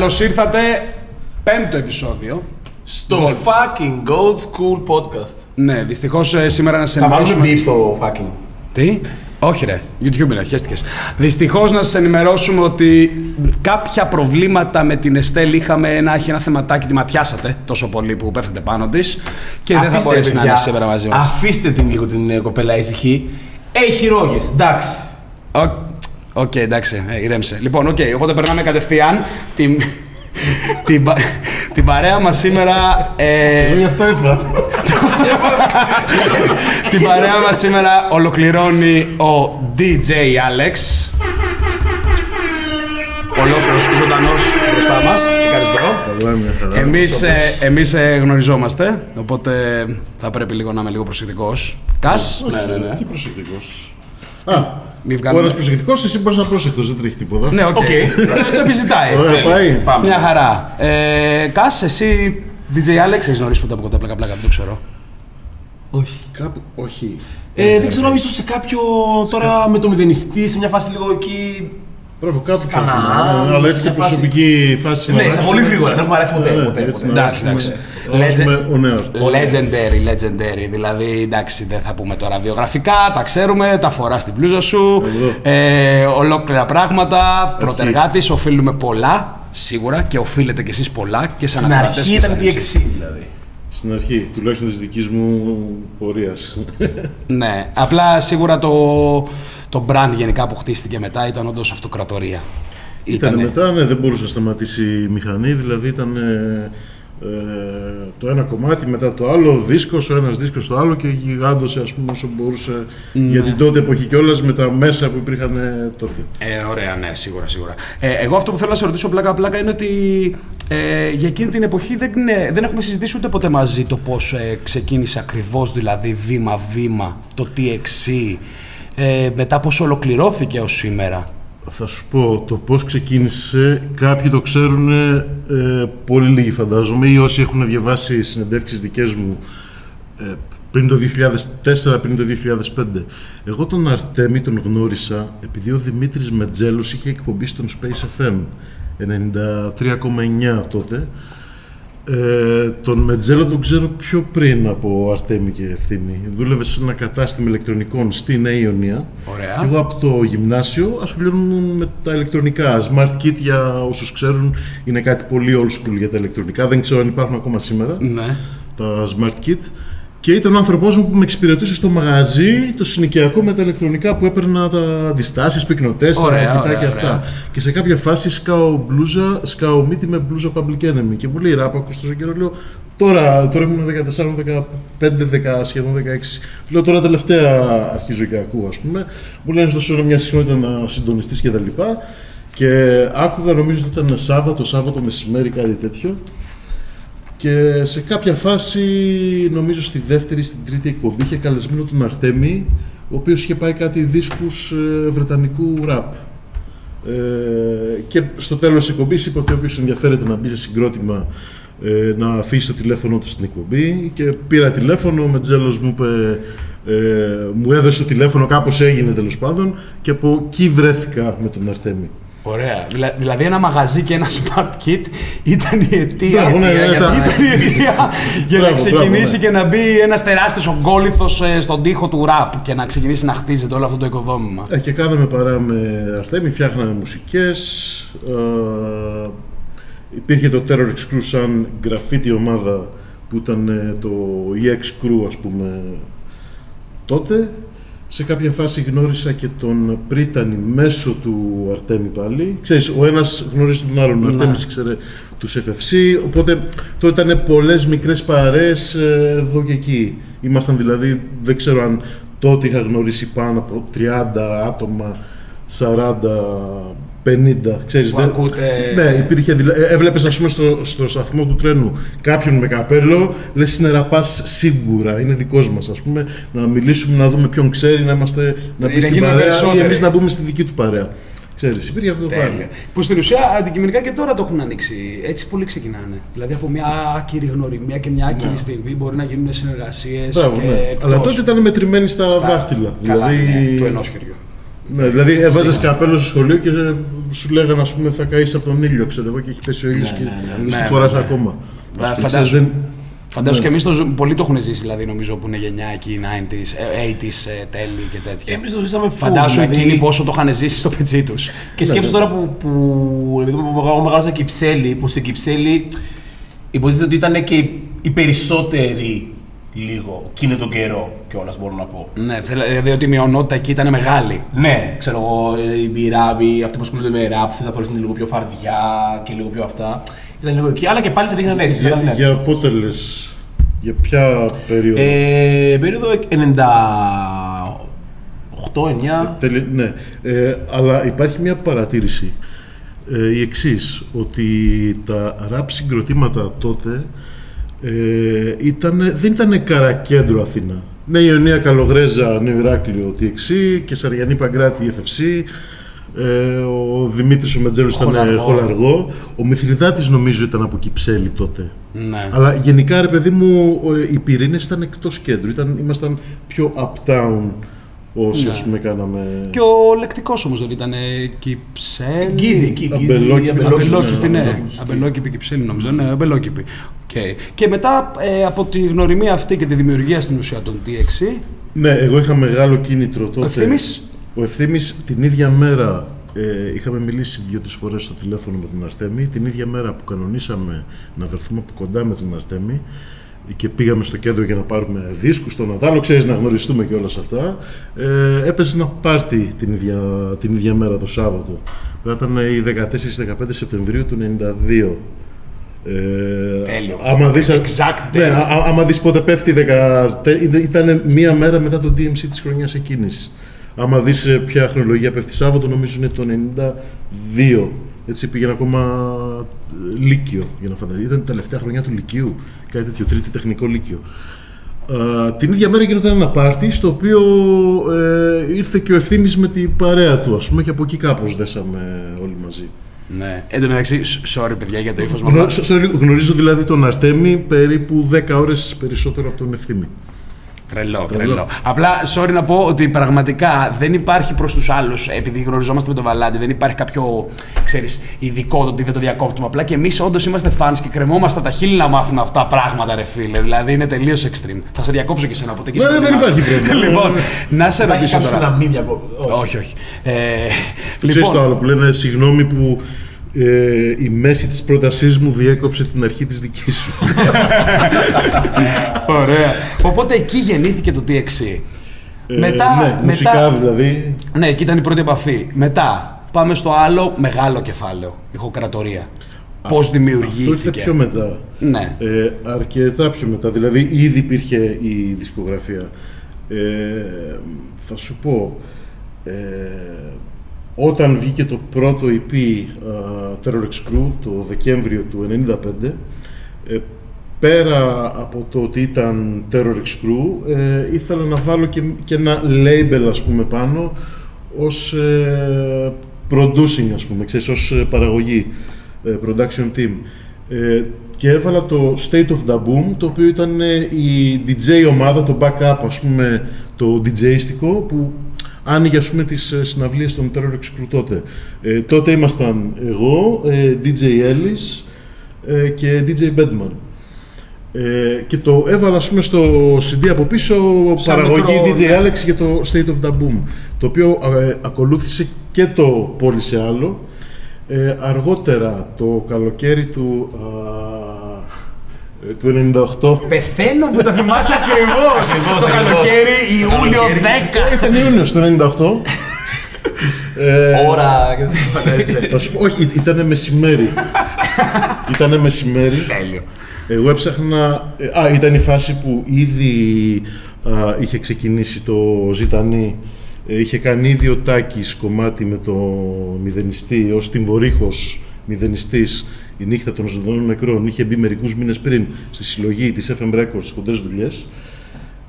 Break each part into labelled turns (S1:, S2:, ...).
S1: Καλώς ήρθατε. Πέμπτο επεισόδιο.
S2: Στο fucking Gold School Podcast.
S1: Ναι, δυστυχώς σήμερα να σα
S2: Θα βάλουμε
S1: ενημερώσουμε.
S2: beep στο fucking.
S1: Τι; Όχι ρε, YouTube είναι, χαίστηκες. Δυστυχώς να σας ενημερώσουμε ότι κάποια προβλήματα με την Εστέλ είχαμε να έχει ένα θεματάκι, τη ματιάσατε τόσο πολύ που πέφτετε πάνω της και δεν θα
S2: Αφήστε,
S1: μπορέσει να
S2: παιδιά,
S1: είναι σήμερα μαζί μας.
S2: Αφήστε την λίγο την ε, κοπέλα ήσυχη. Έχει ρόγες, εντάξει.
S1: OK, OK, εντάξει, ε, ηρέμησε. Λοιπόν, οκ, οπότε περνάμε κατευθείαν την, την, πα- την παρέα μας σήμερα. Ε,
S3: Εγώ γι' αυτό ήρθα.
S1: την παρέα μας σήμερα ολοκληρώνει ο DJ Alex. Ολόκληρος ζωντανός μπροστά μας. Τι κάνεις bro?
S3: Καλά, μια χαρά.
S1: Εμείς, ε, εμείς ε, γνωριζόμαστε, οπότε θα πρέπει λίγο να είμαι λίγο προσεκτικός. Κας,
S2: Ναι, ναι, ναι.
S3: Τι προσεκτικός. Α,
S1: μη
S3: ο
S1: βγάλουμε...
S3: ένας προσεκτικός, εσύ μπορείς να πρόσεκτο, δεν τρέχει τίποτα.
S1: Ναι, οκ.
S2: Οκ.
S1: Το επιζητάει.
S3: Ωραία,
S2: Τέλεια.
S3: πάει.
S2: Πάμε.
S1: Μια χαρά. Ε, Κας, εσύ DJ Alex, έχεις γνωρίσει ποτέ από κοντά πλάκα πλάκα, δεν το ξέρω.
S2: Όχι.
S3: Κάπου, όχι.
S2: Ε, δεν ξέρω, ίσως σε κάποιο τώρα με το μηδενιστή, σε μια φάση λίγο εκεί.
S3: Μπράβο, κάπου θα
S2: Κανά,
S3: έχουμε, Αλλά
S2: σε
S3: έτσι σε
S2: μια φάση-
S3: προσωπική φάση.
S2: Ναι,
S3: να
S2: στα
S3: αλλάξουμε.
S2: πολύ γρήγορα, δεν μου αρέσει ποτέ.
S3: Ναι,
S2: ποτέ,
S3: έτσι
S2: ποτέ.
S3: να
S1: Εντάξει,
S3: αλλάξουμε-
S1: εντάξει.
S3: Να αλλάξουμε ο νέος.
S1: Legendary, legendary. Δηλαδή, εντάξει, δεν θα πούμε τώρα βιογραφικά, τα ξέρουμε, τα φορά στην πλούζα σου.
S3: Εδώ.
S1: Ε, ολόκληρα πράγματα. Πρωτεργάτης, οφείλουμε πολλά, σίγουρα, και οφείλετε κι εσείς πολλά και σαν
S2: Στην
S1: ακροατές
S2: αρχή
S1: και
S2: ήταν
S1: σαν
S2: τι
S1: MCs.
S2: εξή δηλαδή.
S3: Στην αρχή, τουλάχιστον της δικής μου πορείας.
S1: Ναι, απλά σίγουρα το, το brand γενικά που χτίστηκε μετά ήταν όντως αυτοκρατορία.
S3: Ήταν
S1: Ήτανε-
S3: μετά, ναι, δεν μπορούσε να σταματήσει η μηχανή, δηλαδή ήταν ε, ε, το ένα κομμάτι μετά το άλλο, δίσκος, ο ένας δίσκος το άλλο και γιγάντωσε ας πούμε όσο μπορούσε για την τότε εποχή κιόλας με τα μέσα που υπήρχαν ε, τότε.
S1: Ε, ωραία, ναι, σίγουρα, σίγουρα. Ε, εγώ αυτό που θέλω να σε ρωτήσω πλάκα-πλάκα είναι ότι ε, για εκείνη την εποχή δεν, ναι, δεν έχουμε συζητήσει ούτε ποτέ μαζί το πώς ε, ξεκίνησε ακριβώς, δηλαδή βήμα-βήμα, το TXC, ε, μετά πώς ολοκληρώθηκε ως σήμερα.
S3: Θα σου πω το πώς ξεκίνησε, κάποιοι το ξέρουν ε, πολύ λίγοι φαντάζομαι ή όσοι έχουν διαβάσει συνεντεύξεις δικές μου ε, πριν το 2004, πριν το 2005. Εγώ τον Αρτέμι τον γνώρισα επειδή ο Δημήτρης Μετζέλος είχε εκπομπή στον Space FM 93,9 τότε. Ε, τον Μετζέλο τον ξέρω πιο πριν από Αρτέμι και Ευθύμη. Δούλευε σε ένα κατάστημα ηλεκτρονικών στη Νέα Ιωνία.
S1: Ωραία.
S3: Και εγώ από το γυμνάσιο ασχολιόμουν με τα ηλεκτρονικά. Smart Kit για όσους ξέρουν είναι κάτι πολύ old school για τα ηλεκτρονικά. Δεν ξέρω αν υπάρχουν ακόμα σήμερα
S1: Ναι.
S3: τα Smart Kit. Και ήταν ο άνθρωπός μου που με εξυπηρετούσε στο μαγαζί, το συνοικιακό με τα ηλεκτρονικά που έπαιρνα τα αντιστάσει, πυκνοτές, τα
S1: Ωραία,
S3: κοιτάκια
S1: ωραία,
S3: αυτά.
S1: ωραία.
S3: Και σε κάποια φάση σκάω μπλούζα, σκάω μύτη με μπλούζα Public Enemy. Και μου λέει ράπα, ακούς τόσο καιρό, λέω τώρα, τώρα ήμουν 14, 15, 10, σχεδόν 16. Λέω τώρα τελευταία αρχίζω και ακούω, ας πούμε. Μου λένε στο σώμα μια συχνότητα να συντονιστείς και τα λοιπά. Και άκουγα, νομίζω ότι ήταν Σάββατο, Σάββατο μεσημέρι, κάτι τέτοιο. Και σε κάποια φάση, νομίζω στη δεύτερη, στην τρίτη εκπομπή, είχε καλεσμένο τον Αρτέμι, ο οποίος είχε πάει κάτι δίσκους ε, βρετανικού ραπ. Ε, και στο τέλος της εκπομπής είπε ότι όποιος ενδιαφέρεται να μπει σε συγκρότημα ε, να αφήσει το τηλέφωνο του στην εκπομπή και πήρα τηλέφωνο, ο Μετζέλος μου είπε, ε, μου έδωσε το τηλέφωνο, κάπως έγινε τέλος πάντων και από εκεί βρέθηκα με τον Αρτέμι.
S1: Ωραία. Δηλα- δηλαδή ένα μαγαζί και ένα smart kit ήταν η αιτία,
S3: Μπράβο, ναι,
S1: αιτία
S3: ναι,
S1: για,
S3: τα-
S1: ήταν η αιτία για να
S3: Μπράβο,
S1: ξεκινήσει
S3: μπράβο,
S1: και να μπει ένας τεράστιος ογκόλυθος στον τοίχο του ραπ και να ξεκινήσει να χτίζεται όλο αυτό το οικοδόμημα.
S3: Ε, και κάναμε παρά με Αρτέμι, φτιάχναμε μουσικές. Ε, υπήρχε το Terror X Crew σαν γραφίτη ομάδα που ήταν ε, το EX Crew ας πούμε τότε. Σε κάποια φάση γνώρισα και τον Πρίτανη μέσω του Αρτέμι πάλι. Ξέρεις, ο ένας γνωρίζει τον άλλον, ο Αρτέμις ήξερε τους FFC, οπότε τότε ήταν πολλές μικρές παρέες ε, εδώ και εκεί. Ήμασταν δηλαδή, δεν ξέρω αν τότε είχα γνωρίσει πάνω από 30 άτομα, 40, 50, ξέρεις.
S1: Που
S3: δεν-
S1: ακούτε-
S3: Ναι, υπήρχε, δηλα... ε, έβλεπες ας πούμε στο, στο σταθμό του τρένου κάποιον με καπέλο, λες είναι ραπάς σίγουρα, είναι δικός μας ας πούμε, να μιλήσουμε, να δούμε ποιον ξέρει, να, είμαστε, να
S1: Να
S3: μπει στην
S1: γίνουμε
S3: παρέα ή
S1: περισσότεροι.
S3: εμείς να μπούμε στη δική του παρέα. Ξέρεις, υπήρχε αυτό το πράγμα.
S1: Τέλεια. Που στην ουσία αντικειμενικά και τώρα το έχουν ανοίξει. Έτσι πολύ ξεκινάνε. Δηλαδή από μια άκυρη γνωριμία και μια άκυρη στιγμή μπορεί να γίνουν συνεργασίες.
S3: Μπράβο, ναι. Αλλά τότε ήταν μετρημένοι στα, δάχτυλα.
S1: Καλά,
S3: δηλαδή,
S1: ναι, του ενός χεριού.
S3: Ναι, δηλαδή έβαζες καπέλο στο σχολείο και ε, σου λέγανε, ας πούμε, θα καείς από τον ήλιο, ξέρω εγώ, και έχει πέσει ο ήλιος
S2: Ναι,
S3: και
S2: ναι,
S1: ναι.
S3: στη
S1: Ναι,
S3: φοράς
S1: ναι.
S3: ακόμα.
S1: Ε,
S3: Ας το
S1: φαντάζομαι-
S3: ξέρεις, δεν-
S1: Φαντάζομαι
S3: Ναι.
S1: και εμείς το ζω- πολλοί το έχουν ζήσει, δηλαδή νομίζω που είναι γενιά εκεί 90s, ε, 80s ε, τέλη και τέτοια.
S2: Εμείς το ζήσαμε full,
S1: Φαντάσου
S2: δηλαδή-
S1: εκείνοι πόσο το είχαν ζήσει στο πετσί τους.
S2: Και σκέψτε τώρα που, που επειδή εγώ μεγάλωσα στην Κυψέλη, που στην Κυψέλη υποτίθεται ότι ήταν και οι- οι περισσότεροι λίγο εκείνο τον καιρό κιόλας μπορώ να πω.
S1: Ναι, θέλ- δηλαδή ότι η μειονότητα εκεί ήταν μεγάλη.
S2: Ναι, ξέρω εγώ, οι ράποι, αυτοί που ασχολούνται με ραπ, θα φορέσουν λίγο πιο φαρδιά και λίγο πιο αυτά. Ήταν λίγο εκεί, αλλά και πάλι σε δείχναν έτσι. λέγανε
S3: Για,
S2: έτσι.
S3: για πότε λες, για ποια περίοδο;
S2: Ε, περίοδο 98-9.
S3: Τελε- ναι, ε, αλλά υπάρχει μια παρατήρηση. Ε, η εξής ότι τα ραπ συγκροτήματα τότε ε, ήτανε, δεν ήταν καρακέντρο Αθήνα. Ναι, Ιωνία Καλογρέζα, Νέο Ηράκλειο, TXC και Σαριανή Παγκράτη, FFC. Ε, ο Δημήτρης ο Μεντζέλος ήταν
S1: Χολαργό.
S3: χολαργό. Ο Μηθριδάτης νομίζω ήταν από Κυψέλη τότε.
S1: Ναι.
S3: Αλλά γενικά, ρε παιδί μου, ο- οι πυρήνες ήταν εκτός κέντρου. Ήταν, ήμασταν πιο uptown όσοι
S1: Ναι.
S3: ας πούμε κάναμε.
S1: Και ο λεκτικός όμως δεν ήταν Κυψέλη.
S2: Γκίζι, εκεί, γκίζι,
S3: Αμπελόκηποι,
S2: Αμπελόκηποι,
S1: Αμπελόκηποι, ναι.
S2: Αμπελόκηποι.
S1: Αμπελόκηποι Κυψέλη νομίζω. Ναι, Αμπελόκηποι. Οκ. Και μετά ε, από τη γνωριμία αυτή και τη δημιουργία στην ουσία των TXC,
S3: Ναι, εγώ είχα μεγάλο κίνητρο τότε.
S1: ο Ευθύμης,
S3: Ο Ευθύμης την ίδια μέρα ε, είχαμε μιλήσει δύο-τρεις φορές στο τηλέφωνο με τον Αρτέμι. Την ίδια μέρα που κανονίσαμε να βρεθούμε από κοντά με τον Αρτέμι και πήγαμε στο κέντρο για να πάρουμε δίσκους στον Αδάλο, ξέρεις να γνωριστούμε και όλα αυτά. Ε, έπαιζε ένα πάρτι την ίδια, την ίδια μέρα το Σάββατο. Πρέπει να ήταν η 14-15 Σεπτεμβρίου του 92. Ε,
S1: Τέλειο.
S3: Άμα δεις,
S1: Exact
S3: ναι,
S1: date.
S3: α- α- άμα δεις πότε πέφτει, η δεκα- τε- ήταν μία μέρα μετά το DMC της χρονιάς εκείνης. Άμα δεις ε, ποια χρονολογία πέφτει Σάββατο, νομίζω είναι το 92. Έτσι πήγαινε ακόμα ε, Λύκειο, για να φανταστεί. Ήταν η τελευταία χρονιά του Λυκείου, κάτι τέτοιο, τρίτη τεχνικό Λύκειο. Α, την ίδια μέρα γινόταν ένα πάρτι στο οποίο ε, ήρθε και ο ευθύμης με την παρέα του, ας πούμε, και από εκεί κάπως δέσαμε όλοι μαζί.
S1: Ναι. Εν τω μεταξύ, σ- sorry παιδιά για το ύφος μου.
S3: Γνω- sorry, γνωρίζω δηλαδή τον Αρτέμι περίπου 10 ώρες περισσότερο από τον ευθύμη.
S1: Τρελό, τρελό. Απλά, sorry να πω ότι πραγματικά δεν υπάρχει προς τους άλλους, επειδή γνωριζόμαστε με τον Βαλάντι, δεν υπάρχει κάποιο, ξέρεις, ειδικό το ότι δεν το διακόπτουμε. Απλά και εμείς όντως είμαστε fans και κρεμόμαστε τα χείλη να μάθουμε αυτά πράγματα, ρε φίλε. Δηλαδή είναι τελείως extreme. Θα σε διακόψω και εσένα από εκεί.
S3: Ναι, ναι, δεν υπάρχει πρόβλημα.
S1: λοιπόν, να σε
S2: Υπάρχει
S1: ρωτήσω
S2: κάποιος που
S1: τώρα.
S2: να μην διακόπτει. Όχι.
S1: Όχι, όχι. Ε,
S3: Ξέρεις το
S1: λοιπόν,
S3: άλλο που λένε συγγνώμη που ε, η μέση της πρότασής μου διέκοψε την αρχή της δικής σου.
S1: ωραία. Οπότε εκεί γεννήθηκε το TXC.
S3: Ε,
S1: μετά,
S3: ναι, μουσικά
S1: μετά,
S3: δηλαδή.
S1: Ναι, εκεί ήταν η πρώτη επαφή. Μετά πάμε στο άλλο μεγάλο κεφάλαιο, ηχοκρατορία. Πώς
S3: Αυτό ήρθε
S1: δημιουργήθηκε.
S3: πιο μετά.
S1: Ναι.
S3: Ε, αρκετά πιο μετά. Δηλαδή ήδη υπήρχε η δισκογραφία. Ε, θα σου πω, ε, όταν βγήκε το πρώτο EP α, Terror X Crew το Δεκέμβριο του 1995, ε, πέρα από το ότι ήταν Terror X Crew, ε, ήθελα να βάλω και, και ένα label ας πούμε πάνω ως ε, producing ας πούμε, ξέρεις, ως ε, παραγωγή, ε, production team. Ε, και έβαλα το State of the Boom, το οποίο ήταν ε, η DJ ομάδα, το backup ας πούμε, το DJιστικό που άνοιγε ας πούμε τις ε, συναυλίες των Terror X Crew τότε. Ε, τότε ήμασταν εγώ, ε, DJ Ellis ε, και DJ Bedman. Ε, και το έβαλα ας πούμε στο CD από πίσω
S1: Σαν
S3: παραγωγή
S1: μικρό,
S3: DJ
S1: ναι.
S3: Alex για το State of the Boom το οποίο ε, ακολούθησε και το πόλη σε άλλο ε, αργότερα το καλοκαίρι του, α, ε, του 98
S1: Πεθαίνω που το θυμάσαι ακριβώς.
S2: Ακριβώς,
S1: το
S2: ακριβώς.
S1: καλοκαίρι, Ιούλιο
S2: καλοκαίρι.
S1: 10.
S3: ήταν Ιούνιος του 98 ε,
S2: Ώρα και δεν φαντάζεσαι.
S3: θα σου πω, όχι, ήταν μεσημέρι ήταν μεσημέρι
S1: Τέλειο.
S3: Εγώ έψαχνα. ε, Α, ήταν η φάση που ήδη α, είχε ξεκινήσει το Ζητανή. Ε, είχε κάνει ήδη ο Τάκης κομμάτι με το μηδενιστή, ως τυμβορύχος μηδενιστής η νύχτα των ζωντανών νεκρών. Είχε μπει μερικούς μήνες πριν στη συλλογή της FM Records, χοντρές δουλειές.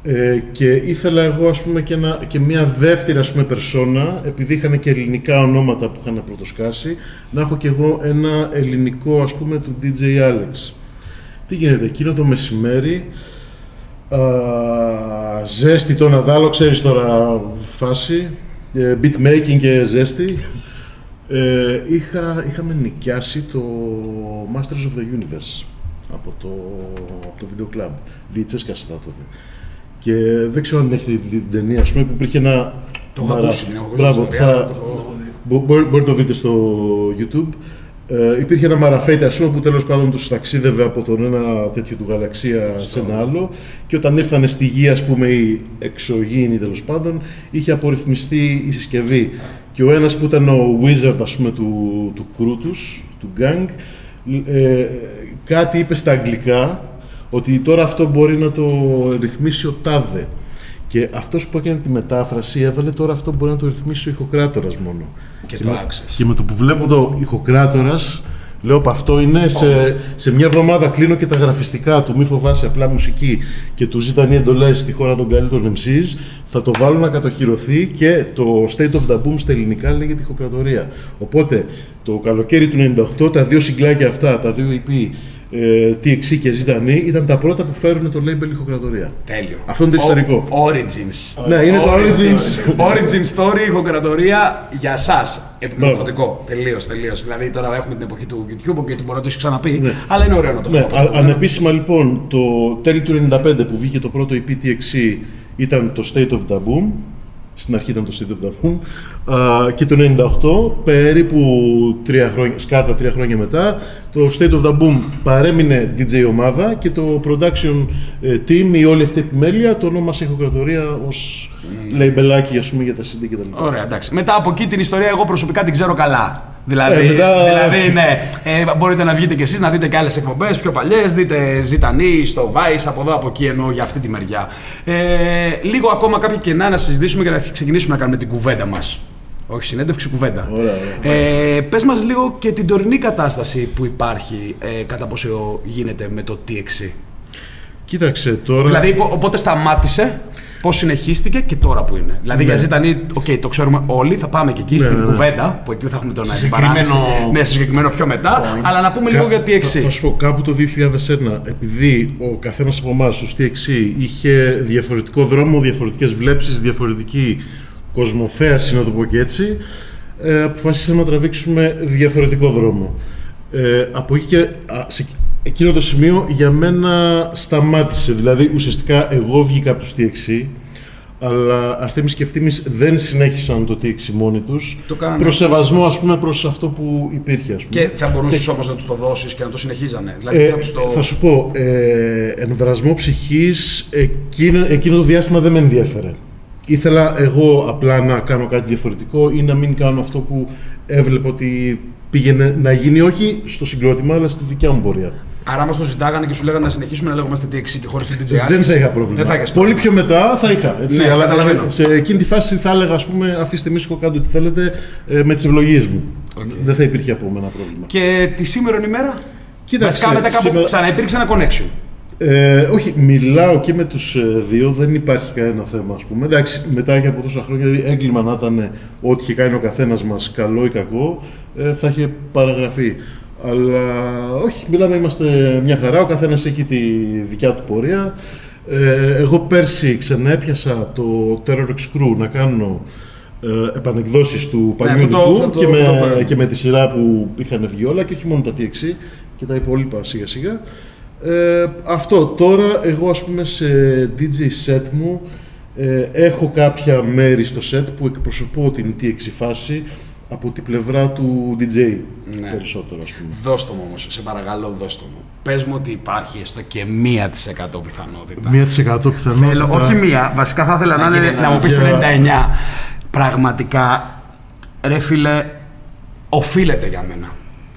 S3: Ε, και ήθελα εγώ ας πούμε και, ένα, και μια δεύτερη ας πούμε περσόνα επειδή είχαν και ελληνικά ονόματα που είχαν πρωτοσκάσει να έχω και εγώ ένα ελληνικό ας πούμε του DJ Alex τι γίνεται εκείνο το μεσημέρι α, ζέστη τον αδάλο ξέρεις τώρα φάση ε, beatmaking και ζέστη. Ε, είχα, είχαμε νοικιάσει το Masters of the Universe από το, από το Video Club. VHS κασετά τότε. Και δεν ξέρω αν έχετε δει την ταινία, ας πούμε, που υπήρχε ένα...
S1: Το έχω ακούσει, την έχω ακούσει
S3: Μπράβο,
S1: την ιστορία,
S3: θα,
S1: το έχω δει.
S3: Μπο- μπορεί- Μπορείτε να το δείτε στο YouTube. Ε, υπήρχε ένα μαραφέτη, ας πούμε, που τέλος πάντων τους ταξίδευε από τον ένα τέτοιο του γαλαξία σε ένα άλλο και όταν ήρθαν στη γη, ας πούμε, οι εξωγήινοι τέλος πάντων, είχε απορριθμιστεί η συσκευή. Και ο ένας που ήταν ο wizard, ας πούμε, του, του κρού τους, του gang, ε, κάτι είπε στα αγγλικά ότι τώρα αυτό μπορεί να το ρυθμίσει ο τάδε. Και αυτός που έκανε τη μετάφραση έβαλε τώρα αυτό μπορεί να το ρυθμίσει ο ηχοκράτορας μόνο.
S1: Και το
S3: με,
S1: άξες.
S3: και με το που βλέπω το ηχοκράτορας Λέω από αυτό είναι σε, σε μια εβδομάδα κλείνω και τα γραφιστικά του. Μη φοβάσαι απλά μουσική και του ζητάνε εντολές στη χώρα των καλύτερων MCs. Θα το βάλω να κατοχυρωθεί και το State of the Boom στα ελληνικά λέγεται ηχοκρατορία. Οπότε το καλοκαίρι του 98 τα δύο συγκλάκια αυτά, τα δύο EP, ε, TXC και Ζητανή, ήταν τα πρώτα που φέρουν το label ηχοκρατορία.
S1: Τέλειο.
S3: Αυτό είναι το ιστορικό.
S1: Ο- Origins.
S3: Ναι, είναι το Origins.
S1: Origin story, ηχοκρατορία για εσά. Επιμορφωτικό. Τελείως, τελείως. Δηλαδή τώρα έχουμε την εποχή του YouTube και μπορώ να το έχεις ξαναπεί. Αλλά είναι ωραίο να το
S3: Ναι,
S1: έχουμε.
S3: α- ανεπίσημα λοιπόν το τέλη του 95 που βγήκε το πρώτο EP TXC ήταν το State of the Boom. Στην αρχή ήταν το State of the Boom. Α, και το 98, περίπου τρία χρόνια, σκάρτα τρία χρόνια μετά, το State of the Boom παρέμεινε DJ ομάδα και το production ε, team, η όλη αυτή η επιμέλεια, το ονόμασε ηχοκρατορία ως labelάκι ας πούμε για τα CD κτλ.
S1: Ωραία, εντάξει. Μετά από εκεί την ιστορία εγώ προσωπικά την ξέρω καλά. Δηλαδή,
S3: Ε, μετά-
S1: δηλαδή ναι, ε, μπορείτε να βγείτε κι εσείς να δείτε και άλλες εκπομπές πιο παλιές, δείτε Ζητανή στο Vice, από εδώ από εκεί εννοώ για αυτή τη μεριά. Ε, λίγο ακόμα κάποια κενά να συζητήσουμε και να ξεκινήσουμε να κάνουμε την κουβέντα μας. Όχι συνέντευξη, κουβέντα.
S3: Ωραία, ωραία.
S1: Ε, πες μας λίγο και την τωρινή κατάσταση που υπάρχει, ε, κατά πόσο γίνεται με το TXC.
S3: Κοίταξε τώρα...
S1: Δηλαδή, πο- οπότε σταμάτησε, πώς συνεχίστηκε και τώρα που είναι. Δηλαδή, για ζητανή, οκ, το ξέρουμε όλοι, θα πάμε και εκεί στην
S3: ναι, ναι.
S1: κουβέντα, που εκεί θα έχουμε τον
S2: Στο
S1: αντιπαράθεση.
S2: συγκεκριμένο-
S1: Ναι, στο συγκεκριμένο πιο μετά.
S2: Point.
S1: Αλλά να πούμε λίγο για
S3: Θα,
S1: TXC.
S3: θα σου πω κάπου το 2001, επειδή ο καθένας από εμάς στο TXC είχε διαφορετικό δρόμο, διαφορετικές βλέψεις, διαφορετική κοσμοθέαση, να το πω και έτσι, ε, αποφασίσαμε να τραβήξουμε διαφορετικό δρόμο. Ε, από εκεί και α, σε εκείνο το σημείο για μένα σταμάτησε. Δηλαδή, ουσιαστικά εγώ βγήκα από το TXC, αλλά Αρτέμις και Ευθύμης δεν συνέχισαν το TXC μόνοι τους.
S1: Το κάνανε.
S3: προς σεβασμό, ας πούμε, προς αυτό που υπήρχε, ας πούμε.
S1: Και θα μπορούσες όμως να τους το δώσεις και να το συνεχίζανε. Δηλαδή,
S3: Ε,
S1: θα τους το.
S3: Θα σου πω, ε, εμβρασμό ψυχής εκείνο, εκείνο το διάστημα δεν με ενδιέφερε. Ήθελα εγώ απλά να κάνω κάτι διαφορετικό ή να μην κάνω αυτό που έβλεπα ότι πήγαινε να γίνει όχι στο συγκρότημα αλλά στη δικιά μου πορεία.
S1: Άρα, άμα το ζητάγανε και σου λέγανε να συνεχίσουμε να λέγομαστε TXC και χωρίς το DJ.
S3: δεν θα είχα πρόβλημα.
S1: Δεν θα είχες
S3: Πολύ πιο μετά θα είχα. Έτσι,
S1: Ναι,
S3: αλλά,
S1: καταλαβαίνω.
S3: αλλά σε εκείνη τη φάση θα έλεγα, ας πούμε, αφήστε μίσικο κάντε ό,τι θέλετε ε, με τις ευλογίες μου. Δεν θα υπήρχε από μένα πρόβλημα.
S1: Και τη σήμερα ημέρα;
S3: Κοίταξε,
S1: Βασικά μετά κάπου
S3: σήμερα-
S1: ξαναυπήρξε ένα connection.
S3: Ε, όχι, μιλάω και με τους ε, δύο, δεν υπάρχει κανένα θέμα ας πούμε. Εντάξει, μετά και από τόσα χρόνια, δηλαδή έγκλημα να ήταν ό,τι είχε κάνει ο καθένας μας, καλό ή κακό, ε, θα είχε παραγραφεί. Αλλά όχι, μιλάμε, είμαστε μια χαρά, ο καθένας έχει τη δικιά του πορεία. Ε, εγώ πέρσι ξαναέπιασα το Terror X Crew να κάνω ε, επανεκδόσεις του
S1: Ναι,
S3: παλιού
S1: αυτό το-
S3: υλικού
S1: αυτό το-
S3: και,
S1: αυτό το
S3: με,
S1: πέρα.
S3: και με τη σειρά που είχαν βγει όλα και όχι μόνο τα TXC και τα υπόλοιπα σιγά σιγά. Ε, αυτό τώρα εγώ ας πούμε σε DJ set μου ε, έχω κάποια μέρη στο set που εκπροσωπώ την TXC φάση από την πλευρά του DJ
S1: Ναι.
S3: περισσότερο ας πούμε.
S1: Δώσ' το μου όμως, σε παρακαλώ, δώσ' το μου. Πες μου ότι υπάρχει έστω και μία της εκατό πιθανότητα.
S3: Μία της εκατό πιθανότητα.
S1: Θέλω, όχι μία, βασικά θα ήθελα να,
S2: Να
S1: είναι,
S2: γίνει
S1: να μου πεις
S3: για-
S1: 99. Πραγματικά, ρε φίλε, οφείλεται για μένα.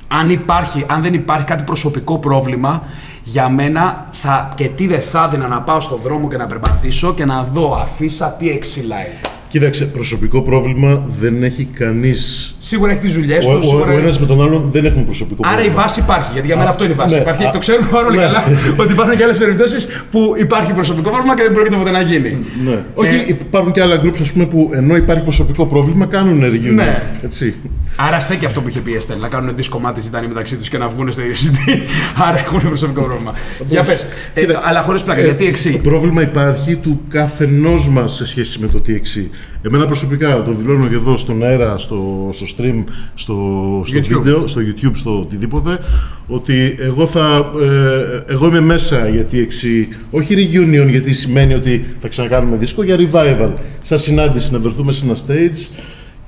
S1: Αν, υπάρχει, αν δεν υπάρχει κάτι προσωπικό πρόβλημα, για μένα θα, και τι δεν θα έδινα να πάω στον δρόμο και να περπατήσω και να δω αφίσα TXC live.
S3: Κοίταξε, προσωπικό πρόβλημα δεν έχει κανείς.
S1: Σίγουρα έχει τις δουλειές
S3: Ο,
S1: του.
S3: ο, ο
S1: σίγουρα...
S3: ένας με τον άλλον δεν έχουμε προσωπικό
S1: Άρα η
S3: πρόβλημα.
S1: βάση υπάρχει, γιατί για μένα
S3: Α,
S1: αυτό είναι η βάση.
S3: ναι,
S1: υπάρχει,
S3: α,
S1: το ξέρουμε πάρα πολύ
S3: ναι.
S1: καλά ότι υπάρχουν και άλλες περιπτώσεις που υπάρχει προσωπικό πρόβλημα και δεν πρόκειται ποτέ να γίνει.
S3: Ναι.
S1: Ε,
S3: Όχι, υπάρχουν και άλλα groups ας πούμε, που ενώ υπάρχει προσωπικό πρόβλημα κάνουν reunion.
S1: Ναι.
S3: Έτσι.
S1: Άρα στέκει αυτό που είχε πει η Εστέλ, να κάνουν δίσκο κομμάτι ζητάνε μεταξύ τους και να βγουν στο UCD. Άρα έχουν προσωπικό πρόβλημα. Για πες.
S3: Κοίτα,
S1: αλλά χωρίς πλάκα,
S3: Ε,
S1: γιατί εξή;
S3: Το πρόβλημα υπάρχει του καθενός μας σε σχέση με το TXC. Εμένα προσωπικά το δηλώνω και εδώ στον αέρα, στο, στο stream, στο, στο
S1: YouTube.
S3: βίντεο, στο YouTube, στο οτιδήποτε, ότι εγώ, θα, ε, εγώ είμαι μέσα για TXC, όχι reunion γιατί σημαίνει ότι θα ξανακάνουμε δίσκο, για revival. Σαν συνάντηση να βρεθούμε σε ένα stage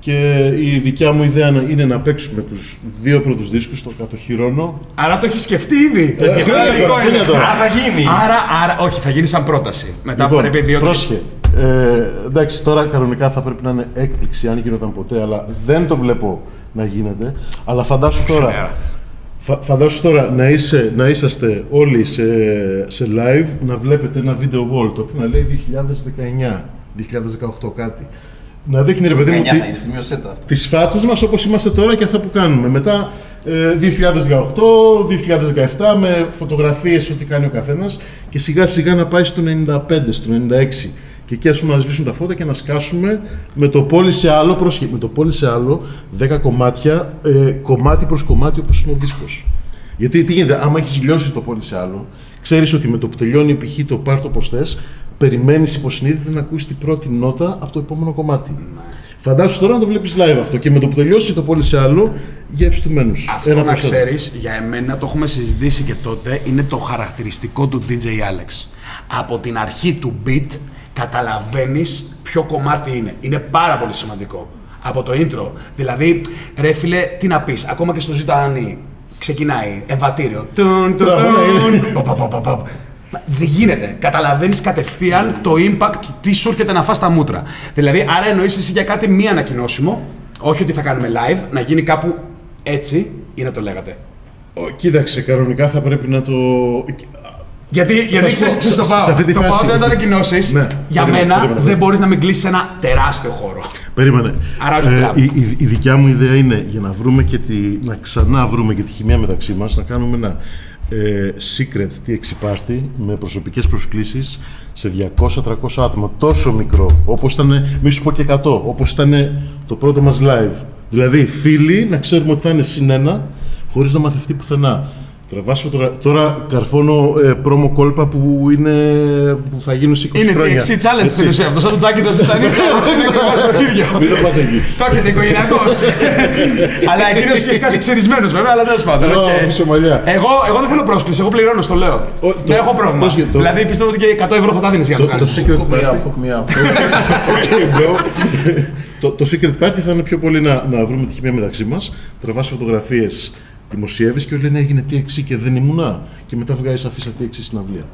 S3: και η δικιά μου ιδέα είναι να παίξουμε τους δύο πρώτους δίσκους, το κατοχυρώνω.
S1: Άρα το έχεις σκεφτεί ήδη.
S3: Ε, χρόνια τώρα, χρόνια τώρα.
S2: Άρα θα γίνει.
S1: Άρα, άρα, όχι, θα γίνει σαν πρόταση. Μετά πρέπει δύο
S3: Λοιπόν, πρόσχε. Ε, εντάξει, τώρα κανονικά θα πρέπει να είναι έκπληξη αν γινόταν ποτέ, αλλά δεν το βλέπω να γίνεται. Αλλά φαντάσου τώρα,
S1: Ξημέρα.
S3: φα, φαντάσου τώρα να, είσαι, να είσαστε όλοι σε, σε live, να βλέπετε ένα video wall το οποίο να λέει 2019, 2018 κάτι. Να δείχνει ρε παιδί μου
S2: 9
S3: τι,
S2: θα είναι, σημειώσέ τα αυτά.
S3: τις φάτσες μας όπως είμαστε τώρα και αυτά που κάνουμε. Μετά ε, 2018, 2017 με φωτογραφίες ό,τι κάνει ο καθένας και σιγά σιγά να πάει στο 95, στο 96 και εκεί ας πούμε να σβήσουν τα φώτα και να σκάσουμε με το πόλι σε άλλο, πρόσχε, με το πόλι σε άλλο 10 κομμάτια, ε, κομμάτι προς κομμάτι όπως είναι ο δίσκος. Γιατί τι γίνεται, άμα έχεις λιώσει το πόλι σε άλλο, ξέρεις ότι με το που τελειώνει π.χ. το πάρ το πως θες, περιμένεις υποσυνείδητα να ακούσεις την πρώτη νότα από το επόμενο κομμάτι. Φαντάσου τώρα να το βλέπεις live αυτό και με το που τελειώσει το πόλι σε άλλο, γεύσεις του μένους.
S1: Αυτό
S3: Ένα
S1: να
S3: προς ένα.
S1: ξέρεις, για εμένα το έχουμε συζητήσει και τότε, είναι το χαρακτηριστικό του DJ Alex. Από την αρχή του beat καταλαβαίνεις ποιο κομμάτι είναι. Είναι πάρα πολύ σημαντικό. Από το intro. Δηλαδή, ρε φίλε, τι να πεις, ακόμα και στο ζητάνι ξεκινάει εμβατήριο. Τουν, τουν,
S3: Μπράβο, ναι,
S1: τουν. Πα, πα, πα, πα, πα. Μα Δεν γίνεται. Καταλαβαίνεις κατευθείαν το impact του τι σου έρχεται να φας τα μούτρα. Δηλαδή, άρα εννοείς εσύ για κάτι μη ανακοινώσιμο, όχι ότι θα κάνουμε live, να γίνει κάπου έτσι ή να το λέγατε.
S3: Ο, Κοίταξε, κανονικά θα πρέπει να το.
S1: Γιατί, γιατί
S3: σου πω,
S1: ξέρεις, ξέρεις το
S3: σε-
S1: πάω.
S3: σε αυτή τη
S1: το
S3: φάση-
S1: πάω όταν το ανακοινώσεις.
S3: Ναι,
S1: για
S3: περίμενε,
S1: μένα
S3: περίμενε,
S1: δεν
S3: ναι.
S1: μπορείς να μην κλείσει ένα τεράστιο χώρο.
S3: Περίμενε.
S1: Άρα όχι κλαμπ.
S3: η, η, η δικιά μου ιδέα είναι για να βρούμε και τη, να ξανά βρούμε και τη χημεία μεταξύ μας, να κάνουμε ένα ε, secret TX party με προσωπικές προσκλήσεις σε 200-300 άτομα. Τόσο μικρό, όπως ήταν, μη σου πω και 100, όπως ήταν το πρώτο μας live. Δηλαδή, φίλοι, να ξέρουμε ότι θα είναι συν ένα, χωρίς να μαθευτεί πουθενά. Τραβάς φωτογρα... Τώρα καρφώνω ε, πρόμο κόλπα που, είναι, που θα γίνουν σε 20
S1: Είναι
S3: χρόνια.
S1: TXC challenge
S3: Έτσι.
S1: στην ουσία. Αυτό σαν τον Τάκη το Ζήτα Νι. Είναι ακριβώς το ίδιο.
S3: Μην το πας εκεί.
S1: Το έχετε οικογενειακώς. Αλλά εκείνος είχε σκάσει ξυρισμένος βέβαια, αλλά τέλος πάντων.
S3: Ω,
S1: οκ.
S3: αφήσω μαλλιά.
S1: Εγώ, εγώ δεν θέλω πρόσκληση, εγώ πληρώνω, στο λέω.
S3: Ο- το-
S1: Δεν έχω πρόβλημα.
S3: πρόσεχε, το-
S1: Δηλαδή πιστεύω ότι και 100 ευρώ θα τα δίνεις για να το
S3: Το- το
S1: κάνεις.
S3: secret
S2: Hook me
S3: party.
S2: up, hook me up.
S3: Okay, bro. το, το secret party θα είναι πιο πολύ να, να βρούμε τη χημεία μεταξύ μας. Τραβά φωτογραφίες, δημοσιεύεις και όλοι λένε έγινε TXC και δεν ήμουνα. Και μετά βγάζεις αφίσα TXC στην αυλία.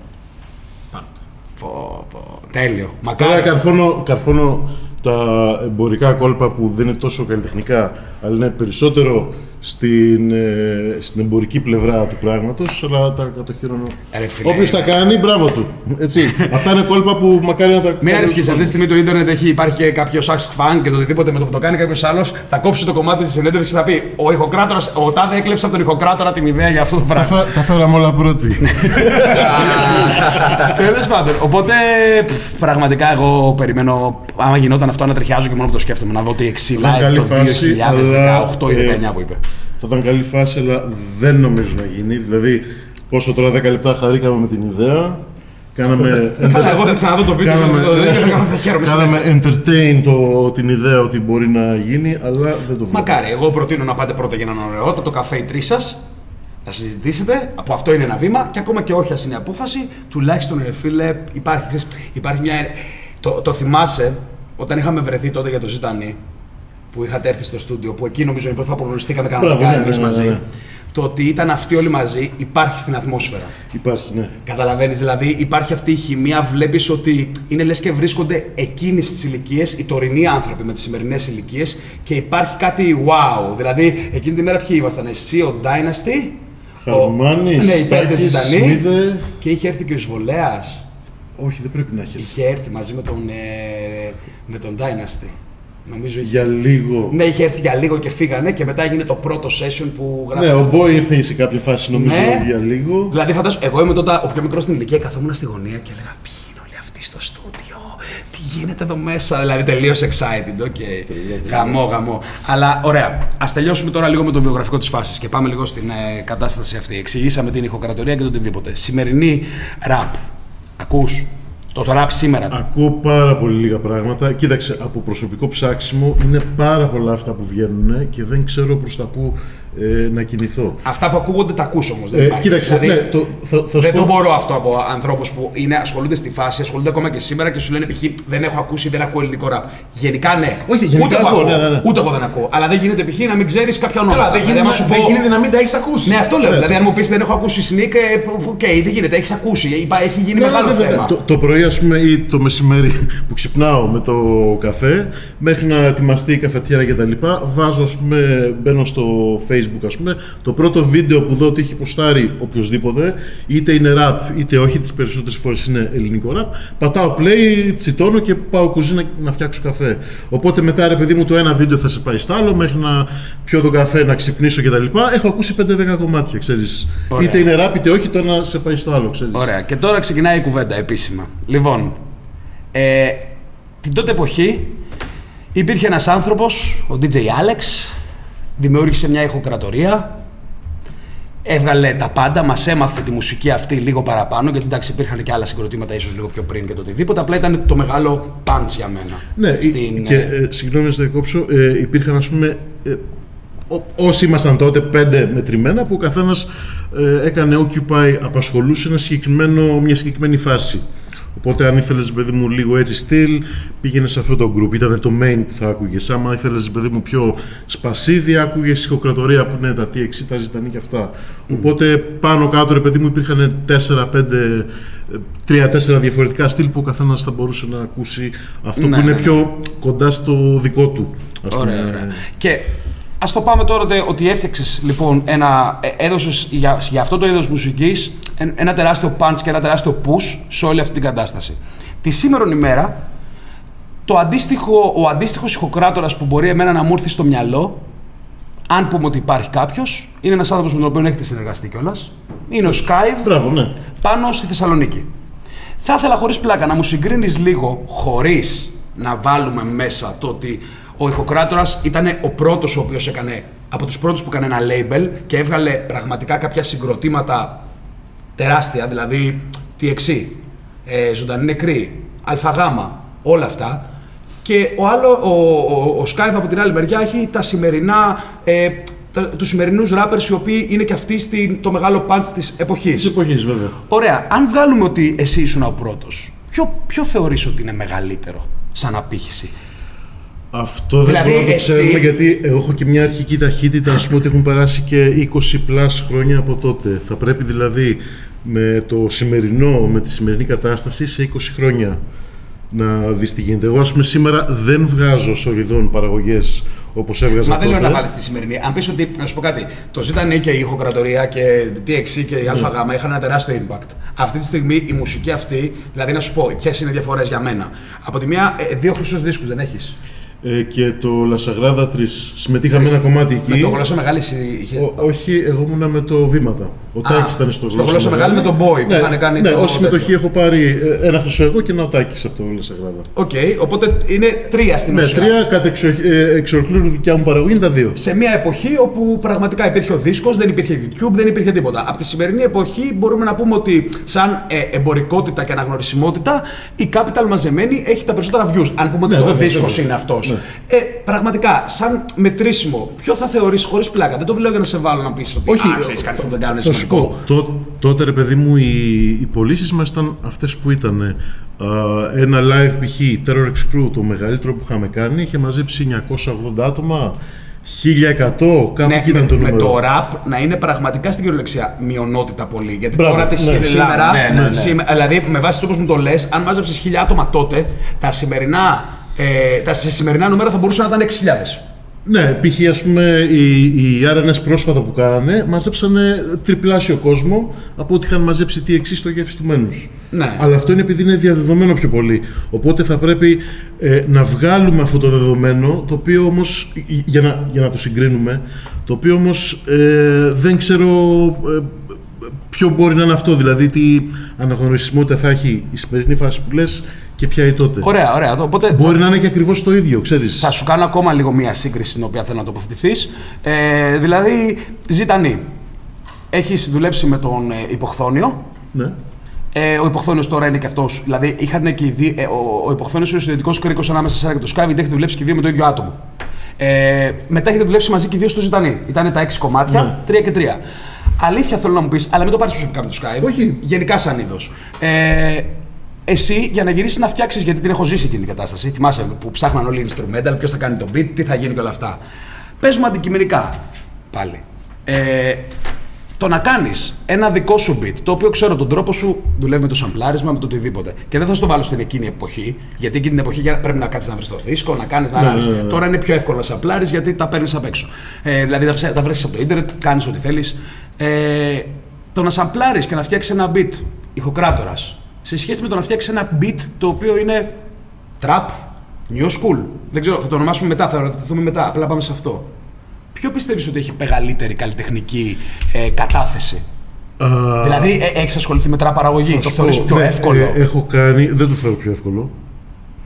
S1: Πω, πω. Τέλειο.
S3: Τώρα
S1: Μακάρι.
S3: καρφώνω, καρφώνω τα εμπορικά κόλπα που δεν είναι τόσο καλλιτεχνικά, αλλά είναι περισσότερο στην, ε, στην εμπορική πλευρά του πράγματος, αλλά τα κατοχυρώνω.
S1: Ρε φίλε.
S3: Όποιος τα κάνει, μπράβο του. Έτσι. Αυτά είναι κόλπα που μακάρι να τα
S1: Μην
S3: κάνει
S1: ανησυχεί,
S3: ο
S1: αυτή τη στιγμή το ίντερνετ έχει, υπάρχει και κάποιο sax fan και το οτιδήποτε με το που το κάνει κάποιος άλλος θα κόψει το κομμάτι της συνέντευξης και θα πει Ο ηχοκράτορας, ο Τάδε έκλεψε από τον ηχοκράτορα την ιδέα για αυτό το
S3: Τα,
S1: πράγμα.
S3: φα- τα φέραμε όλα πρώτη.
S1: Τέλος πάντων. Οπότε πφ, πραγματικά εγώ περιμένω, άμα γινόταν αυτό, να τριχιάζω και μόνο που το σκέφτομαι. Να δω τι εξή
S3: ήταν
S1: live
S3: καλή
S1: το
S3: φάση,
S1: 2018 ή
S3: αλλά,
S1: 19 που είπε.
S3: Θα ήταν καλή φάση, αλλά δεν νομίζω να γίνει. Δηλαδή, πόσο τώρα 10 λεπτά χαρήκαμε με την ιδέα. Κάναμε,
S1: Καλά, εγώ θα ξαναδώ το βίντεο
S3: κάναμε,
S1: και το δείτε και θα θα χαίρομαι.
S3: κάναμε
S1: συνέχεια.
S3: entertain το, την ιδέα ότι μπορεί να γίνει, αλλά δεν το βλέπω.
S1: Μακάρι, εγώ προτείνω να πάτε πρώτα για έναν ωραιότατο καφέ οι τρεις σας, να συζητήσετε. Από αυτό είναι ένα βήμα και ακόμα και όχι, ας είναι απόφαση, τουλάχιστον ρε φίλε, υπάρχει, ξέρεις, υπάρχει μια. Το, το θυμάσαι όταν είχαμε βρεθεί τότε για το Ζητανί, που είχατε έρθει στο στούντιο, που εκεί νομίζω είναι η πρώτη φορά που γνωριστήκαμε κανονικά
S3: Μπράβο, ναι,
S1: εμείς
S3: ναι, ναι,
S1: μαζί.
S3: ναι.
S1: Το ότι ήταν αυτοί όλοι μαζί υπάρχει στην ατμόσφαιρα.
S3: Υπάρχει, ναι.
S1: Καταλαβαίνεις, δηλαδή υπάρχει αυτή η χημεία, βλέπεις ότι είναι λες και βρίσκονται εκείνε τι ηλικίες, οι τωρινοί άνθρωποι με τις σημερινές ηλικίες και υπάρχει κάτι wow. Δηλαδή εκείνη τη μέρα ποιοι ήμασταν, εσύ, ο Dynasty,
S3: Χαρμάνη,
S1: ναι, οι πέντε
S3: Στάκης,
S1: Ζητανοί
S3: Σμίδε.
S1: και είχε έρθει και ο Σβολέα.
S3: Όχι, δεν πρέπει να έχει. έρθει.
S1: Είχε έρθει μαζί με τον, ε, με τον Dynasty. Νομίζω είχε.
S3: Για λίγο.
S1: Ναι, είχε έρθει για λίγο και φύγανε και μετά έγινε το πρώτο session που γράφει.
S3: Ναι, ο Μπόι ήρθε σε κάποια φάση νομίζω
S1: Ναι.
S3: για λίγο.
S1: Δηλαδή, φαντάζομαι, εγώ είμαι τότε ο πιο μικρός στην ηλικία, καθόμουν στη γωνία και έλεγα Ποιοι είναι όλοι αυτοί στο στούντιο, τι γίνεται εδώ μέσα; Δηλαδή τελείως excited. Okay. Γαμό, γαμό. Αλλά ωραία. Α τελειώσουμε τώρα λίγο με το βιογραφικό της φάσης και πάμε λίγο στην ε, κατάσταση αυτή. Εξηγήσαμε την ηχοκρατορία και το οτιδήποτε. Σημερινή ραπ. Ακούς; Το rap σήμερα.
S3: Ακούω πάρα πολύ λίγα πράγματα. Κοίταξε, από προσωπικό ψάξιμο είναι πάρα πολλά αυτά που βγαίνουν και δεν ξέρω προς τα πού ε, να κινηθώ.
S1: Αυτά που ακούγονται τα ακούς όμως. Δεν
S3: Ε,
S1: υπάρχει.
S3: κοίταξε,
S1: Δηλαδή,
S3: ναι, το, θα, θα σου
S1: δεν
S3: πω-
S1: το μπορώ αυτό από ανθρώπους που είναι, ασχολούνται στη φάση, ασχολούνται ακόμα και σήμερα και σου λένε π.χ. δεν έχω ακούσει, δεν ακούω ελληνικό ραπ. Γενικά ναι.
S3: Όχι, γενικά
S1: ούτε, εγώ
S3: ακούω,
S1: ακούω,
S3: ναι, ναι, ναι.
S1: ούτε εγώ δεν ακούω. Αλλά δεν γίνεται π.χ. να μην ξέρεις κάποια ονόματα.
S2: Καλά, δεν
S1: Δηλαδή,
S2: γίνεται,
S1: άμα σου
S2: δεν
S1: πω-
S2: γίνεται να μην τα έχεις ακούσει.
S1: Ναι, αυτό λέω.
S3: Ναι.
S1: Δηλαδή, αν μου πεις δεν έχω ακούσει Snik, ε, οκ, δεν γίνεται, έχεις ακούσει. Είπα, Έχει γίνει
S3: Ναι,
S1: μεγάλο
S3: ναι, βέβαια.
S1: θέμα.
S3: Το, το πρωί, ας πούμε, ή το μεσημέρι που ξυπνάω με το καφέ, μέχρι να ετοιμαστεί η καφετιέρα και τα λοιπά, βάζω, ας πούμε, μπαίνω στο facebook, ας πούμε, το πρώτο βίντεο που δω ότι έχει ποστάρει οποιοδήποτε, είτε είναι rap, είτε όχι, τις περισσότερες φορές είναι ελληνικό rap, πατάω play, τσιτώνω και πάω κουζίνα να φτιάξω καφέ. Οπότε μετά, ρε παιδί μου, το ένα βίντεο θα σε πάει στο άλλο, μέχρι να πιω τον καφέ, να ξυπνήσω και τα λοιπά. Έχω ακούσει 5-10 κομμάτια, ξέρεις.
S1: Ωραία.
S3: Είτε είναι rap, είτε όχι, το ένα σε πάει στο άλλο, ξέρεις.
S1: Ωραία. Και τώρα ξεκινάει η κουβέντα επίσημα. Λοιπόν, ε, την τότε εποχή υπήρχε ένας άνθρωπος, ο DJ Alex, δημιούργησε μια ηχοκρατορία, έβγαλε τα πάντα, μας έμαθε τη μουσική αυτή λίγο παραπάνω, γιατί εντάξει υπήρχαν και άλλα συγκροτήματα ίσως λίγο πιο πριν και το οτιδήποτε, απλά ήταν το μεγάλο punch για μένα.
S3: Ναι,
S1: Στην,
S3: και
S1: ε,
S3: ε, συγγνώμη να το διακόψω, ε, υπήρχαν ας πούμε, ε, ό- όσοι ήμασταν τότε πέντε μετρημένα που ο καθένας ε, έκανε occupy, απασχολούσε ένα συγκεκριμένο, μια συγκεκριμένη φάση. Οπότε αν ήθελες παιδί μου λίγο έτσι στυλ, πήγαινε σε αυτό το group, ήταν το main που θα άκουγες. Άμα ήθελες παιδί μου πιο σπασίδι, άκουγες ηχοκρατορία που είναι τα TXC, τα ζητανή και αυτά. Οπότε πάνω κάτω ρε παιδί μου υπήρχαν 4-5 τρία-τέσσερα διαφορετικά στυλ που ο καθένας θα μπορούσε να ακούσει αυτό
S1: Ναι,
S3: που είναι
S1: ναι, ναι.
S3: πιο κοντά στο δικό του. Ας
S1: Ωραία,
S3: πούμε.
S1: ωραία. Και ας το πάμε τώρα τε- ότι έφτιαξες λοιπόν ένα. έδωσες για, για αυτό το είδος μουσικής ένα τεράστιο punch και ένα τεράστιο push σε όλη αυτή την κατάσταση. Τη σήμερον ημέρα, το αντίστοιχο, ο αντίστοιχος ηχοκράτορας που μπορεί εμένα να μου έρθει στο μυαλό, αν πούμε ότι υπάρχει κάποιος, είναι ένας άνθρωπος με τον οποίο έχετε συνεργαστεί κιόλας. Είναι ο Skype
S3: Μπράβο, ναι.
S1: πάνω στη Θεσσαλονίκη. Θα ήθελα χωρίς πλάκα να μου συγκρίνεις λίγο, χωρίς να βάλουμε μέσα το ότι ο ηχοκράτορας ήταν ο πρώτος ο οποίος έκανε, από τους πρώτους που έκανε ένα label και έβγαλε πραγματικά κάποια συγκροτήματα τεράστια, δηλαδή TXC, ε, Ζωντανή Νεκρή, ΑΓ, όλα αυτά. Και ο, άλλο, ο, ο, ο Skype από την άλλη μεριά έχει τα σημερινά, ε, τα, τους σημερινούς rappers οι οποίοι είναι και αυτοί στην, το μεγάλο punch της εποχής.
S3: Της εποχής, βέβαια.
S1: Ωραία. Αν βγάλουμε ότι εσύ ήσουν ο πρώτος, ποιο, ποιο θεωρείς ότι είναι μεγαλύτερο σαν απήχηση;
S3: Αυτό δεν
S1: Δηλαδή,
S3: μπορούμε να το
S1: εσύ-
S3: ξέρουμε γιατί εγώ έχω και μια αρχική ταχύτητα, ας πούμε ότι έχουν περάσει και 20 πλάς χρόνια από τότε. Θα πρέπει δηλαδή με το σημερινό, με τη σημερινή κατάσταση σε 20 χρόνια να δεις τι γίνεται. Εγώ ας πούμε σήμερα δεν βγάζω σοριδών παραγωγές όπως έβγαζα
S1: Μα δεν
S3: τότε.
S1: λέω να βάλεις τη σημερινή. Αν πεις ότι, να σου πω κάτι, το ζήτανε και η ηχοκρατορία και TXC και η ΑΓ είχαν ένα τεράστιο impact. Αυτή τη στιγμή η μουσική αυτή, δηλαδή να σου πω ποιε είναι οι διαφορέ για μένα. Από τη μία, ε, δύο χρυσούς δίσκους δεν έχεις.
S3: Ε, και το Λασαγράδα 3 συμμετείχα με ένα κομμάτι εκεί.
S1: Με το γλώσσα μεγάλη είχε.
S3: Ο- όχι, εγώ ήμουνα με το Βήματα. Ο Τάκης ήταν στο
S1: στο Γλώσσα Μεγάλη με τον Boy που
S3: ναι,
S1: είχαν κάνει
S3: Ναι,
S1: το
S3: ως συμμετοχή
S1: τέτοιο.
S3: έχω πάρει ε, ένα χρυσό εγώ και ένα ο Τάκης από το Λασαγράδα.
S1: Οκ, οπότε είναι τρία στην
S3: Ναι,
S1: ουσία.
S3: τρία κατ' εξω, ε, εξ ολοκλήρου δικιά μου παραγωγή είναι τα δύο.
S1: σε μια εποχή όπου πραγματικά υπήρχε ο δίσκος, δεν υπήρχε YouTube, δεν υπήρχε τίποτα. Από τη σημερινή εποχή μπορούμε να πούμε ότι σαν ε, εμπορικότητα και αναγνωρισιμότητα η Capital μαζεμένη έχει τα περισσότερα views. Αν πούμε
S3: Ναι,
S1: ότι ο
S3: βέβαια,
S1: δίσκος
S3: βέβαια.
S1: είναι αυτός.
S3: Ναι.
S1: Ε, πραγματικά, σαν μετρήσιμο, ποιο θα θεωρήσει χωρίς πλάκα; Δεν το λέω για να σε βάλω να πεις ότι
S3: Όχι,
S1: «Α, ξέρεις κάτι αυτό δεν κάνουν
S3: θα σου
S1: σημαντικό».
S3: πω, τό- τότε ρε παιδί μου οι, οι πωλήσεις μας ήταν αυτές που ήταν. ένα live π.χ. Terror X Crew, το μεγαλύτερο που είχαμε κάνει, είχε μαζέψει 980 άτομα, 1100, κάπου
S1: Ναι,
S3: εκεί ήταν
S1: με,
S3: το
S1: με
S3: νούμερο.
S1: το rap να είναι πραγματικά στην κυριολεξία μειονότητα πολύ. Γιατί
S3: Μπράβο,
S1: τώρα τη
S3: ναι.
S1: σήμερα,
S2: Ναι, ναι, ναι.
S1: σήμε- δηλαδή με βάση όπω μου το λες, αν μάζεψε χίλια άτομα τότε, τα σημερινά, ε, τα σε σημερινά νούμερα θα μπορούσαν να ήταν 6.000.
S3: Ναι, π.χ. ας πούμε οι, οι RNS πρόσφατα που κάνανε μαζέψανε τριπλάσιο κόσμο από ό,τι είχαν μαζέψει τι εξής στο γεύση του μένους.
S1: Ναι.
S3: Αλλά αυτό είναι επειδή είναι διαδεδομένο πιο πολύ. Οπότε θα πρέπει ε, να βγάλουμε αυτό το δεδομένο, το οποίο όμως, ε, για να, για να το συγκρίνουμε, το οποίο όμως ε, δεν ξέρω ε, ποιο μπορεί να είναι αυτό, δηλαδή τι αναγνωρισιμότητα θα έχει η σημερινή φάση που λες και και ποια η τότε.
S1: Ωραία, ωραία. Το- Οπότε
S3: Μπορεί να είναι και ακριβώς το ίδιο, ξέρεις.
S1: θα σου κάνω ακόμα λίγο μία σύγκριση στην οποία θέλω να τοποθετηθείς. Ε, δηλαδή, Ζητανή. Έχεις δουλέψει με τον ε, υποχθόνιο.
S3: Ναι.
S1: Ε, ο υποχθόνιο τώρα είναι και αυτός. Δηλαδή, είχαν και οι δύο, ε, ο, ο υποχθόνιο είναι ο συνδετικό κρίκο ανάμεσα σε εσένα και το Σκάβι, έχετε δουλέψει και οι δύο με το ίδιο άτομο. Ε, μετά έχετε δουλέψει μαζί και οι δύο στο Ζητανή. Ήταν τα έξι κομμάτια,
S3: Ναι.
S1: τρία και τρία. Αλήθεια θέλω να μου πεις, αλλά μην το πάρεις προσωπικά με το Skype.
S3: Όχι.
S1: Γενικά σαν είδος. Ε, εσύ για να γυρίσεις να φτιάξεις, γιατί την έχω ζήσει εκείνη την κατάσταση. Θυμάσαι που ψάχναν όλοι οι instrumental, ποιος θα κάνει τον beat, τι θα γίνει και όλα αυτά. Παίζουμε αντικειμενικά πάλι. Ε, το να κάνεις ένα δικό σου beat, το οποίο ξέρω τον τρόπο σου δουλεύει με το σαμπλάρισμα, με το οτιδήποτε. Και δεν θα στο βάλω στην εκείνη εποχή, γιατί εκείνη την εποχή για- πρέπει να κάτσεις να βρεις το δίσκο, να κάνεις.
S3: Ναι,
S1: να
S3: ναι, ναι, ναι.
S1: Τώρα είναι πιο εύκολο να σαμπλάρεις γιατί τα παίρνεις απ' έξω. Ε, δηλαδή τα, ψε- τα βρίσκει από το ίντερνετ, κάνεις ό,τι θέλεις. Ε, το να σαμπλάρεις και να φτιάξεις ένα beat ηχοκράτορας σε σχέση με το να φτιάξεις ένα beat το οποίο είναι trap, new school. Δεν ξέρω, θα το ονομάσουμε μετά, θα ρωτηθούμε μετά. Απλά πάμε σε αυτό. Ποιο πιστεύεις ότι έχει μεγαλύτερη καλλιτεχνική ε, κατάθεση;
S3: Α,
S1: δηλαδή, ε, έχεις ασχοληθεί με τραπ παραγωγή,
S3: θα
S1: το
S3: σου
S1: θεωρείς
S3: πω,
S1: πιο
S3: ναι,
S1: εύκολο;
S3: ε, έχω κάνει, δεν το θεωρώ πιο εύκολο.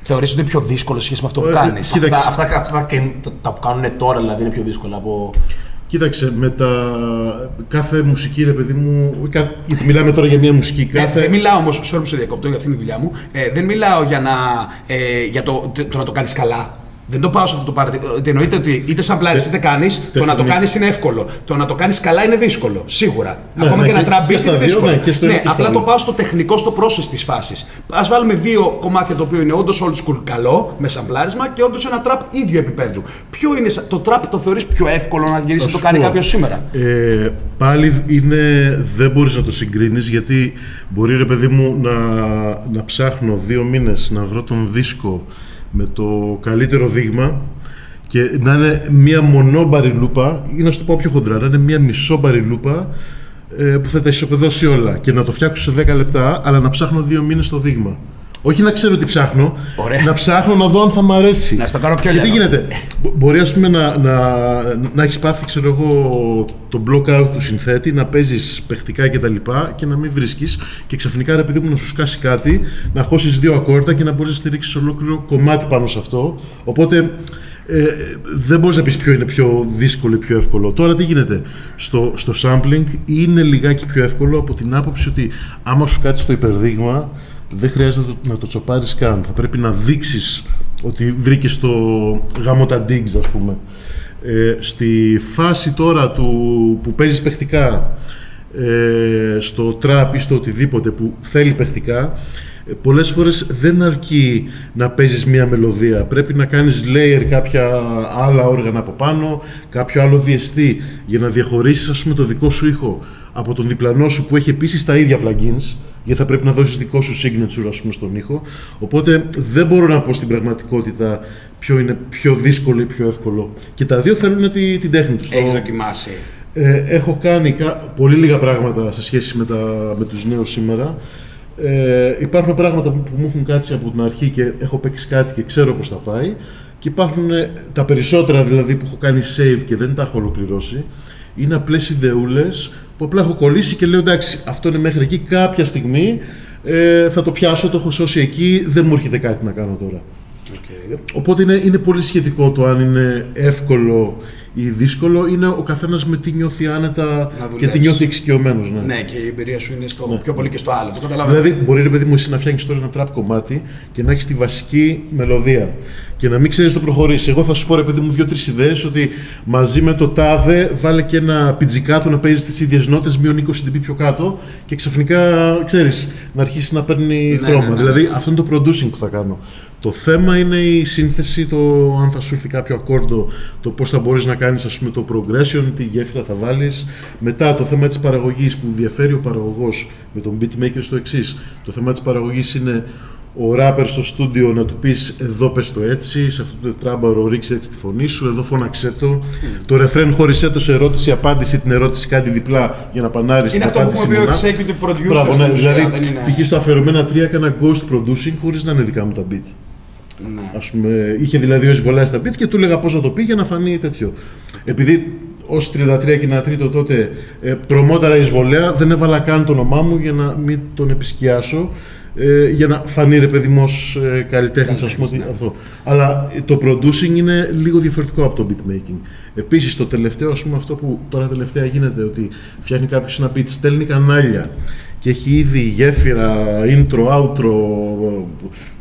S1: Θεωρείς ότι είναι πιο δύσκολο σε σχέση με αυτό που
S3: Ε,
S1: κάνεις;
S3: κοίταξε.
S2: Αυτά, αυτά, αυτά και τα, τα που κάνουν τώρα δηλαδή είναι πιο δύσκολα από.
S3: Κοίταξε, με τα... κάθε μουσική, ρε παιδί μου, κα- γιατί μιλάμε τώρα για μια μουσική, κάθε...
S1: Ε, δεν μιλάω όμως, sorry που σε διακόπτω, για αυτήν τη δουλειά μου. Ε, δεν μιλάω για, να, ε, για το, το να το κάνεις καλά. Δεν το πάω σε αυτό το παράδειγμα. Ότι εννοείται ότι είτε σαν πλάτη είτε κάνεις, το να το
S3: τεχνική.
S1: κάνεις είναι εύκολο. Το να το κάνεις καλά είναι δύσκολο. Σίγουρα.
S3: Ναι,
S1: Ακόμα
S3: ναι,
S1: και να
S3: και-
S1: τραμπεί
S3: και στα
S1: είναι
S3: δύο,
S1: δύσκολο.
S3: ναι, και στο ένα και στο
S1: απλά
S3: άλλο.
S1: το πάω στο τεχνικό, στο process της φάσης. Α βάλουμε δύο κομμάτια το οποίο είναι όντως old school καλό, με σαμπλάρισμα και όντως ένα τραπ ίδιο επίπεδου. Ποιο είναι σα- το τραπ το θεωρείς πιο εύκολο να γυρίσει
S3: Θα
S1: να το
S3: σου
S1: κάνει
S3: πω.
S1: κάποιος σήμερα;
S3: Ε, πάλι είναι, δεν μπορείς να το συγκρίνεις γιατί μπορεί ρε παιδί μου να, να ψάχνω δύο μήνες να βρω τον δίσκο με το καλύτερο δείγμα και να είναι μία μονόμπαρη λούπα ή να σου το πω πιο χοντρά, να είναι μία μισόμπαρη λούπα ε, που θα τα ισοπεδώσει όλα και να το φτιάξω σε 10 λεπτά αλλά να ψάχνω δύο μήνες το δείγμα. Όχι να ξέρω τι ψάχνω,
S1: Ωραία.
S3: να ψάχνω να δω αν θα μ' αρέσει.
S1: Να στο κάνω πιο
S3: Και τι
S1: λιανό.
S3: γίνεται, Μπο- μπορεί ας πούμε να, να, να έχεις πάθει ξέρω εγώ το block out του συνθέτη, να παίζεις παιχτικά και τα λοιπά και να μην βρίσκεις και ξαφνικά ρε παιδί μου να σου σκάσει κάτι, να χώσεις δύο ακόρτα και να μπορείς να στηρίξεις ολόκληρο κομμάτι πάνω σε αυτό. Οπότε ε, δεν μπορείς να πεις ποιο είναι πιο δύσκολο ή πιο εύκολο. Τώρα τι γίνεται, στο, στο sampling είναι λιγάκι πιο εύκολο από την άποψη ότι άμα σου κάτσει το υπερδείγμα δεν χρειάζεται να το, να το τσοπάρεις καν. Θα πρέπει να δείξεις ότι βρήκες το γάμο τα digs ας πούμε. Ε, στη φάση τώρα του, που παίζεις παιχτικά ε, στο trap ή στο οτιδήποτε που θέλει παιχτικά ε, πολλές φορές δεν αρκεί να παίζεις μία μελωδία πρέπει να κάνεις layer κάποια άλλα όργανα από πάνω κάποιο άλλο διεστή για να διαχωρίσεις ας πούμε το δικό σου ήχο από τον διπλανό σου που έχει επίσης τα ίδια plugins γιατί θα πρέπει να δώσεις δικό σου signature ας πούμε στον ήχο οπότε δεν μπορώ να πω στην πραγματικότητα ποιο είναι πιο δύσκολο ή πιο εύκολο και τα δύο θέλουν τη, την τέχνη τους
S1: Έχεις
S3: Το-
S1: δοκιμάσει.
S3: ε, έχω κάνει κα- πολύ λίγα πράγματα σε σχέση με, τα, με τους νέους σήμερα. Ε, υπάρχουν πράγματα που, που μου έχουν κάτσει από την αρχή και έχω παίξει κάτι και ξέρω πώς θα πάει. Και υπάρχουν ε, τα περισσότερα δηλαδή που έχω κάνει save και δεν τα έχω ολοκληρώσει. Είναι απλές ιδεούλες που απλά έχω κολλήσει και λέω εντάξει αυτό είναι μέχρι εκεί. Κάποια στιγμή ε, θα το πιάσω, το έχω σώσει εκεί, δεν μου έρχεται κάτι να κάνω τώρα. Οπότε είναι, είναι πολύ σχετικό το αν είναι εύκολο ή δύσκολο. Είναι ο καθένας με τι νιώθει άνετα
S1: Να
S3: και τι
S1: δουλέψει.
S3: νιώθει εξοικειωμένος. Ναι.
S1: Ναι, και η εμπειρία σου είναι στο πιο πολύ και στο άλλο. Το καταλαβαίνω.
S3: Δηλαδή, μπορεί ρε παιδί μου εσύ να φτιάχνεις τώρα ένα τραπ κομμάτι και να έχεις τη βασική μελωδία και να μην ξέρεις το προχωρήσει. Εγώ θα σου πω ρε παιδί μου δύο-τρεις ιδέες ότι μαζί με το τάδε βάλε και ένα πιτζικάτο να παίζει τι ίδιες νότες μείον 20 dB πιο κάτω και ξαφνικά ξέρεις να αρχίσει να παίρνει
S1: Ναι,
S3: χρώμα.
S1: ναι, ναι.
S3: Δηλαδή, αυτό είναι το producing που θα κάνω. Το θέμα είναι η σύνθεση, το αν θα σου έρθει κάποιο ακόρντο, το πώς θα μπορείς να κάνεις ας πούμε το progression, τι γέφυρα θα βάλεις. Μετά το θέμα της παραγωγής που διαφέρει ο παραγωγός με τον beatmaker στο εξής. Το θέμα της παραγωγής είναι ο rapper στο στούντιο να του πεις εδώ πες το έτσι, σε αυτό το τετράμπαρο ρίξε έτσι τη φωνή σου, εδώ φώναξέ το. Το ρεφρέν χώρισέ το σε ερώτηση απάντηση, την ερώτηση κάτι διπλά για να πανάρεις την
S1: Είναι αυτό που
S3: απάντηση
S1: έχουμε πει ο
S3: μονά.
S1: executive producer.
S3: Μπράβο,
S1: στην
S3: ναι,
S1: ουσία,
S3: δηλαδή
S1: δεν είναι-
S3: π.χ. στο αφιερωμένα 3 έκανα ghost producing χωρίς να είναι δικά μου τα beat.
S1: Ναι.
S3: Ας πούμε, είχε δηλαδή ο Ισβολά στα beat και του έλεγα πώ να το πει για να φανεί τέτοιο. Επειδή ως 33 και ένα τρίτο τότε ε, προμόταρα Ισβολέα, δεν έβαλα καν το όνομά μου για να μην τον επισκιάσω. ε, για να φανεί ρε παιδί μου ως ε, καλλιτέχνης, ας πούμε, ότι αυτό. Αλλά ε, το producing είναι λίγο διαφορετικό από το beatmaking. Επίσης, το τελευταίο, ας πούμε, αυτό που τώρα τελευταία γίνεται, ότι φτιάχνει κάποιος ένα beat, στέλνει κανάλια και έχει ήδη γέφυρα, intro, outro,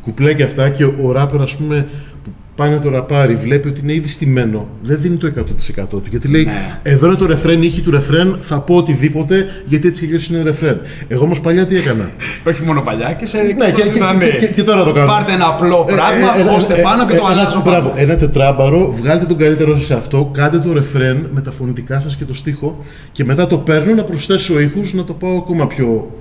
S3: κουπλέ και αυτά και ο ράπερ, ας πούμε, που πάει να το ραπάρει, βλέπει ότι είναι ήδη στημένο, δεν δίνει το 100% του. Γιατί λέει,
S1: Ναι.
S3: εδώ είναι το ρεφρέν, η ήχη του ρεφρέν, θα πω οτιδήποτε, γιατί έτσι και αλλιώς είναι ρεφρέν. Εγώ όμως παλιά τι έκανα.
S1: Όχι μόνο παλιά και σε
S3: Ναι, και, και,
S1: να
S3: και, και, και τώρα το κάνω.
S1: Πάρτε ένα απλό
S3: Ε,
S1: πράγμα,
S3: ε, ε,
S1: χώστε
S3: ε,
S1: πάνω και
S3: ε,
S1: το
S3: ένα-
S1: αλλάζω
S3: Μπράβο,
S1: πάνω.
S3: ένα τετράμπαρο, βγάλτε τον καλύτερο σας σε αυτό, κάντε το ρεφρέν με τα φωνητικά σας και το στίχο και μετά το παίρνω να προσθέσω ήχους να το πάω ακόμα πιο,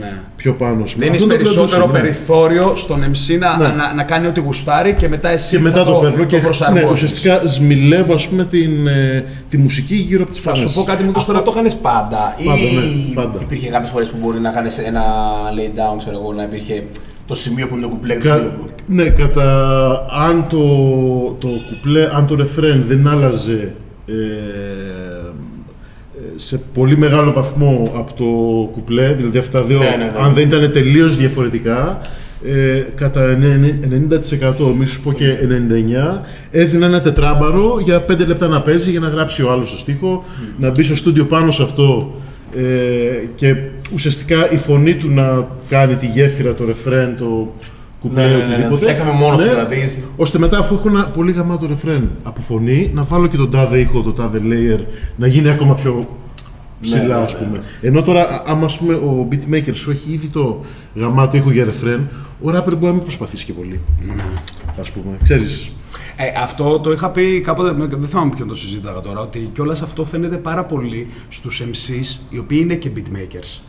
S1: Ναι.
S3: πιο πάνω. ας πούμε.
S1: Δίνεις
S3: Αυτό είναι το
S1: περισσότερο
S3: producing, ναι.
S1: περιθώριο στον MC να,
S3: Ναι.
S1: να, να κάνει ό,τι γουστάρει και μετά εσύ
S3: Και μετά
S1: θα
S3: το παίρνω και ναι,
S1: προσαρμόζεις.
S3: ουσιαστικά σμιλεύω ας πούμε την, ε, τη μουσική γύρω από τις
S1: Θα
S3: φωνές.
S1: σου πω κάτι μου το
S2: Αυτό
S1: τώρα.
S2: το έκανε πάντα.
S3: Πάντα,
S2: ή
S3: ναι, πάντα.
S2: υπήρχε κάποιες φορές που μπορεί να κάνεις ένα lay down, ξέρω εγώ, να υπήρχε το σημείο που είναι το κουπλέ. το
S3: Κα-
S2: σημείο που-
S3: ναι, κατά αν το, το κουπλέ, αν το ρεφρέν δεν άλλαζε ε, ε, σε πολύ μεγάλο βαθμό από το κουπλέ, δηλαδή αυτά τα δύο,
S2: Ναι, ναι, ναι.
S3: αν δεν ήταν τελείως διαφορετικά, ε, κατά 90% μη σου πω και 99% έδινα ένα τετράμπαρο για 5 λεπτά να παίζει για να γράψει ο άλλος το στίχο, να μπει στο στούντιο πάνω σε αυτό ε, και ουσιαστικά η φωνή του να κάνει τη γέφυρα, το ρεφρέν, το κουπλέ,
S2: Ναι, ναι, ναι, ναι,
S3: οτιδήποτε.
S2: το φτιάξαμε μόνος του, δηλαδή.
S3: Ώστε μετά, αφού έχω ένα πολύ γαμάτο ρεφρέν από φωνή, να βάλω και τον τάδε ήχο, το τάδε layer, να γίνει ακόμα πιο ψηλά,
S2: Ναι, ναι,
S3: ας πούμε. Ενώ τώρα, α- άμα ας πούμε, ο beatmaker σου έχει ήδη το γαμάτο ήχο για ρεφρέν, ο rapper μπορεί να μην προσπαθήσει και πολύ. Ας πούμε, ξέρεις.
S1: Ε, αυτό το είχα πει κάποτε, με- δεν θυμάμαι ποιον το συζήταγα τώρα, ότι κιόλας αυτό φαίνεται πάρα πολύ στους MCs οι οποίοι είναι και beatmakers.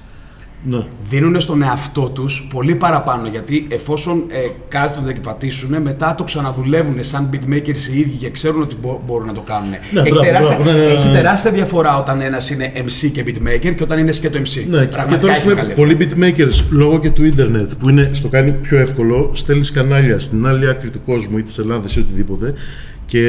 S3: Ναι.
S1: Δίνουν στον εαυτό τους πολύ παραπάνω γιατί εφόσον ε, κάτι το δεκπατήσουν, μετά το ξαναδουλεύουν σαν beatmakers οι ίδιοι και ξέρουν ότι μπο- μπορούν να το κάνουν. έχει,
S3: μπράβο,
S1: τεράστια,
S3: μπράβο, ναι, ναι, ναι,
S1: έχει
S3: ναι.
S1: τεράστια διαφορά όταν ένας είναι MC και beatmaker και όταν είναι και το MC.
S3: Ναι, και
S1: Πραγματικά
S3: τώρα
S1: έχει
S3: πούμε,
S1: μεγάλη
S3: πολλοί beatmakers λόγω και του ίντερνετ που είναι στο κάνει πιο εύκολο, στέλνεις κανάλια στην άλλη άκρη του κόσμου ή της Ελλάδας ή οτιδήποτε και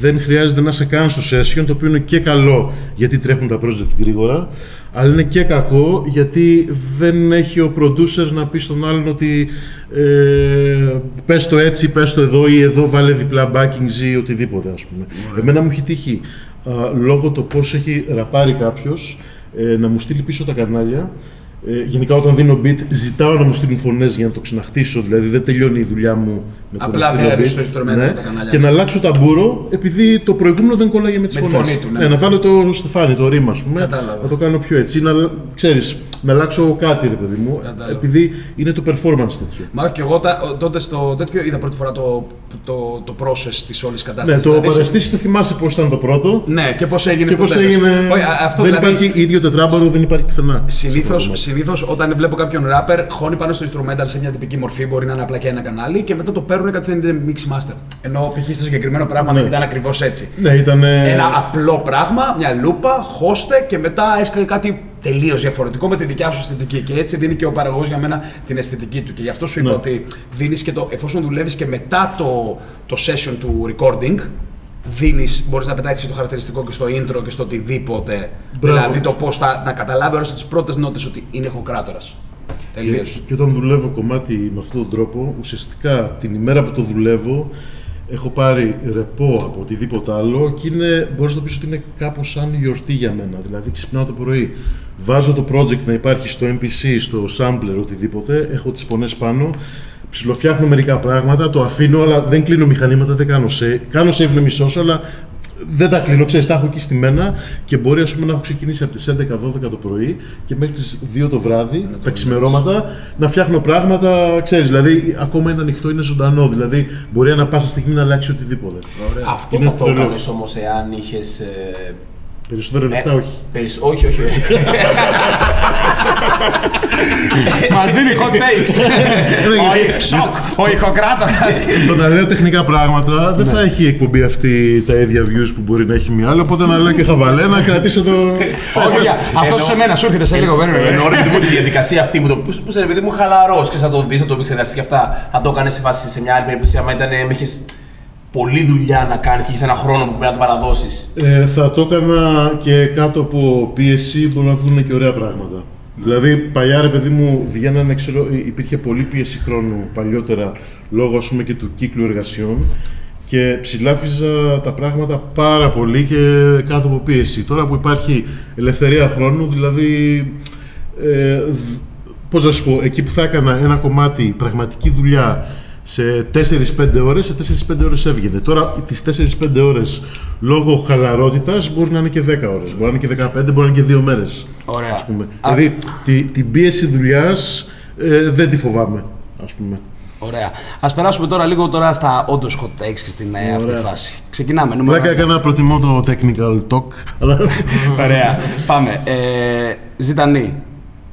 S3: δεν χρειάζεται να σε καν στο session το οποίο είναι και καλό γιατί τρέχουν τα project γρήγορα αλλά είναι και κακό γιατί δεν έχει ο producer να πει στον άλλον ότι ε, πες το έτσι, πες το εδώ ή εδώ βάλε διπλά backings ή οτιδήποτε ας πούμε. Εμένα μου έχει τύχει α, λόγω το πώς έχει ραπάρει κάποιος ε, να μου στείλει πίσω τα κανάλια. Ε, γενικά όταν δίνω beat ζητάω να μου στείλουν φωνές για να το ξαναχτίσω, δηλαδή δεν τελειώνει η δουλειά μου με το
S1: Απλά
S3: να στείλω
S1: δεν
S3: beat.
S1: στο instrumental
S3: ναι,
S1: τα κανάλια.
S3: Και να αλλάξω ταμπούρο επειδή το προηγούμενο δεν κόλλαγε με τις
S1: Με τη
S3: φωνές.
S1: φωνή του, ναι.
S3: να βάλω το στεφάνι, το ρήμα ας πούμε,
S1: Κατάλαβα.
S3: να το κάνω πιο έτσι, να, ξέρεις, να αλλάξω κάτι ρε παιδί μου,
S1: Κατάλαβα.
S3: επειδή είναι το performance τέτοιο.
S1: Μα όχι και εγώ τα- ο- τότε στο τέτοιο είδα πρώτη φορά το, το, το process της όλης
S3: Ναι,
S1: κατάσταση.
S3: το παρεστήσει το θυμάσαι πώς ήταν το πρώτο;
S1: Ναι, και πώς έγινε
S3: και
S1: στο
S3: πώς
S1: τέλος.
S3: έγινε,
S1: Όχι, α- αυτό
S3: δεν
S1: δηλαδή,
S3: υπάρχει ίδιο τετράμπαρο, δεν υπάρχει πουθενά.
S1: Συνήθω,
S3: σε αυτό το
S1: συνήθως, όταν βλέπω κάποιον rapper, χώνει πάνω στο instrumental σε μια τυπική μορφή, μπορεί να είναι απλά και ένα κανάλι και μετά το παίρνουν κάτι δεν είναι mix master. Ενώ π.χ. στο συγκεκριμένο πράγμα
S3: Ναι.
S1: δεν ήταν ακριβώς έτσι.
S3: Ναι, ήταν.
S1: Ένα απλό πράγμα, μια λούπα, χώστε και μετά έσκαγε κάτι τελείως διαφορετικό με τη δικιά σου αισθητική. Και έτσι δίνει και ο παραγωγός για μένα την αισθητική του. Και γι' αυτό σου είπα
S3: Ναι.
S1: ότι δίνεις και το, εφόσον δουλεύεις και μετά το, το session του recording, δίνεις, μπορείς να πετάξεις το χαρακτηριστικό και στο intro και στο οτιδήποτε.
S3: Μπράβο.
S1: Δηλαδή το πώς θα να καταλάβει όλες τις πρώτες νότες ότι είναι ηχοκράτορας.
S3: Και,
S1: Τελείως.
S3: και όταν δουλεύω κομμάτι με αυτόν τον τρόπο, ουσιαστικά την ημέρα που το δουλεύω, έχω πάρει ρεπό από οτιδήποτε άλλο και είναι, μπορείς να πεις ότι είναι κάπως σαν γιορτή για μένα. Δηλαδή ξυπνάω το πρωί, βάζω το project να υπάρχει στο MPC, στο sampler, οτιδήποτε, έχω τις φωνές πάνω, ψιλοφτιάχνω μερικά πράγματα, το αφήνω, αλλά δεν κλείνω μηχανήματα, δεν κάνω save. Κάνω save να μισώσω, αλλά δεν τα κλείνω, ξέρεις, τα έχω εκεί στημένα και μπορεί ας πούμε, να έχω ξεκινήσει από τις 11-12 το πρωί και μέχρι τις 2 το βράδυ, τα ξημερώματα, να φτιάχνω πράγματα, ξέρεις, δηλαδή ακόμα είναι ανοιχτό, είναι ζωντανό, δηλαδή μπορεί ανά πάσα στιγμή να αλλάξει οτιδήποτε.
S2: Αυτό
S3: Είναι
S2: θα το
S3: τρελό.
S2: έκανες όμως εάν είχες. Ε,
S3: Περισσότερα λεφτά
S2: ε,
S3: όχι.
S2: περισ- όχι, όχι. όχι.
S1: Μας δίνει hot takes. Ο- Σοκ, ο ηχοκράτορας.
S3: το να λέω τεχνικά πράγματα δεν
S2: Ναι.
S3: θα έχει η εκπομπή αυτή τα ίδια views που μπορεί να έχει μια άλλη, οπότε να λέω και χαβαλέ να κρατήσω το...
S1: Όχι, Αυτό
S2: Εννοώ-
S1: σε μένα σου έρχεται σε λίγο, περίμενε.
S2: Εννοώ ρε παιδί μου τη διαδικασία αυτή που το που που σε ρε παιδί μου χαλαρός και θα το δεις, θα το επεξεργαστείς και αυτά. Θα το έκανες σε φάση σε μια άλλη περίπτωση. Άμα ήταν, με έχεις πολλή δουλειά να κάνεις και έχεις ένα χρόνο που πρέπει να το παραδώσεις.
S3: Ε, θα το έκανα και κάτω από πίεση μπορεί να βγουν και ωραία πράγματα. Δηλαδή, παλιά ρε παιδί μου, βγαίνανε, ξέρω, υπήρχε πολλή πίεση χρόνου παλιότερα λόγω ας πούμε και του κύκλου εργασιών και ψηλάφιζα τα πράγματα πάρα πολύ και κάτω από πίεση. Τώρα που υπάρχει ελευθερία χρόνου, δηλαδή, ε, δ- πώς να σου πω, εκεί που θα έκανα ένα κομμάτι πραγματική δουλειά σε 4-5 ώρες, σε 4-5 ώρες έβγαινε. Τώρα τις 4-5 ώρες λόγω χαλαρότητας μπορεί να είναι και 10 ώρες, μπορεί να είναι και 15, μπορεί να είναι και 2 μέρες.
S1: Ωραία.
S3: Ας πούμε.
S1: Α,
S3: Δηλαδή τη, την πίεση δουλειάς ε, δεν τη φοβάμαι, ας πούμε.
S1: Ωραία. Α περάσουμε τώρα λίγο τώρα στα όντως hot takes και στην ε, αυτή
S3: Ωραία.
S1: φάση. Ξεκινάμε. Νούμερο
S3: Πλάκα
S1: ένα.
S3: έκανα, προτιμώ το technical talk, αλλά
S1: Ωραία. Πάμε. Ε, ζητανή.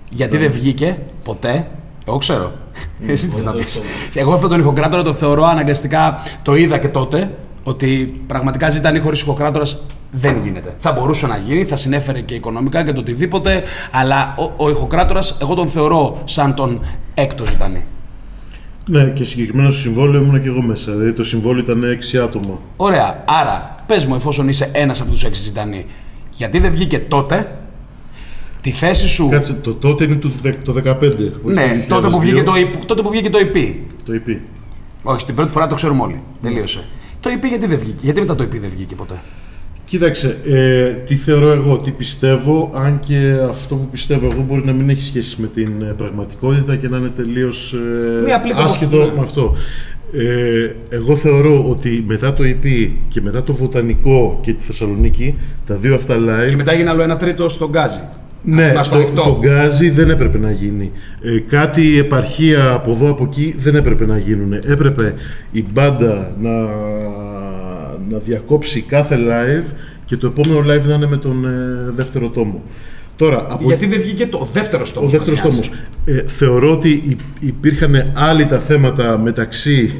S1: Γιατί δεν βγήκε ποτέ; Εγώ ξέρω. Εσύ τι να πεις. Εγώ αυτόν τον ηχοκράτορα το θεωρώ αναγκαστικά. Το είδα και τότε. Ότι πραγματικά ζητανή χωρίς ηχοκράτορας δεν γίνεται. Θα μπορούσε να γίνει, θα συνέφερε και οικονομικά και το οτιδήποτε. Αλλά ο, ο ηχοκράτορας, εγώ τον θεωρώ σαν τον έκτο ζητανή.
S3: ναι, και συγκεκριμένα στο συμβόλαιο ήμουν και εγώ μέσα. Δηλαδή το συμβόλαιο ήταν 6 άτομα.
S1: Ωραία. Άρα, πες μου, εφόσον είσαι ένας από τους έξι ζητανοί, γιατί δεν βγήκε τότε τη θέση σου.
S3: Κάτσε, το τότε είναι το, δε- το 15. όχι
S1: Ναι,
S3: το
S1: τότε που,
S3: 2002,
S1: βγήκε το, EP τότε που βγήκε το EP.
S3: Το EP.
S1: Όχι, την πρώτη φορά το ξέρουμε όλοι. Τελείωσε. Το EP γιατί δεν βγήκε, γιατί μετά το EP δεν βγήκε ποτέ;
S3: Κοίταξε, ε, τι θεωρώ εγώ, τι πιστεύω, αν και αυτό που πιστεύω εγώ μπορεί να μην έχει σχέση με την ε, πραγματικότητα και να είναι τελείως
S1: Μία
S3: ε,
S1: απλή
S3: άσχετο
S1: τοποθέτηση.
S3: με αυτό. Ε, εγώ θεωρώ ότι μετά το EP και μετά το Βοτανικό και τη Θεσσαλονίκη, τα δύο αυτά live,
S1: Και μετά έγινε άλλο ένα τρίτο στον Γκάζι.
S3: Ναι,
S1: Να στο
S3: το,
S1: ανοιχτό.
S3: το γκάζι δεν έπρεπε να γίνει. Ε, κάτι επαρχία από εδώ από εκεί δεν έπρεπε να γίνουν. Έπρεπε η μπάντα να, να διακόψει κάθε live και το επόμενο live να είναι με τον ε, δεύτερο τόμο. Τώρα, από
S1: Γιατί δεν βγήκε το δεύτερο στόμο.
S3: ο δεύτερος τόμος. Ε, θεωρώ ότι υ- υπήρχαν άλλοι τα θέματα μεταξύ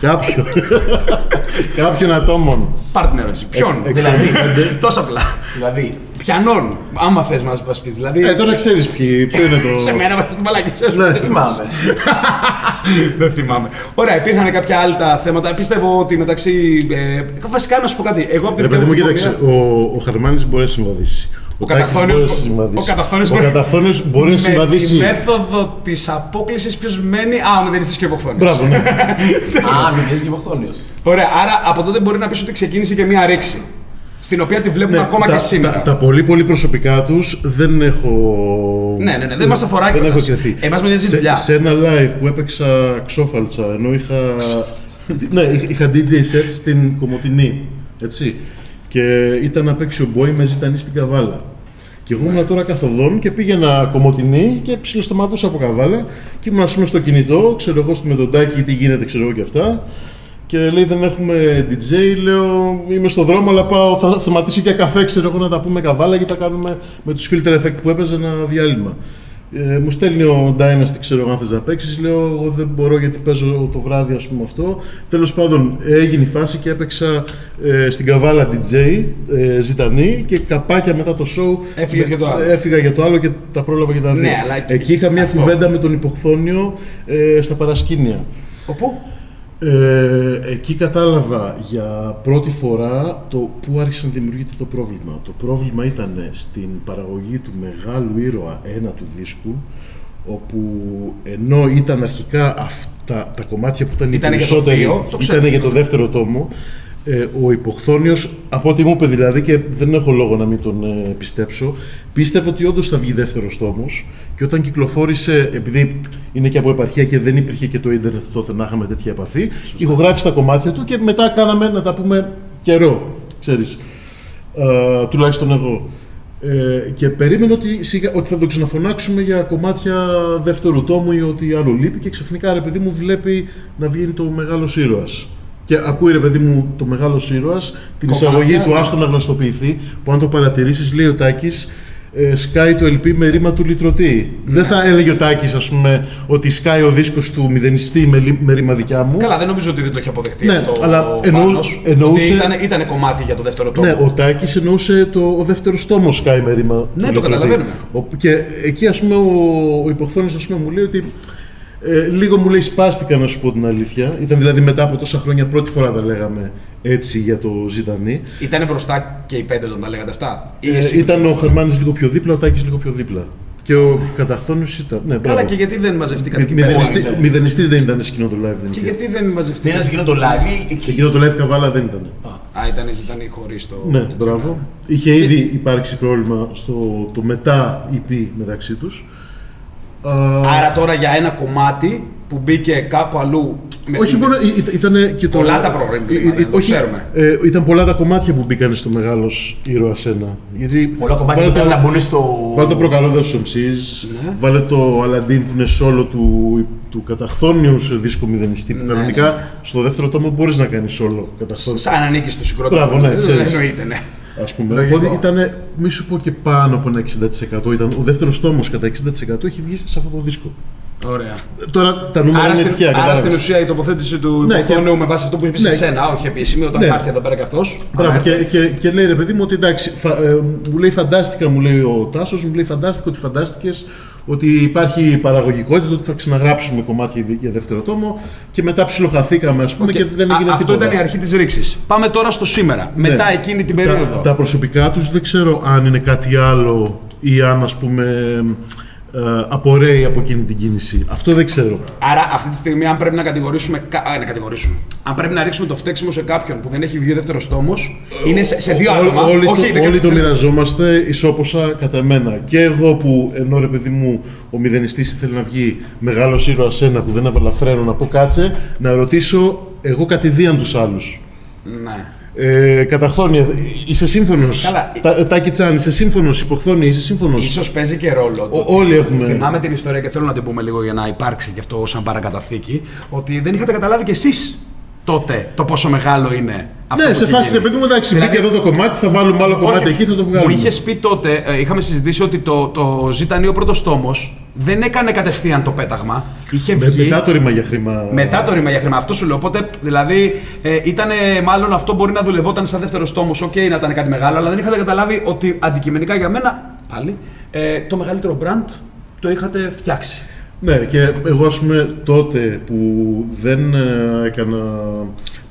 S3: κάποιων, κάποιων ατόμων.
S1: Πάρτε την ερώτηση. Ποιον,
S3: Ε,
S1: δηλαδή.
S3: εκ-
S1: Τόσο απλά.
S2: Δηλαδή,
S1: Πιανών, άμα θες να μας πεις. Δηλαδή.
S3: Ε, τώρα ξέρεις ποιοι, ποιο είναι το...
S1: σε μένα μέσα στην παλάκια.
S3: Ναι.
S2: δεν θυμάμαι.
S1: Δεν θυμάμαι. Ωραία, υπήρχαν κάποια άλλα τα θέματα. Πιστεύω ότι μεταξύ. Ε, βασικά να σου πω κάτι. Εγώ από την
S3: Ρε παιδί μου,
S1: δική μου
S3: κοίταξε,
S1: πορεία-
S3: ο, ο Χαρμάνης μπορεί να συμβαδίσει. Ο, Τάκης
S1: Καταφθόνιος
S3: μπορεί να
S1: μπο-
S3: συμβαδίσει.
S1: ο Καταφθόνιος
S3: Ο
S1: μπορεί-
S3: Καταφθόνιος μπορεί να
S1: Με
S3: συμβαδίσει.
S1: τη μέθοδο της απόκλησης ποιος μένει; Α, ο μηδενιστής και υποχθόνιο.
S3: Μπράβο, ναι.
S2: Α, μην και υποχθόνιο.
S1: Ωραία, άρα από τότε μπορεί να πεις ότι ξεκίνησε και μία ρήξη. Στην οποία τη βλέπουμε
S3: Ναι,
S1: ακόμα
S3: τα,
S1: και σήμερα.
S3: Τα, τα πολύ πολύ προσωπικά τους δεν έχω...
S1: Ναι, ναι, ναι, δεν μας αφορά
S3: Δεν
S1: κιόλας.
S3: έχω εκτεθεί.
S1: Εμάς μας νοιάζει η
S3: σε,
S1: δουλειά.
S3: σε ένα live που έπαιξα ξόφαλτσα, ενώ είχα... ναι, είχα DJ set στην Κομωτινή, έτσι. Και ήταν να παίξει ο Boy με ζητανή στην Καβάλα. Και εγώ ήμουν τώρα καθοδόν και πήγαινα κομμωτινή και ψιλοσταματούσα από καβάλα και ήμουν ας πούμε στο κινητό, ξέρω εγώ με τον Τάκη τι γίνεται, ξέρω εγώ και αυτά. Και λέει δεν έχουμε DJ, λέω είμαι στο δρόμο αλλά πάω, θα σταματήσω για καφέ, ξέρω εγώ να τα πούμε καβάλα και θα κάνουμε με τους filter effect που έπαιζε ένα διάλειμμα. Ε, μου στέλνει ο Dynasty, ξέρω εγώ αν θες να παίξεις, λέω εγώ δεν μπορώ γιατί παίζω το βράδυ ας πούμε αυτό. Τέλος πάντων έγινε η φάση και έπαιξα ε, στην καβάλα DJ, ε, ζητανή και καπάκια μετά το show
S1: Έφυγες για το άλλο.
S3: Έφυγα για το άλλο και τα πρόλαβα για τα δύο.
S1: Ναι, αλλά
S3: Εκεί είχα μια
S1: αυτό.
S3: κουβέντα με τον υποχθόνιο ε, στα παρασκήνια.
S1: Οπού;
S3: Ε, εκεί κατάλαβα για πρώτη φορά το που άρχισε να δημιουργείται το πρόβλημα. Το πρόβλημα ήταν στην παραγωγή του μεγάλου ήρωα ένα του δίσκου, όπου ενώ ήταν αρχικά αυτά τα κομμάτια που ήταν οι
S1: Ήτανε για το
S3: περισσότεροι,
S1: δύο, το ξέρω.
S3: ήταν για το δεύτερο τόμο, ε, ο υποχθόνιος, από ό,τι μου είπε δηλαδή και δεν έχω λόγο να μην τον ε, πιστέψω, πίστευε ότι όντως θα βγει δεύτερος τόμος και όταν κυκλοφόρησε, επειδή είναι και από επαρχία και δεν υπήρχε και το ίντερνετ τότε να είχαμε τέτοια επαφή, ηχογράφησε τα κομμάτια του και μετά κάναμε να τα πούμε καιρό, ξέρεις. Ε, τουλάχιστον εγώ. Ε, και περίμενε ότι, σιγά, ότι θα τον ξαναφωνάξουμε για κομμάτια δεύτερου τόμου ή ότι άλλο λείπει και ξαφνικά ρε παιδί μου βλέπει να βγαίνει το μεγάλος ήρωας. Και ακούει ρε παιδί μου το μεγάλος ήρωας την
S1: Κομμάτια,
S3: εισαγωγή του
S1: ναι.
S3: Άστο να γνωστοποιηθεί που αν το παρατηρήσεις λέει ο Τάκης ε, σκάει το LP με ρήμα του λυτρωτή. Δεν θα έλεγε ο Τάκης ας πούμε ότι σκάει ο δίσκος του μηδενιστή με, λι- με ρήμα δικιά μου.
S1: Καλά, δεν νομίζω ότι δεν το έχει αποδεχτεί
S3: Ναι,
S1: αυτό.
S3: αλλά
S1: ο
S3: εννοού-
S1: Πάνος,
S3: εννοούσε-
S1: Ότι ήταν, ήταν κομμάτι για το δεύτερο τόπο.
S3: Ναι, ο Τάκης εννοούσε το, ο δεύτερος τόμος Sky με ρήμα.
S1: Ναι,
S3: του
S1: το
S3: Λεωτροπή.
S1: καταλαβαίνουμε.
S3: Ο- και εκεί ας πούμε ο, ο υποχθόνης, ας πούμε μου λέει ότι ε, λίγο μου λέει σπάστηκα να σου πω την αλήθεια. Ήταν δηλαδή μετά από τόσα χρόνια πρώτη φορά τα λέγαμε έτσι για το Ζητανή.
S1: Ήταν μπροστά και οι πέντε όταν τα λέγατε αυτά. Ή
S3: Ε,
S1: εσύ;
S3: ήταν ο Χαρμάνης λίγο πιο δίπλα, ο Τάκης λίγο πιο δίπλα. Και ο καταχθόνιος ήταν. Ναι,
S1: Καλά,
S3: μπράβο.
S1: και γιατί δεν μαζευτήκατε εκεί
S3: Μη-
S1: πέρα;
S3: μηδενιστή-
S2: ναι.
S3: Μηδενιστής δεν ήταν σε εκείνο το live. Δεν
S1: Και
S3: είχε.
S1: γιατί δεν
S2: Δεν
S1: μαζευτήκατε;
S2: ήταν σε εκείνο το live.
S3: Σε εκείνο το live καβάλα δεν ήταν.
S1: Α, ήταν, ήταν χωρίς το.
S3: Ναι, μπράβο. Είχε ήδη υπάρξει πρόβλημα στο το μετά EP μεταξύ τους. Α,
S1: Άρα τώρα για ένα κομμάτι που μπήκε κάπου αλλού. με
S3: όχι
S1: την-
S3: μόνο, ήταν και το...
S1: Πολλά τα προβλήματα,
S3: Ε, ε,
S1: το
S3: όχι,
S1: ξέρουμε.
S3: ε, ήταν πολλά τα κομμάτια που μπήκαν στο μεγάλος ήρωα ένα. Γιατί
S2: Πολλά κομμάτια που
S3: βάλε
S2: ήταν
S3: το-
S2: να μπουν στο.
S3: Βάλε το προκαλώ δώσου MCs,
S1: Ναι.
S3: βάλε το Aladdin που είναι solo του, του καταχθόνιους σε δίσκο μηδενιστή. Που
S1: Ναι,
S3: κανονικά
S1: ναι.
S3: στο δεύτερο τόμο μπορείς να κάνεις solo καταχθόνιο.
S1: Σαν να ανήκει στο συγκρότημα.
S3: Μπράβο, ναι,
S1: Ε,
S3: ξέρεις.
S1: Εννοείται, ναι.
S3: Ας πούμε.
S1: Λογικό.
S3: Οπότε ήταν, μη σου πω και πάνω από ένα 60%. Ήταν, ο δεύτερος τόμος κατά 60% έχει βγει σε αυτό το δίσκο.
S1: Ωραία.
S3: Τώρα τα νούμερα
S1: Άρα,
S3: είναι
S1: στην,
S3: τυχαία.
S1: άρα
S3: κατάλαβες.
S1: στην ουσία η τοποθέτηση του
S3: Ναι,
S1: υποθόνου
S3: και-
S1: με βάση αυτό που είπες
S3: Ναι.
S1: σε σένα, όχι επίσημη, όταν
S3: Ναι.
S1: θα έρθει εδώ πέρα κι αυτός.
S3: Μπράβο, και, και, και λέει ρε παιδί μου ότι εντάξει, φα- ε, μου λέει φαντάστηκα, μου λέει ο Τάσος, μου λέει φαντάστηκα ότι φαντάστηκες ότι υπάρχει παραγωγικότητα, ότι θα ξαναγράψουμε κομμάτια για- για δεύτερο τόμο και μετά ψιλοχαθήκαμε, ας πούμε, και δεν έγινε
S1: Αυτό
S3: τίποτα.
S1: ήταν η αρχή της ρήξης. Πάμε τώρα στο σήμερα.
S3: Ναι.
S1: Μετά εκείνη την
S3: Τα-
S1: περίοδο.
S3: Τα, προσωπικά τους δεν ξέρω αν είναι κάτι άλλο ή αν ας πούμε ε, απορρέει από εκείνη την κίνηση. Αυτό δεν ξέρω.
S1: Άρα αυτή τη στιγμή, αν πρέπει να κατηγορήσουμε. κα- Α, να κατηγορήσουμε. Αν πρέπει να ρίξουμε το φταίξιμο σε κάποιον που δεν έχει βγει ο δεύτερος τόμο, είναι σε, σε δύο
S3: Ό-
S1: άτομα.
S3: όλοι,
S1: όχι,
S3: το,
S1: δεν-
S3: όλοι το μοιραζόμαστε ισόποσα κατά μένα. Και εγώ που ενώ ρε παιδί μου ο μηδενιστής ήθελε να βγει μεγάλος ήρωας ένα που δεν έβαλα φρένο να πω κάτσε να ρωτήσω εγώ κατηδίαν τους άλλους.
S1: Ναι.
S3: Ε, καταχθόνια, είσαι σύμφωνος;
S1: Καλά.
S3: Τα, Τάκη Τσάν, είσαι σύμφωνος; Υποχθόνη, είσαι σύμφωνος;
S1: Ίσως παίζει και ρόλο. το
S3: Ο- όλοι έχουμε-
S1: Θυμάμαι την ιστορία και θέλω να την πούμε λίγο για να υπάρξει και αυτό σαν παρακαταθήκη. Ότι δεν είχατε καταλάβει κι εσείς τότε το πόσο μεγάλο είναι αυτό.
S3: Ναι,
S1: που
S3: σε
S1: έχει
S3: φάση ρε
S1: γίνει.
S3: παιδί μου, εντάξει,
S1: Δηλαδή-
S3: μπήκε εδώ το κομμάτι, θα βάλουμε άλλο κομμάτι
S1: Όχι,
S3: εκεί, θα το
S1: Μου
S3: βγάλουμε.
S1: είχες πει τότε, ε, είχαμε συζητήσει ότι το, το Ζήτα Νι ο πρώτος τόμος δεν έκανε κατευθείαν το πέταγμα. Είχε
S3: Με-
S1: βγει.
S3: μετά το ρήμα για χρήμα.
S1: Μετά το ρίμα για χρήμα. Αυτό σου λέω. Οπότε, δηλαδή, ε, ήταν μάλλον αυτό μπορεί να δουλευόταν σαν δεύτερος τόμος. Οκ, να ήταν κάτι μεγάλο, αλλά δεν είχατε καταλάβει ότι αντικειμενικά για μένα, πάλι, ε, το μεγαλύτερο brand το είχατε φτιάξει.
S3: Ναι, και εγώ ας πούμε τότε που δεν ε, έκανα,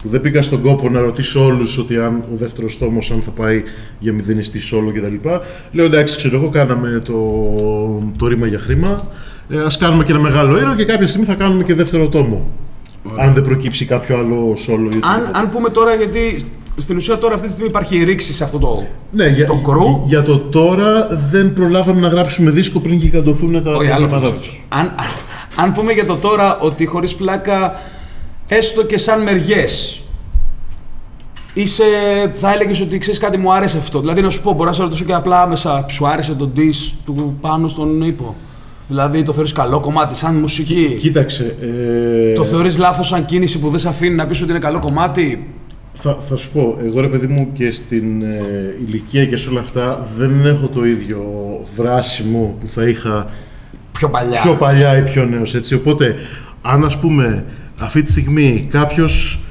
S3: που δεν πήγα στον κόπο να ρωτήσω όλους ότι αν ο δεύτερος τόμος αν θα πάει για μηδενιστή solo και τα λοιπά, λέω εντάξει ξέρω εγώ κάναμε το, το ρήμα για χρήμα, ε, ας κάνουμε και ένα μεγάλο ήρωα και κάποια στιγμή θα κάνουμε και δεύτερο τόμο. Αν δεν προκύψει κάποιο άλλο solo ή οτιδήποτε.
S1: Αν, αν πούμε τώρα, γιατί στην ουσία τώρα αυτή τη στιγμή υπάρχει ρήξη σε αυτό το.
S3: Ναι, για,
S1: το crew.
S3: για το τώρα δεν προλάβαμε να γράψουμε δίσκο πριν γιγαντωθούν τα
S1: Όχι, άλλο
S3: προβλήματά
S1: θέμα.
S3: τους.
S1: Αν, αν πούμε για το τώρα ότι χωρίς πλάκα, έστω και σαν μεριές, είσαι, θα έλεγες ότι ξέρεις κάτι μου άρεσε αυτό. Δηλαδή να σου πω, μπορώ να σε ρωτήσω και απλά άμεσα, σου άρεσε το diss του πάνω στον ύπο; Δηλαδή το θεωρείς καλό κομμάτι, σαν μουσική;
S3: Κοίταξε, ε,
S1: Το θεωρείς λάθος σαν κίνηση που δεν σε αφήνει να πεις ότι είναι καλό κομμάτι;
S3: Θα, θα σου πω, εγώ ρε παιδί μου και στην ε, ηλικία και σε όλα αυτά δεν έχω το ίδιο βράσιμο που θα είχα
S1: Πιο παλιά.
S3: πιο παλιά ή πιο νέος έτσι. Οπότε, αν ας πούμε αυτή τη στιγμή κάποιος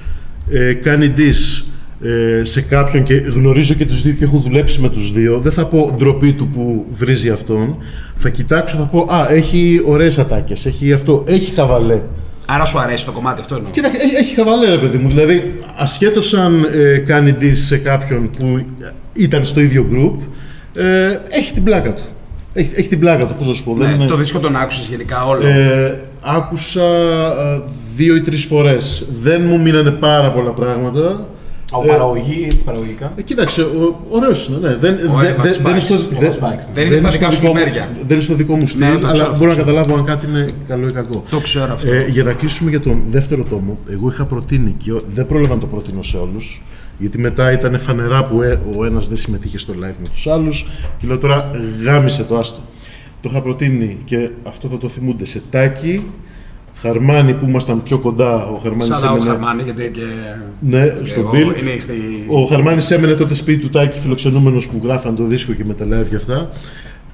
S3: ε, κάνει diss ε, σε κάποιον και γνωρίζω και τους δύο και έχω δουλέψει με τους δύο, δεν θα πω ντροπή του που βρίζει αυτόν. Θα κοιτάξω, θα πω, α, έχει ωραίες ατάκες, έχει αυτό, έχει χαβαλέ.
S1: Άρα σου αρέσει το κομμάτι αυτό εννοώ.
S3: Κοίτα, έχει- έχει χαβαλέ ρε παιδί μου. Δηλαδή, ασχέτως αν ε, κάνει diss σε κάποιον που ήταν στο ίδιο group, ε, έχει την πλάκα του. Έχει, έχει την πλάκα του, πώ να σου πω.
S1: Ναι,
S3: δεν είναι-
S1: Το δίσκο τον άκουσες γενικά όλο.
S3: ε, άκουσα ε, δύο ή τρεις φορές. Δεν μου μείνανε πάρα πολλά πράγματα.
S2: Από παραγωγή, έτσι παραγωγικά.
S3: Ε, κοίταξε, ο, ωραίος είναι, ναι. Δεν,
S1: Ο
S3: δε-
S1: Evax
S3: δε- δεν είναι στο,
S1: Spikes.
S3: δε-
S2: Ο Spikes.
S1: Δεν είναι στα δικά
S3: στο
S1: σου
S3: δικό μου-
S1: χειμέρια.
S3: Δεν είναι στο δικό μου στυλ,
S1: Ναι, το ξέρω,
S3: αλλά
S1: το
S3: μπορώ να
S1: ξέρω.
S3: καταλάβω αν κάτι είναι καλό ή κακό.
S1: Το ξέρω αυτό.
S3: Ε, για να κλείσουμε για τον δεύτερο τόμο, εγώ είχα προτείνει και ο- δεν πρόλαβα να το προτείνω σε όλους. Γιατί μετά ήταν φανερά που ε- ο ένας δεν συμμετείχε στο live με τους άλλους. Και λέω τώρα γάμισε το άστο. Το είχα προτείνει και αυτό θα το θυμούνται σε τάκι. Χαρμάνι που ήμασταν πιο κοντά. Ο Χαρμάνι
S1: Σαν να ο
S3: έμενε,
S1: Χαρμάνι, γιατί και.
S3: ναι, στον
S1: εγώ
S3: Bill.
S1: Είναι στη...
S3: Ο Χαρμάνη έμενε τότε σπίτι του Τάκη φιλοξενούμενος που γράφαν το δίσκο και με τα live και αυτά.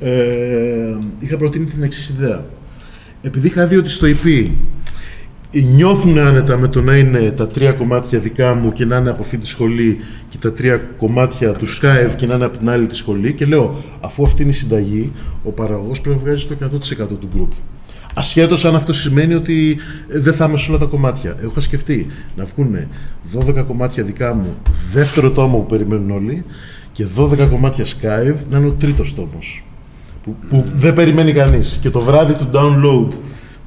S3: Ε, είχα προτείνει την εξής ιδέα. Επειδή είχα δει ότι στο EP νιώθουν άνετα με το να είναι τα τρία κομμάτια δικά μου και να είναι από αυτή τη σχολή και τα τρία κομμάτια του Skype και να είναι από την άλλη τη σχολή και λέω αφού αυτή είναι η συνταγή ο παραγωγός πρέπει να βγάζει το 100% του group. Ασχέτως αν αυτό σημαίνει ότι ε, δεν θα είμαι σε όλα τα κομμάτια. Εγώ είχα σκεφτεί να βγουν 12 κομμάτια δικά μου, δεύτερο τόμο που περιμένουν όλοι, και 12 κομμάτια Skype να είναι ο τρίτος τόμος. που, που δεν περιμένει κανείς. Και το βράδυ του download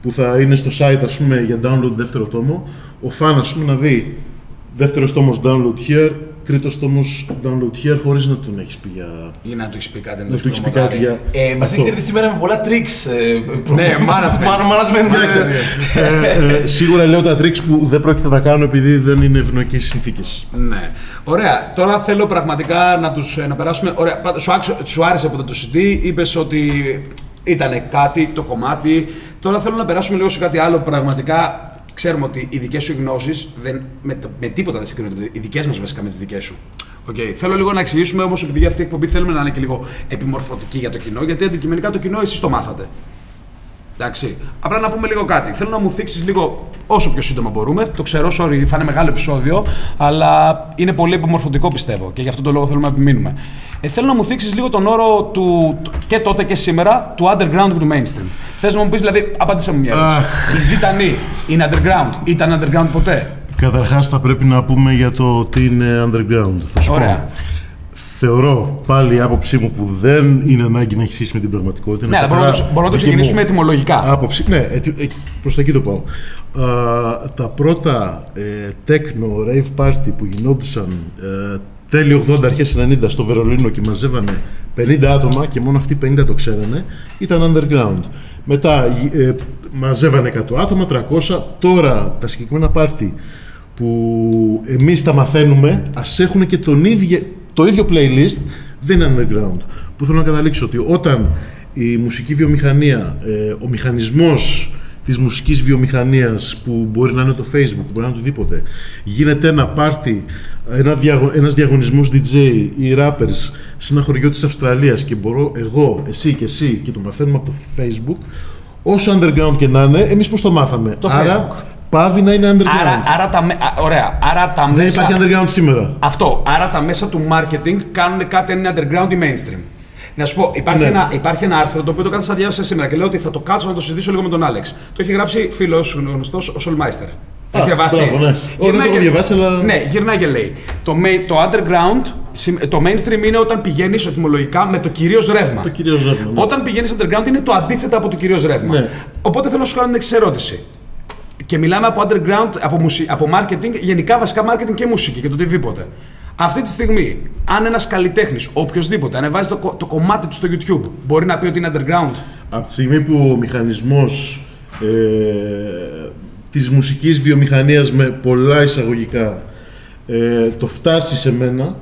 S3: που θα είναι στο site ας πούμε για download δεύτερο τόμο, ο φαν ας πούμε να δει δεύτερος τόμος download here, τρίτος τόμος download here χωρίς να τον έχεις πει για...
S1: Ή να του έχεις πει κάτι
S3: Να του έχεις πει κάτι για...
S2: Ε, Μας
S3: αυτό.
S2: έχεις έρθει σήμερα με πολλά tricks. Ε,
S1: Ναι, management.
S2: management.
S3: Κοίταξε, ε, ε, σίγουρα λέω τα tricks που δεν πρόκειται να κάνω επειδή δεν είναι ευνοϊκές οι συνθήκες.
S1: Ναι. Ωραία. Τώρα θέλω πραγματικά να τους ε, να περάσουμε. Ωραία. Πάντως, Σου, άξιο- σου άρεσε από το CD, είπες ότι ήταν κάτι το κομμάτι. Τώρα θέλω να περάσουμε λίγο σε κάτι άλλο. Πραγματικά ξέρουμε ότι οι δικές σου γνώσεις με, το- με τίποτα δεν συγκρίνονται. Οι δικές μας βασικά με τις δικές σου. Okay. Θέλω λίγο να εξηγήσουμε όμως, επειδή για αυτή η εκπομπή θέλουμε να είναι και λίγο επιμορφωτική για το κοινό, γιατί αντικειμενικά το κοινό εσείς το μάθατε. Εντάξει. Απλά να πούμε λίγο κάτι. Θέλω να μου θίξεις λίγο όσο πιο σύντομα μπορούμε. Το ξέρω, sorry, θα είναι μεγάλο επεισόδιο, αλλά είναι πολύ επιμορφωτικό πιστεύω και γι' αυτό το λόγο θέλουμε να επιμείνουμε. Ε, θέλω να μου θίξεις λίγο τον όρο του και τότε και σήμερα του underground και του mainstream. Θες να μου πεις, δηλαδή, απάντησε μου μια ερώτηση. Η Ζητανή είναι underground, ήταν underground ποτέ;
S3: Καταρχάς θα πρέπει να πούμε για το τι είναι underground. Θα σου
S1: Ωραία.
S3: πω. Θεωρώ πάλι η άποψή μου που δεν είναι ανάγκη να έχεις σχέση με την πραγματικότητα.
S1: Ναι, αλλά μπορούμε να το- μπορούμε να το ξεκινήσουμε ετυμολογικά.
S3: Άποψη, ναι, ετι, ε, προς τα εκεί το πάω. Α, τα πρώτα ε, techno rave party που γινόντουσαν ε, τέλη 80, αρχές 90 στο Βερολίνο και μαζεύανε 50 άτομα και μόνο αυτοί 50 το ξέρανε, ήταν underground. Μετά ε, μαζεύανε 100 άτομα, 300. Τώρα τα συγκεκριμένα πάρτι που εμείς τα μαθαίνουμε, ας έχουν και τον ίδιο, το ίδιο playlist, δεν είναι underground. Που θέλω να καταλήξω ότι όταν η μουσική βιομηχανία, ε, ο μηχανισμός της μουσικής βιομηχανίας που μπορεί να είναι το facebook, που μπορεί να είναι οτιδήποτε, γίνεται ένα πάρτι, ένα διαγω, ένας διαγωνισμός DJ ή rappers σε ένα χωριό της Αυστραλίας και μπορώ εγώ, εσύ και εσύ και το μαθαίνουμε από το facebook, όσο underground και να είναι, εμείς πώς το μάθαμε.
S1: Το
S3: Άρα,
S1: Facebook.
S3: Πάβει να είναι underground.
S1: Άρα, άρα τα, με- α, ωραία. Άρα τα
S3: Δεν
S1: μέσα...
S3: υπάρχει underground σήμερα.
S1: Αυτό. Άρα τα μέσα του marketing κάνουν κάτι αν είναι underground ή mainstream. Να σου πω, υπάρχει,
S3: Ναι.
S1: ένα, υπάρχει ένα άρθρο το οποίο το κάθεσα διάβασα σήμερα και λέω ότι θα το κάτσω να το συζητήσω λίγο με τον Άλεξ. Το έχει γράψει φίλος γνωστός, ο Σολμάιστερ. Το έχει διαβάσει.
S3: μπράβο, ναι. Ω, δεν το έχω διαβάσει, αλλά-
S1: Ναι, γυρνάει και λέει. Το, ma- το underground, συμ- το mainstream είναι όταν πηγαίνεις ετοιμολογικά με το κυρίως ρεύμα.
S3: Το κυρίως ρεύμα, ναι.
S1: Όταν πηγαίνεις underground είναι το αντίθετο από το κυρίως ρεύμα.
S3: Ναι.
S1: Οπότε θέλω να σου κάνω την εξή ερώτηση. Και μιλάμε από underground, από, μουσι... από marketing, γενικά βασικά marketing και μουσική και το οτιδήποτε. Αυτή τη στιγμή, αν ένας καλλιτέχνης, οποιοδήποτε, ανεβάζει το, κο- το κομμάτι του στο YouTube, μπορεί να πει ότι είναι underground;
S3: Από τη στιγμή που ο μηχανισμός ε, της μουσικής βιομηχανίας με πολλά εισαγωγικά ε, το φτάσει σε μένα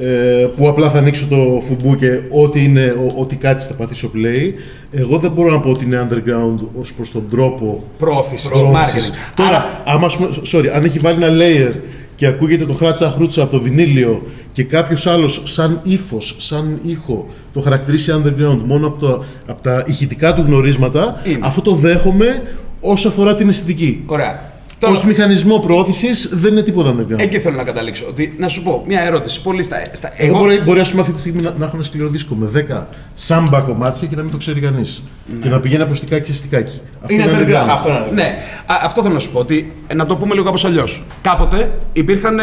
S3: ε, που απλά θα ανοίξω το φουμπού και ό,τι, είναι, ο- ό,τι κάτι θα πατήσω play εγώ δεν μπορώ να πω ότι είναι underground ως προς τον τρόπο
S1: Προώθηση,
S3: προώθησης.
S1: marketing.
S3: Τώρα,
S1: Άρα,
S3: άμα, ας πούμε, sorry, αν έχει βάλει ένα layer και ακούγεται το χράτσα χρούτσα από το βινίλιο και κάποιος άλλος σαν ύφος, σαν ήχο το χαρακτηρίσει underground μόνο από, το, από τα ηχητικά του γνωρίσματα,
S1: Είναι.
S3: αυτό το δέχομαι όσο αφορά την αισθητική.
S1: ωραία.
S3: Ω
S1: Τώρα,
S3: μηχανισμό προώθησης δεν είναι τίποτα underground.
S1: εκεί θέλω να καταλήξω. Ότι, να σου πω μια ερώτηση. Πολύ στα. στα
S3: Εγώ μπορεί, μπορεί ας πούμε, αυτή τη στιγμή να, να έχω ένα σκληρό δίσκο με 10 σάμπα κομμάτια και να μην το ξέρει κανείς. Και να πηγαίνει από στικάκι σε στικάκι. Αυτό
S1: Είναι underground.
S2: Αυτό είναι underground.
S1: Ναι, Α, αυτό θέλω να σου πω. Ότι, ε, να το πούμε λίγο κάπως αλλιώς. Κάποτε υπήρχαν.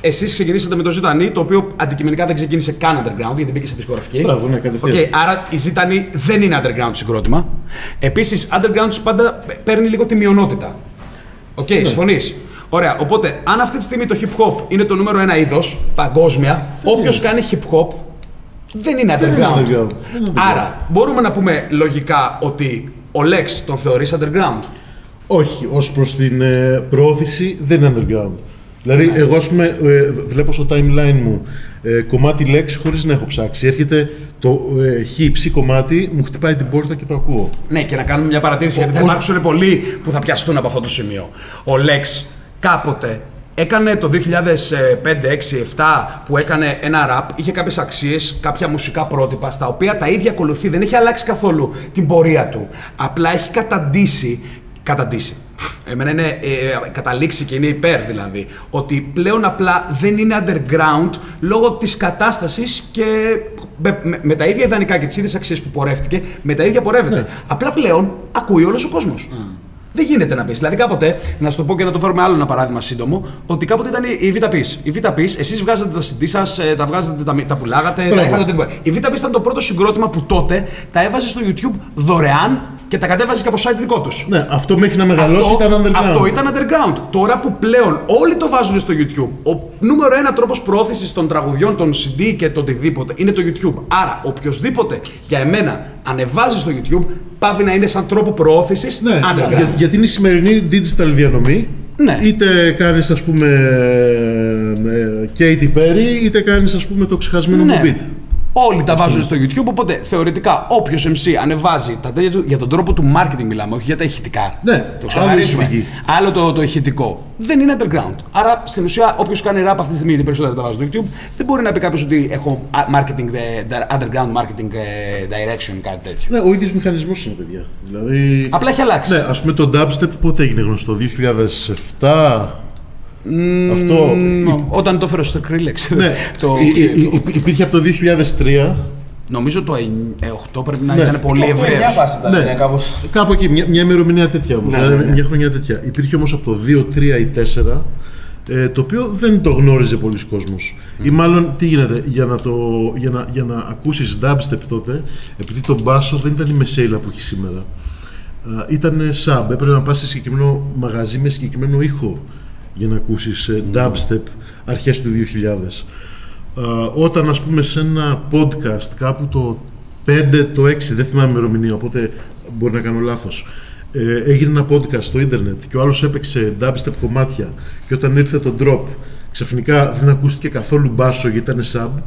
S1: Εσείς ξεκινήσατε με το Ζήτα Νι, το οποίο αντικειμενικά δεν ξεκίνησε καν underground, γιατί μπήκε σε δισκογραφική.
S3: Μπράβο, ναι, κατευθείαν.
S1: Οκ, άρα οι Ζήτα Νι δεν είναι underground συγκρότημα. Επίσης, underground πάντα παίρνει λίγο τη μειονότητα. Οκ,
S3: Ναι.
S1: συμφωνείς. Ωραία, οπότε αν αυτή τη στιγμή το hip hop είναι το νούμερο ένα είδος παγκόσμια, όποιος κάνει hip hop δεν είναι
S3: Δεν είναι
S1: underground.
S3: underground. Δεν είναι underground.
S1: Άρα, μπορούμε να πούμε λογικά ότι ο Lex τον θεωρείς underground;
S3: Όχι, ως προς την ε, προώθηση δεν είναι underground. Δηλαδή,
S1: Ναι.
S3: εγώ ας πούμε, ε, βλέπω στο timeline μου ε, κομμάτι λέξη χωρίς να έχω ψάξει. Έρχεται το ε, χ, ψ κομμάτι, μου χτυπάει την πόρτα και το ακούω.
S1: Ναι, και να κάνουμε μια παρατήρηση, γιατί θα
S3: ως-
S1: υπάρξουν πολλοί που θα πιαστούν από αυτό το σημείο. Ο Lex κάποτε έκανε το 2005, 6, 7 που έκανε ένα rap, είχε κάποιες αξίες, κάποια μουσικά πρότυπα, στα οποία τα ίδια ακολουθεί, δεν έχει αλλάξει καθόλου την πορεία του. Απλά έχει καταντήσει, καταντήσει. Φφ, Εμένα είναι ε, καταλήξει και είναι υπέρ δηλαδή. Ότι πλέον απλά δεν είναι underground λόγω της κατάστασης και με, με- με τα ίδια ιδανικά και τις ίδιες αξίες που πορεύτηκε, με τα ίδια πορεύεται. Απλά πλέον ακούει όλος ο κόσμος. Δεν γίνεται να πεις. Δηλαδή, κάποτε, να σου το πω και να το φέρουμε άλλο ένα παράδειγμα σύντομο, ότι κάποτε ήταν η VTAPIS. Η VTAPIS, εσείς βγάζατε τα CD σας, τα βγάζατε, τα, τα πουλάγατε, τα είχατε οτιδήποτε. Η VTAPIS ήταν το πρώτο συγκρότημα που τότε τα έβαζε στο YouTube δωρεάν και τα κατέβαζες και από site δικό τους.
S3: Ναι, αυτό μέχρι να μεγαλώσει ήταν underground.
S1: Αυτό ήταν underground. Τώρα που πλέον όλοι το βάζουν στο YouTube, ο νούμερο ένα τρόπος προώθηση των τραγουδιών, των CD και το οτιδήποτε είναι το YouTube. Άρα, οποιοδήποτε για εμένα ανεβάζει στο YouTube, πάβει να είναι σαν τρόπο προώθηση
S3: Ναι,
S1: underground.
S3: για, γιατί είναι η σημερινή digital διανομή.
S1: Ναι.
S3: Είτε κάνεις ας πούμε ε, Katy Perry, είτε κάνεις ας πούμε το ξεχασμένο
S1: Ναι.
S3: μου beat.
S1: Όλοι τα βάζουν στο YouTube, οπότε θεωρητικά όποιος MC ανεβάζει τα τέτοια του για τον τρόπο του marketing μιλάμε, όχι για τα ηχητικά.
S3: Ναι,
S1: το
S3: άλλο
S1: ξεκαθαρίζουμε.
S3: ισχύει.
S1: Άλλο το, το ηχητικό. Δεν είναι underground. Άρα στην ουσία, όποιος κάνει rap αυτή τη στιγμή, γιατί περισσότερα τα βάζει στο YouTube, δεν μπορεί να πει κάποιος ότι έχω α, marketing, the, underground marketing ε, direction, κάτι τέτοιο.
S3: Ναι, ο ίδιος μηχανισμός είναι παιδιά. Δηλαδή,
S1: Απλά έχει αλλάξει.
S3: ναι, ας πούμε το dubstep πότε έγινε γνωστό, 2007. Αυτό.
S1: Μ, Όταν το έφερε στο Skrillex.
S3: Ναι,
S1: το,
S3: υ- υ- υ- υπήρχε από το 2003.
S1: νομίζω το 8 πρέπει να
S3: Ναι.
S1: ήταν πολύ
S2: Το
S1: ευρέως.
S2: 9 πάση ήταν,
S3: Ναι.
S2: ναι, κάπως.
S3: Κάπου εκεί, μια, μια ημερομηνία τέτοια όμως.
S2: Ναι, ναι, ναι.
S3: Μια χρονιά τέτοια. Υπήρχε όμως από το 2, 3 ή 4, ε, το οποίο δεν το γνώριζε πολλοί κόσμος. Ή μάλλον τι γίνεται, για να, το, για να, για να ακούσεις dubstep τότε, επειδή το μπάσο δεν ήταν η μεσέιλα που έχει σήμερα. Ήταν sub, έπρεπε να πας σε συγκεκριμένο μαγαζί με συγκεκριμένο ήχο για να ακούσεις ε, dubstep αρχές του 2000. Α, όταν ας πούμε σε ένα podcast κάπου το 5, το 6, δεν θυμάμαι ημερομηνία, οπότε μπορεί να κάνω λάθος, ε, έγινε ένα podcast στο ίντερνετ και ο άλλος έπαιξε dubstep κομμάτια και όταν ήρθε το drop ξαφνικά δεν ακούστηκε καθόλου μπάσο γιατί ήταν sub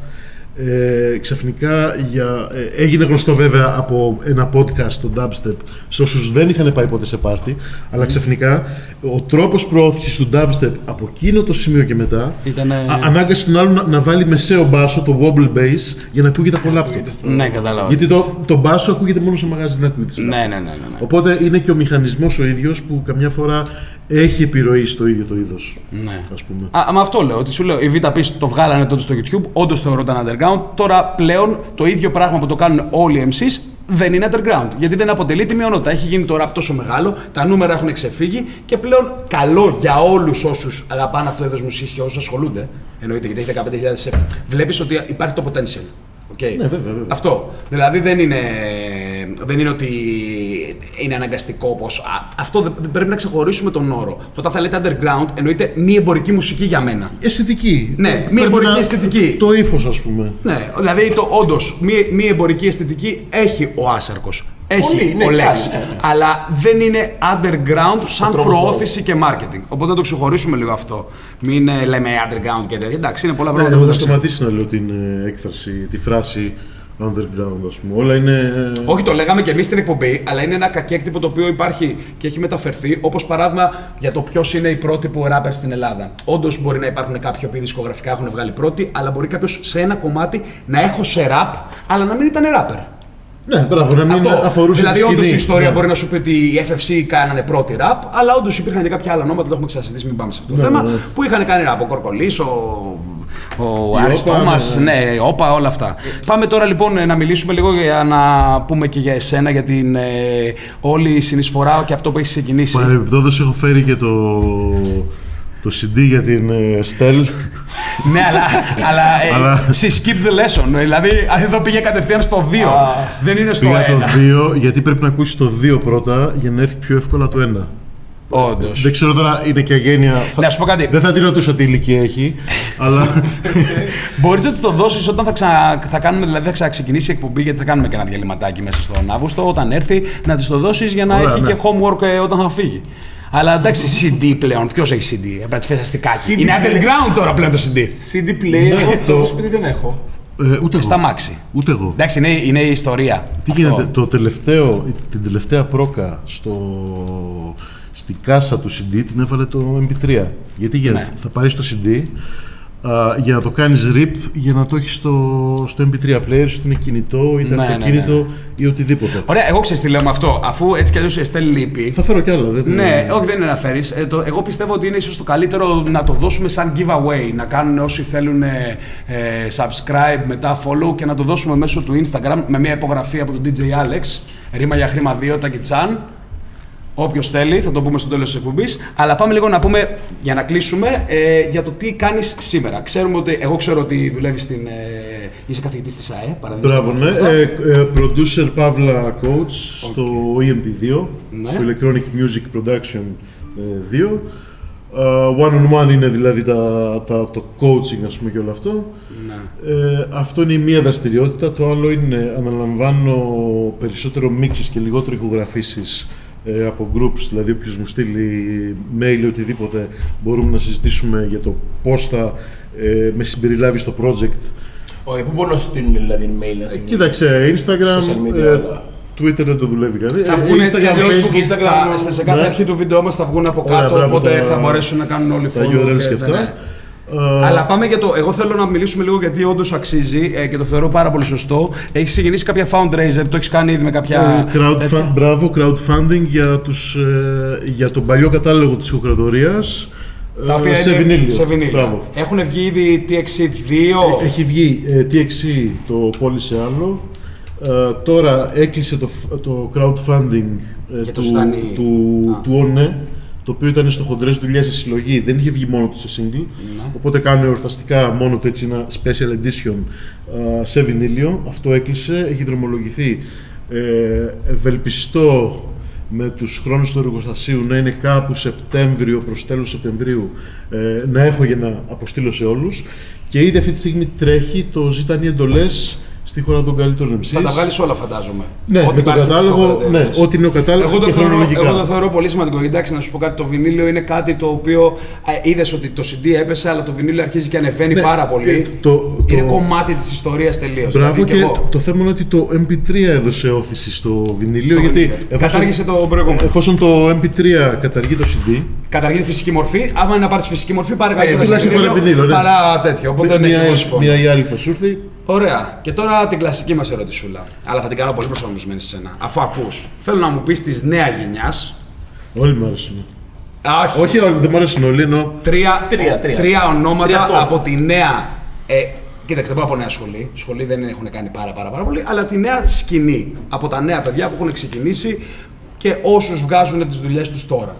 S3: ε, ξαφνικά για, ε, έγινε γνωστό βέβαια από ένα podcast στο dubstep σε όσους δεν είχαν πάει ποτέ σε πάρτι αλλά ξαφνικά ο τρόπος προώθησης του dubstep από εκείνο το σημείο και μετά
S1: Ήτανε-
S3: α, ανάγκασε τον άλλο να, να βάλει μεσαίο μπάσο, το wobble bass για να ακούγεται από laptop
S1: Ναι, κατάλαβα.
S3: γιατί το, το μπάσο ακούγεται μόνο σε μαγαζί, δεν ακούγεται σε
S1: Ναι,
S3: laptop.
S1: ναι, ναι. ναι, ναι.
S3: Οπότε είναι και ο μηχανισμός ο ίδιος που καμιά φορά έχει επιρροή στο ίδιο το είδος
S1: Ναι.
S3: ας πούμε.
S1: Α, μα αυτό λέω. Ότι σου λέω, οι VTAP το βγάλανε τότε στο YouTube, όντως θεωρούνταν underground. Τώρα πλέον το ίδιο πράγμα που το κάνουν όλοι οι MCs δεν είναι underground. Γιατί δεν αποτελεί τη μειονότητα. Έχει γίνει το rap τόσο μεγάλο, τα νούμερα έχουν ξεφύγει και πλέον καλό για όλους όσους αγαπάνε αυτό το είδος μουσικής και όσους ασχολούνται. Εννοείται γιατί έχει 15.000 Βλέπεις ότι υπάρχει το potential. Okay.
S3: Ναι, βέβαια, βέβαια.
S1: Αυτό. Δηλαδή δεν είναι, δεν είναι ότι είναι αναγκαστικό όπω. Αυτό δεν δεν πρέπει να ξεχωρίσουμε τον όρο. Όταν θα λέτε underground, εννοείται μη εμπορική μουσική για μένα.
S3: Αισθητική.
S1: Ναι, μη
S3: Πρέπει
S1: εμπορική
S3: να-
S1: αισθητική.
S3: Το ύφος, ας πούμε.
S1: Ναι, δηλαδή το όντως μη, μη εμπορική αισθητική έχει ο Άσαρκος. Έχει
S2: Πολύ, ναι,
S1: ο
S2: κι
S1: Λέξ.
S2: άλλοι, ναι, ναι.
S1: Αλλά δεν είναι underground σαν
S2: τρόπος
S1: προώθηση και marketing. Οπότε να το ξεχωρίσουμε λίγο αυτό. Μην ε, λέμε underground και τέτοια. Εντάξει, είναι πολλά
S3: Ναι,
S1: πράγματα.
S3: εγώ
S1: που
S3: θα
S1: δεν
S3: σταματήσει να λέω την ε, έκφραση, τη φράση underground, ας πούμε. Όλα είναι. ε,
S1: Όχι, το λέγαμε και εμείς στην εκπομπή, αλλά είναι ένα κακέκτυπο το οποίο υπάρχει και έχει μεταφερθεί. Όπως παράδειγμα για το ποιος είναι οι πρώτοι που rapper στην Ελλάδα. Όντως μπορεί να υπάρχουν κάποιοι που δισκογραφικά έχουν βγάλει πρώτοι, αλλά μπορεί κάποιος σε ένα κομμάτι να έχω σε rap, αλλά να μην ήταν rapper.
S3: Ναι, μπράβο, να μην
S1: Αυτό.
S3: αφορούσε
S1: δηλαδή,
S3: τη
S1: όντως
S3: σκηνή.
S1: η ιστορία
S3: Ναι.
S1: μπορεί να σου πει ότι οι FFC κάνανε πρώτη rap, αλλά όντως υπήρχαν και κάποια άλλα ονόματα, το έχουμε ξανασυζητήσει, μην πάμε σε αυτό το
S3: Ναι,
S1: θέμα,
S3: ναι.
S1: που είχαν κάνει rap. Ο Κορκολής, ο, ο
S3: Η
S1: Άρης
S3: Όπα,
S1: Τόμας,
S3: ναι,
S1: ναι, όπα, όλα αυτά. Πάμε τώρα λοιπόν να μιλήσουμε λίγο για να πούμε και για εσένα, για την ε, όλη συνεισφορά και αυτό που έχεις ξεκινήσει.
S3: Παρεμπιπτόντω έχω φέρει και το, το CD για την ε, Στέλ.
S1: ναι, αλλά, αλλά, ε,
S3: Αλλά-
S1: she skipped the lesson. Δηλαδή, εδώ πήγε κατευθείαν στο 2. Δεν είναι στο 1.
S3: Πήγα το 2 γιατί πρέπει να ακούσεις το 2 πρώτα για να έρθει πιο εύκολα το 1.
S1: Όντως.
S3: Δεν ξέρω τώρα, είναι και αγένεια.
S1: Να σου πω κάτι.
S3: Δεν θα τη ρωτήσω τι ηλικία έχει, αλλά.
S1: Μπορείς να του το δώσεις όταν θα, ξα... θα κάνουμε, δηλαδή θα ξαναξεκινήσει η εκπομπή, γιατί θα κάνουμε και ένα διαλυματάκι μέσα στον Αύγουστο. Όταν έρθει, να της το δώσεις για να
S3: Ωραία,
S1: έχει
S3: ναι.
S1: και homework ε, όταν θα φύγει. Αλλά εντάξει, CD πλέον. Ποιος έχει CD, πρέπει να της φέρεις αστικάκι.
S2: CD
S1: Είναι
S2: πλέον.
S1: underground τώρα πλέον το CD.
S2: CD player,
S3: Ναι,
S2: εγώ
S3: το-
S2: το σπίτι δεν έχω.
S3: Ε, ούτε εγώ.
S1: Στα μάξι.
S3: Ούτε εγώ.
S1: Εντάξει, είναι, είναι η ιστορία.
S3: Τι
S1: Αυτό.
S3: γίνεται, το τελευταίο, την τελευταία πρόκα στο, στην κάσα του CD την έβαλε το MP3. Γιατί γίνεται,
S1: Ναι.
S3: θα πάρεις το CD α, για να το κάνεις rip, για να το έχεις στο, στο MP3 player, είτε είναι κινητό, είτε
S1: Ναι, ναι,
S3: αυτοκίνητο
S1: ναι.
S3: ή οτιδήποτε.
S1: Ωραία, εγώ ξέρω τι λέω με αυτό. Αφού έτσι κι αλλιώς η Εστέλ λείπει.
S3: Θα φέρω κι άλλα, δεν
S1: Ναι, όχι δεν είναι να φέρεις. Ε, το- εγώ πιστεύω ότι είναι ίσως το καλύτερο να το δώσουμε σαν giveaway. Να κάνουν όσοι θέλουν ε, ε, subscribe, μετά follow και να το δώσουμε μέσω του Instagram με μια υπογραφή από τον DJ Alex. Ρήμα για χρήμα 2, Τακιτσάν. Όποιος θέλει, θα το πούμε στο τέλος της εκπομπής. Αλλά πάμε λίγο να πούμε για να κλείσουμε ε, για το τι κάνεις σήμερα. Ξέρουμε ότι, εγώ ξέρω ότι δουλεύεις στην. Ε, είσαι καθηγητής της ΑΕ, παραδείγματος.
S3: Μπράβο, ναι. Ε, ε, producer Pavla Coach στο EMP2,
S1: Ναι.
S3: στο Electronic Music Production ε, 2. Ε, one on one είναι δηλαδή τα, τα, το coaching ας πούμε και όλο αυτό.
S1: Ναι.
S3: Ε, αυτό είναι η μία δραστηριότητα. Το άλλο είναι αναλαμβάνω περισσότερο μίξεις και λιγότερο ηχογραφήσεις ε, από groups, δηλαδή όποιος μου στείλει mail ή οτιδήποτε μπορούμε να συζητήσουμε για το πώς θα ε, με συμπεριλάβει στο project.
S2: Όχι, πού μπορώ να σου στείλουν δηλαδή mail να
S3: Ε,
S2: συμβεί.
S3: κοίταξε, Instagram,
S2: Social media,
S3: ε,
S2: όλα.
S3: Twitter δεν το δουλεύει κανείς.
S1: Θα
S3: Ε,
S1: βγουν έτσι κι
S3: Instagram,
S1: αλλιώς
S2: Facebook, Instagram,
S1: θα- σε κάθε
S3: ναι.
S1: αρχή του βίντεο μας θα βγουν από
S3: Ωραία,
S1: κάτω,
S3: μπράβο,
S1: οπότε
S3: τα-
S1: θα μπορέσουν να κάνουν όλοι
S3: τα
S1: follow
S3: URLs και
S1: ναι,
S3: αυτά.
S1: Ναι.
S3: Ε,
S1: Αλλά πάμε για το. Εγώ θέλω να μιλήσουμε λίγο γιατί όντως αξίζει ε, και το θεωρώ πάρα πολύ σωστό. Έχεις ξεκινήσει κάποια fundraiser, το έχεις κάνει ήδη με κάποια.
S3: ε, crowdfund-
S1: τέτοια.
S3: μπράβο, crowdfunding για, τους, ε, για τον παλιό κατάλογο της ηχοκρατορίας
S1: Τα οποία
S3: ε, σε
S1: είναι
S3: βινίλιο.
S1: σε βινίλιο.
S3: Μπράβο.
S1: Έχουν βγει ήδη TXC2.
S3: Έχει βγει ε, TXC, το πώλησε άλλο. Ε, τώρα έκλεισε το, φ- το crowdfunding ε,
S1: Για το
S3: του,
S1: Στάνι.
S3: του,
S1: Α.
S3: του ΟΝΕ, το οποίο ήταν στο χοντρές δουλειές σε συλλογή, δεν είχε βγει μόνο του σε single.
S1: Ναι.
S3: Οπότε κάνουν εορταστικά μόνο του έτσι ένα special edition ε, σε βινίλιο. Αυτό έκλεισε, έχει δρομολογηθεί. Ε, ευελπιστώ με τους χρόνους του εργοστασίου να είναι κάπου Σεπτέμβριο προς τέλος Σεπτεμβρίου ε, να έχω για να αποστείλω σε όλους και ήδη αυτή τη στιγμή τρέχει το ζητάνει εντολές στη χώρα των καλύτερων MCs.
S1: Θα τα βγάλεις όλα, φαντάζομαι.
S3: Ναι,
S1: Ό,τι
S3: με τον
S1: υπάρχει στις
S3: κατάλογο,
S1: ηχοκρατορίες.
S3: ναι, ό,τι είναι ο κατάλογος
S1: Εγώ το,
S3: και
S1: θεωρώ,
S3: χρονολογικά.
S1: εγώ το θεωρώ πολύ σημαντικό. Γιατί, Εντάξει, να σου πω κάτι, το βινίλιο είναι κάτι το οποίο είδες ότι το CD έπεσε, αλλά το βινίλιο αρχίζει και ανεβαίνει
S3: Ναι,
S1: πάρα πολύ.
S3: ε, το-
S1: είναι
S3: το-
S1: κομμάτι της ιστορίας τελείως.
S3: Μπράβο και,
S1: εγώ.
S3: το θέμα είναι ότι το MP3 έδωσε όθηση στο βινίλιο
S1: Στο
S3: γιατί
S1: βινίλιο. Κατάργησε το προηγούμενο.
S3: εφόσον το MP3 καταργεί το CD
S1: Καταργεί τη φυσική μορφή. Άμα είναι να πάρεις φυσική μορφή, πάρε
S2: Ε,
S1: καλύτερα
S3: τουλάχιστον
S1: σε
S3: πάρε βινίλιο, ναι.
S1: Παρά τέτοιο. Οπότε ναι,
S3: μία,
S1: και εγώ συμφωνώ.
S3: μία ή άλλη θα σου έρθει
S1: Ωραία. Και τώρα την κλασική μας ερωτησούλα. Αλλά θα την κάνω πολύ προσαρμοσμένη σε σένα. Αφού ακούς, θέλω να μου πεις της νέα γενιάς.
S3: όλοι μου αρέσουν
S1: Όχι.
S3: όχι όλοι, δεν μου αρέσουν όλοι ενώ
S1: Τρία,
S2: Τρία, τρία.
S1: τρία ονόματα
S2: Τρία top.
S1: από τη νέα. Ε, κοίταξε, δεν πάω από νέα σχολή. Σχολή δεν έχουν κάνει πάρα, πάρα, πάρα πολύ. Αλλά τη νέα σκηνή. Από τα νέα παιδιά που έχουν ξεκινήσει και όσους βγάζουν τις δουλειές τους τώρα.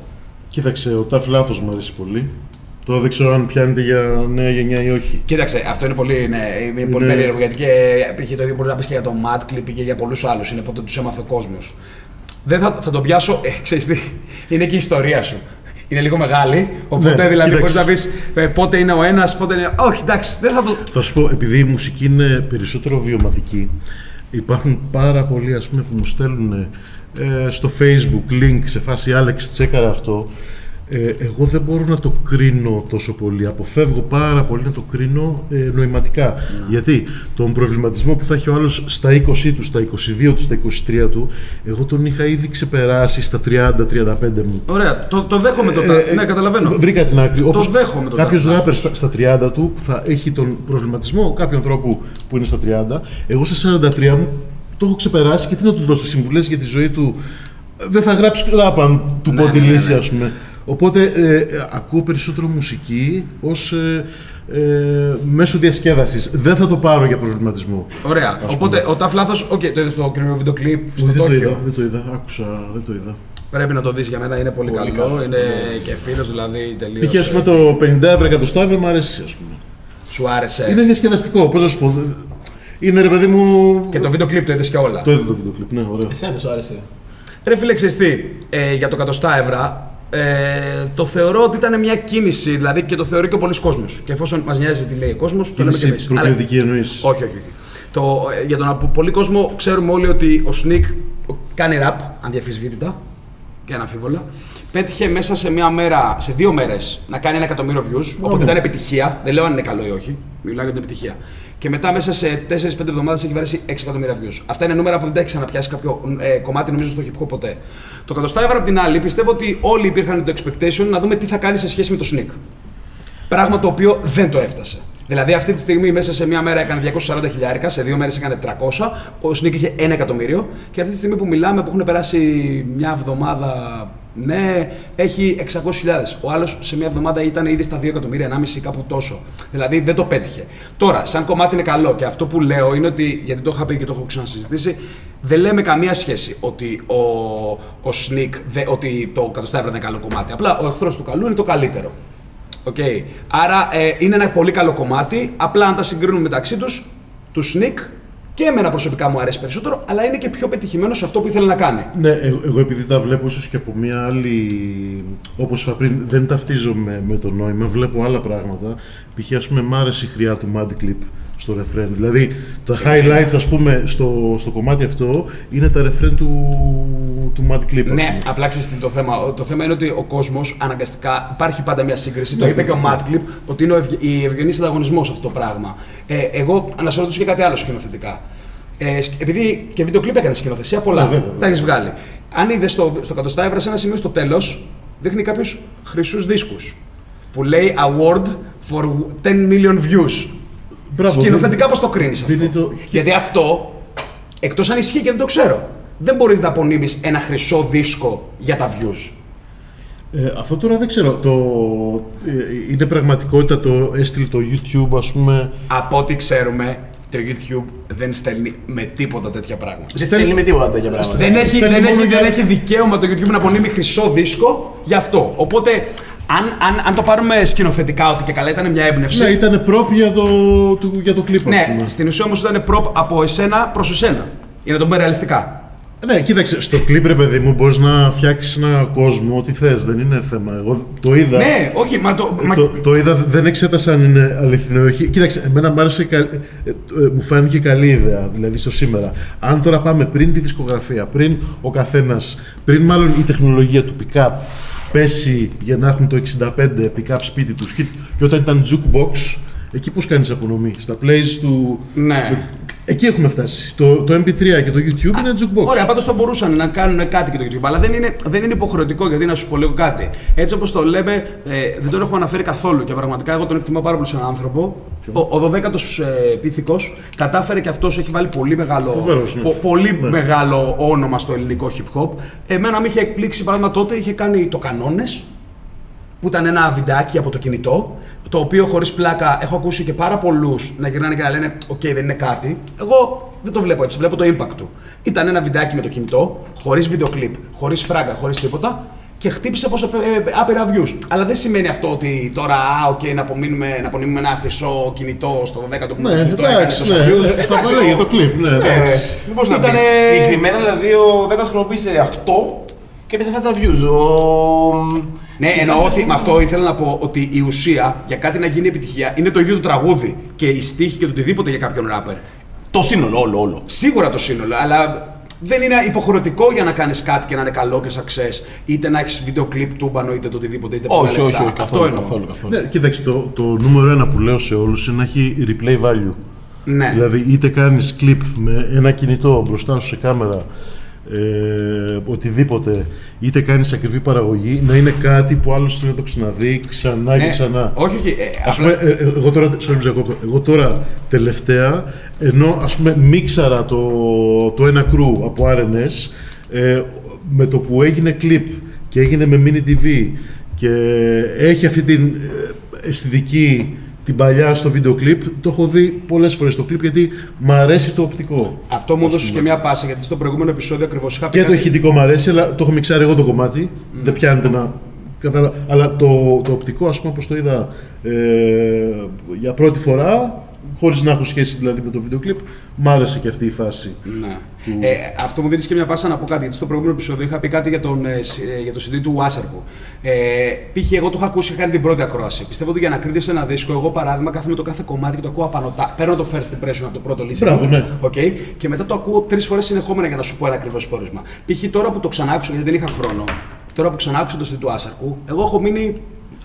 S3: κοίταξε ο Ταφ Λάθος μου αρέσει πολύ τώρα δεν ξέρω αν πιάνεται για νέα γενιά ή όχι
S1: Κοίταξε, αυτό είναι πολύ, ναι, είναι πολύ
S3: Ναι.
S1: περίεργο γιατί και π.χ. το ίδιο μπορεί να πεις και για τον Matt Clip και για πολλούς άλλους. Είναι πότε τους έμαθε ο κόσμος. Δεν θα, θα τον πιάσω, ε, ξέρεις τι, είναι και η ιστορία σου. Είναι λίγο μεγάλη, οπότε
S3: Ναι,
S1: δηλαδή μπορείς
S3: κοίταξε.
S1: να πεις πότε είναι ο ένας, πότε είναι. Όχι, εντάξει, δεν θα το.
S3: Θα σου πω, επειδή η μουσική είναι περισσότερο βιωματική, υπάρχουν πάρα πολλοί ας πούμε, που μου στέλνουν ε, στο facebook link σε φάση Alex τσέκαρα αυτό. Ε, εγώ δεν μπορώ να το κρίνω τόσο πολύ. Αποφεύγω πάρα πολύ να το κρίνω ε, νοηματικά. Γιατί τον προβληματισμό που θα έχει ο άλλος στα 20 του, στα 22 του, στα 23 του, εγώ τον είχα ήδη ξεπεράσει στα 30-35 μου.
S1: Ωραία, το, το δέχομαι το.
S3: Ε, ε,
S1: ναι, καταλαβαίνω.
S3: Βρήκα την άκρη. Όπως
S1: δέχομαι το
S3: Κάποιος
S1: τάφο.
S3: ράπερ στα, στα 30 του που θα έχει τον προβληματισμό κάποιου ανθρώπου που είναι στα 30, εγώ στα 43 μου το έχω ξεπεράσει και τι να του δώσω συμβουλές για τη ζωή του. Δεν θα γράψει ραπ αν του
S1: Ναι,
S3: πω τη
S1: ναι, ναι,
S3: λύση,
S1: ναι.
S3: ας πούμε. Οπότε ε, ε, ακούω περισσότερο μουσική ως ε, ε, μέσω διασκέδασης. Δεν θα το πάρω για προβληματισμό.
S1: Ωραία. Οπότε ο Ταφ Λάθος, οκ, το είδες στο καινούριο βίντεο κλιπ στο
S3: δεν το είδα,
S1: Τόκιο.
S3: δεν το είδα. Άκουσα, δεν το είδα.
S1: Πρέπει να το δεις για μένα, είναι πολύ,
S2: Πολύ
S1: καλό.
S2: καλό.
S1: Είναι και φίλος δηλαδή τελείως.
S3: Π.χ. ας πούμε το 50 ευρώ εκατοστά ευρώ μου αρέσει, ας πούμε.
S1: Σου άρεσε.
S3: Είναι διασκεδαστικό, πώς να σου πω. Είναι ρε παιδί μου.
S1: Και το βίντεο κλιπ το είδες και όλα.
S3: Το είδα το βίντεο κλιπ, ναι, ωραίο.
S2: Εσένα δεν σου άρεσε;
S1: Ρε φίλε, ξέρεις τι, ε, για το 100 ευρώ, ε, το θεωρώ ότι ήταν μια κίνηση, δηλαδή και το θεωρεί και ο πολλοί κόσμος. Και εφόσον μας νοιάζει τι λέει ο κόσμος, το λέμε και
S3: Κίνηση
S1: εμείς. Αλλά-
S3: προκλητική εννοείς.
S1: Όχι, όχι, όχι. Το, ε, για τον απο- πολύ κόσμο ξέρουμε όλοι ότι ο Sneak κάνει rap, ανδιαφυσβήτητα και αναμφίβολα. Πέτυχε μέσα σε μία μέρα, σε δύο μέρες, να κάνει ένα εκατομμύριο views. Οπότε ήταν επιτυχία. Δεν λέω αν είναι καλό ή όχι. Μιλάω για την επιτυχία. Και μετά μέσα σε 4-5 εβδομάδες έχει βαρέσει 6 εκατομμύρια views. Αυτά είναι νούμερα που δεν τα έχει ξαναπιάσει κάποιο ε, κομμάτι, νομίζω, στο hip hop ποτέ. Το 100 ευρώ απ' την άλλη, πιστεύω ότι όλοι υπήρχαν το expectation να δούμε τι θα κάνει σε σχέση με το Sneak. Πράγμα το οποίο δεν το έφτασε. Δηλαδή αυτή τη στιγμή μέσα σε μία μέρα έκανε 240 χιλιάρικα, σε δύο μέρες έκανε 300, ο Sneak είχε 1 εκατομμύριο και αυτή τη στιγμή που μιλάμε που έχουν περάσει μια εβδομάδα Ναι, έχει 600.000. Ο άλλος σε μια εβδομάδα ήταν ήδη στα 2 εκατομμύρια, 1,5 κάπου τόσο. Δηλαδή δεν το πέτυχε. Τώρα, σαν κομμάτι είναι καλό και αυτό που λέω είναι ότι, γιατί το είχα πει και το έχω ξανασυζητήσει, δεν λέμε καμία σχέση ότι ο, ο Sneak, δε, ότι το 100 ευρώ είναι καλό κομμάτι. Απλά ο εχθρός του καλού είναι το καλύτερο. Okay. Άρα ε, είναι ένα πολύ καλό κομμάτι. Απλά αν τα συγκρίνουμε μεταξύ τους, τους Sneak και εμένα προσωπικά μου αρέσει περισσότερο, αλλά είναι και πιο πετυχημένο σε αυτό που ήθελε να κάνει.
S3: Ναι, εγώ, εγώ επειδή τα βλέπω ίσως και από μια άλλη. Όπως είπα πριν, δεν ταυτίζομαι με το νόημα, βλέπω άλλα πράγματα. Π.χ. ας πούμε, μ' άρεσε η χρειά του Mad Clip στο ρεφρέν. Δηλαδή, τα highlights, ας πούμε, στο, στο κομμάτι αυτό είναι τα ρεφρέν του, του Mad Clip. ας
S1: Ναι,
S3: πούμε.
S1: απλά ξέρεις τι το θέμα. Το θέμα είναι ότι ο κόσμος αναγκαστικά υπάρχει πάντα μια σύγκριση. το
S3: Ναι,
S1: είπε και ο
S3: ναι.
S1: Madclip ότι είναι ο ευγε- η ευγενής ανταγωνισμός αυτό το πράγμα. Ε, εγώ να σε ρωτήσω και κάτι άλλο σκηνοθετικά. Ε, σκ- επειδή και βίντεο κλιπ έκανε σκηνοθεσία πολλά.
S3: Ναι, βέβαια,
S1: τα έχεις βγάλει. Αν είδες στο, στο 100 ευρώ σε ένα σημείο στο τέλος, δείχνει κάποιους χρυσούς δίσκους. Που λέει award for 10 million views.
S3: Μπράβο,
S1: Σκηνοθετικά πώς το κρίνεις αυτό;
S3: δίνει το-
S1: Γιατί αυτό, εκτός αν ισχύει και δεν το ξέρω, δεν μπορείς να απονείμεις ένα χρυσό δίσκο για τα views.
S3: Ε, αυτό τώρα δεν ξέρω. Το, ε, είναι πραγματικότητα το έστειλε το YouTube, ας πούμε.
S1: Από ό,τι ξέρουμε, το YouTube δεν στέλνει με τίποτα τέτοια πράγματα.
S2: Δεν στέλνει με τίποτα τέτοια πράγματα.
S1: Δεν έχει,
S3: στέλνει
S1: δεν,
S3: μόνο
S1: έχει,
S3: για-
S1: δεν έχει δικαίωμα το YouTube να απονείμει χρυσό δίσκο γι' αυτό. Οπότε, αν, αν, αν το πάρουμε σκηνοθετικά ότι και καλά ήταν μια έμπνευση.
S3: Ναι, ήταν πρόπ για το, του, για το κλιπ, ας
S1: ναι,
S3: πούμε.
S1: στην ουσία όμως ήταν prop από εσένα προς εσένα. Για να το πούμε ρεαλιστικά.
S3: Ναι, κοίταξε, στο κλιπ, ρε παιδί μου, μπορείς να φτιάξεις ένα κόσμο, ό,τι θες, δεν είναι θέμα. Εγώ το είδα.
S1: Ναι, όχι, μα το. μα-
S3: Το, το είδα, δεν εξέτασα αν είναι αληθινό ή όχι. Κοίταξε, εμένα μου άρεσε, κα- ε, ε, μου φάνηκε καλή ιδέα, δηλαδή στο σήμερα. Αν τώρα πάμε πριν τη δισκογραφία, πριν ο καθένας, πριν μάλλον η τεχνολογία του pick-up πέσει για να έχουν το 65 pick-up σπίτι τους και, και όταν ήταν jukebox, εκεί πώς κάνεις απονομή, στα plays του.
S1: ναι.
S3: Εκεί έχουμε φτάσει. Το, το MP3 και το YouTube είναι jukebox.
S1: Ωραία, πάντως θα μπορούσαν να κάνουν κάτι και το YouTube, αλλά δεν είναι, δεν είναι υποχρεωτικό γιατί να σου πω λίγο κάτι. Έτσι όπως το λέμε, ε, δεν τον έχουμε αναφέρει καθόλου και πραγματικά εγώ τον εκτιμώ πάρα πολύ σαν άνθρωπο. Ο, ο 12ος ε, Πίθηκος κατάφερε και αυτός έχει βάλει πολύ μεγάλο,
S3: Φοβερός, ναι.
S1: πο- πολύ
S3: Ναι.
S1: μεγάλο όνομα στο ελληνικό hip hop. Εμένα με είχε εκπλήξει παράδειγμα τότε, είχε κάνει το Κανόνες, που ήταν ένα βιντεάκι από το κινητό, το οποίο χωρίς πλάκα έχω ακούσει και πάρα πολλούς να γυρνάνε και να λένε: Οκ, δεν είναι κάτι. Εγώ δεν το βλέπω έτσι, βλέπω το impact του. Ήταν ένα βιντεάκι με το κινητό, χωρίς βίντεο κλιπ, χωρίς φράγκα, χωρίς τίποτα και χτύπησε πόσα ε, άπειρα views. Αλλά δεν σημαίνει αυτό ότι τώρα, α, οκ, να, απονείμουμε, να απονείμουμε ένα χρυσό κινητό στο 12ο που
S3: Ναι,
S1: κινητό έκανε
S3: εντάξει,
S1: τόσα
S3: ναι.
S1: views.
S3: Ε, Θα
S1: Εντάξει,
S3: βάλε για
S1: ο-
S3: το κλιπ, ναι,
S1: Ε,
S3: εντάξει.
S2: Δεν μπορείς να
S1: Ήτανε-
S2: πεις. Συγκεκριμένα, δηλαδή, ο 10 χρησιμοποίησε αυτό και έπαιζε αυτά τα views. Ο...
S1: Ναι, εννοώ ότι με αυτό ήθελα να πω ότι η ουσία για κάτι να γίνει επιτυχία είναι το ίδιο το τραγούδι και η στίχη και το οτιδήποτε για κάποιον ράπερ.
S2: Το σύνολο, όλο, όλο.
S1: Σίγουρα το σύνολο, αλλά δεν είναι υποχρεωτικό για να κάνεις κάτι και να είναι καλό και success. Είτε να έχεις βίντεο κλιπ τούμπανο, είτε το οτιδήποτε. Είτε πολλά
S2: Όχι, όχι,
S1: λεφτά.
S2: όχι,
S1: Αυτό
S2: καθόλου,
S1: εννοώ.
S2: καθόλου, καθόλου.
S3: Ναι, κοίταξε, το, το νούμερο ένα που λέω σε όλους είναι να έχει replay value.
S1: Ναι.
S3: Δηλαδή, είτε κάνεις κλιπ με ένα κινητό μπροστά σου σε κάμερα, ε, οτιδήποτε, είτε κάνεις ακριβή παραγωγή, να είναι κάτι που άλλος θέλει να το ξαναδεί ξανά και
S1: Ναι.
S3: ξανά.
S1: Όχι, όχι. ε,
S3: Ας
S1: απλά-
S3: πούμε, ε, ε, εγώ τώρα, sorry, Ζακόπτο, εγώ τώρα τελευταία, ενώ ας πούμε μίξαρα το, το ένα κρού από RNS, ε, με το που έγινε κλιπ και έγινε με mini TV και έχει αυτή την ε, αισθητική την παλιά στο βίντεο κλιπ, το έχω δει πολλές φορές το κλιπ γιατί μου αρέσει το οπτικό.
S1: Αυτό μου έδωσε και μια πάσα γιατί στο προηγούμενο επεισόδιο ακριβώς είχα πει.
S3: Και το
S1: κάτι-
S3: ηχητικό μου αρέσει, αλλά το έχω μιξάρει εγώ το κομμάτι. Δεν πιάνεται να. Καταλα... Αλλά το, το οπτικό, ας πούμε, όπως το είδα ε, για πρώτη φορά, χωρίς να έχω σχέση δηλαδή με το βίντεο κλιπ, μ' άρεσε και αυτή η φάση.
S1: Ναι. Ε, αυτό μου δίνεις και μια πάσα να πω κάτι. Γιατί στο προηγούμενο επεισόδιο είχα πει κάτι για, τον, ε, σ- ε, για το CD του Wasserbu. Ε, π.χ. εγώ το είχα ακούσει, είχα κάνει την πρώτη ακρόαση. Πιστεύω ότι για να κρίνεις ένα δίσκο, εγώ παράδειγμα κάθομαι το κάθε κομμάτι και το ακούω απανοτά. Παίρνω το first impression από το πρώτο listen.
S3: Μπράβο, ναι.
S1: Okay, και μετά το ακούω τρεις φορές συνεχόμενα για να σου πω ένα ακριβώς πόρισμα. Π.χ. τώρα που το ξανάκουσα, γιατί δεν είχα χρόνο, τώρα που ξανάκουσα το CD του Wasserbu, εγώ έχω μείνει.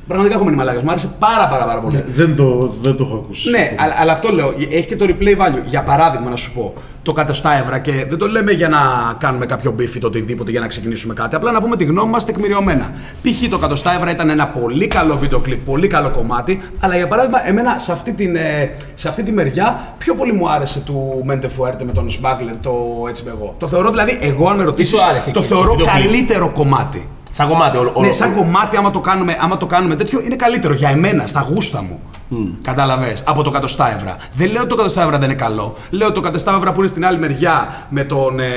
S1: Πραγματικά έχω μείνει μαλάκας. Μου άρεσε πάρα, πάρα, πάρα πολύ.
S3: Ναι, δεν, το, δεν το έχω ακούσει.
S1: Ναι, αλλά, αλλά αυτό λέω. Έχει και το replay value. Για παράδειγμα, να σου πω το 100 ευρώ και δεν το λέμε για να κάνουμε κάποιο beef ή το οτιδήποτε για να ξεκινήσουμε κάτι. Απλά να πούμε τη γνώμη μας τεκμηριωμένα. Π.χ. το 100 ευρώ ήταν ένα πολύ καλό βίντεο κλιπ, πολύ καλό κομμάτι. Αλλά για παράδειγμα, εμένα σε αυτή, την, ε, σε αυτή τη μεριά πιο πολύ μου άρεσε του Mente Fuerte με τον Smuggler το έτσι είμαι εγώ. Το θεωρώ δηλαδή, εγώ αν με ρωτήσεις,
S2: σου άρεσε
S1: το
S2: εκεί,
S1: θεωρώ
S2: το βίντεο κλιπ;
S1: καλύτερο κομμάτι.
S2: Σαν κομμάτι, όλο.
S1: Ναι, σαν κομμάτι, άμα το, κάνουμε, άμα το κάνουμε τέτοιο, είναι καλύτερο για εμένα, στα γούστα μου. Mm. Κατάλαβες, από το 100 ευρώ. Δεν λέω ότι το 100 ευρώ δεν είναι καλό. Λέω ότι το 100 ευρώ που είναι στην άλλη μεριά με τον, ε,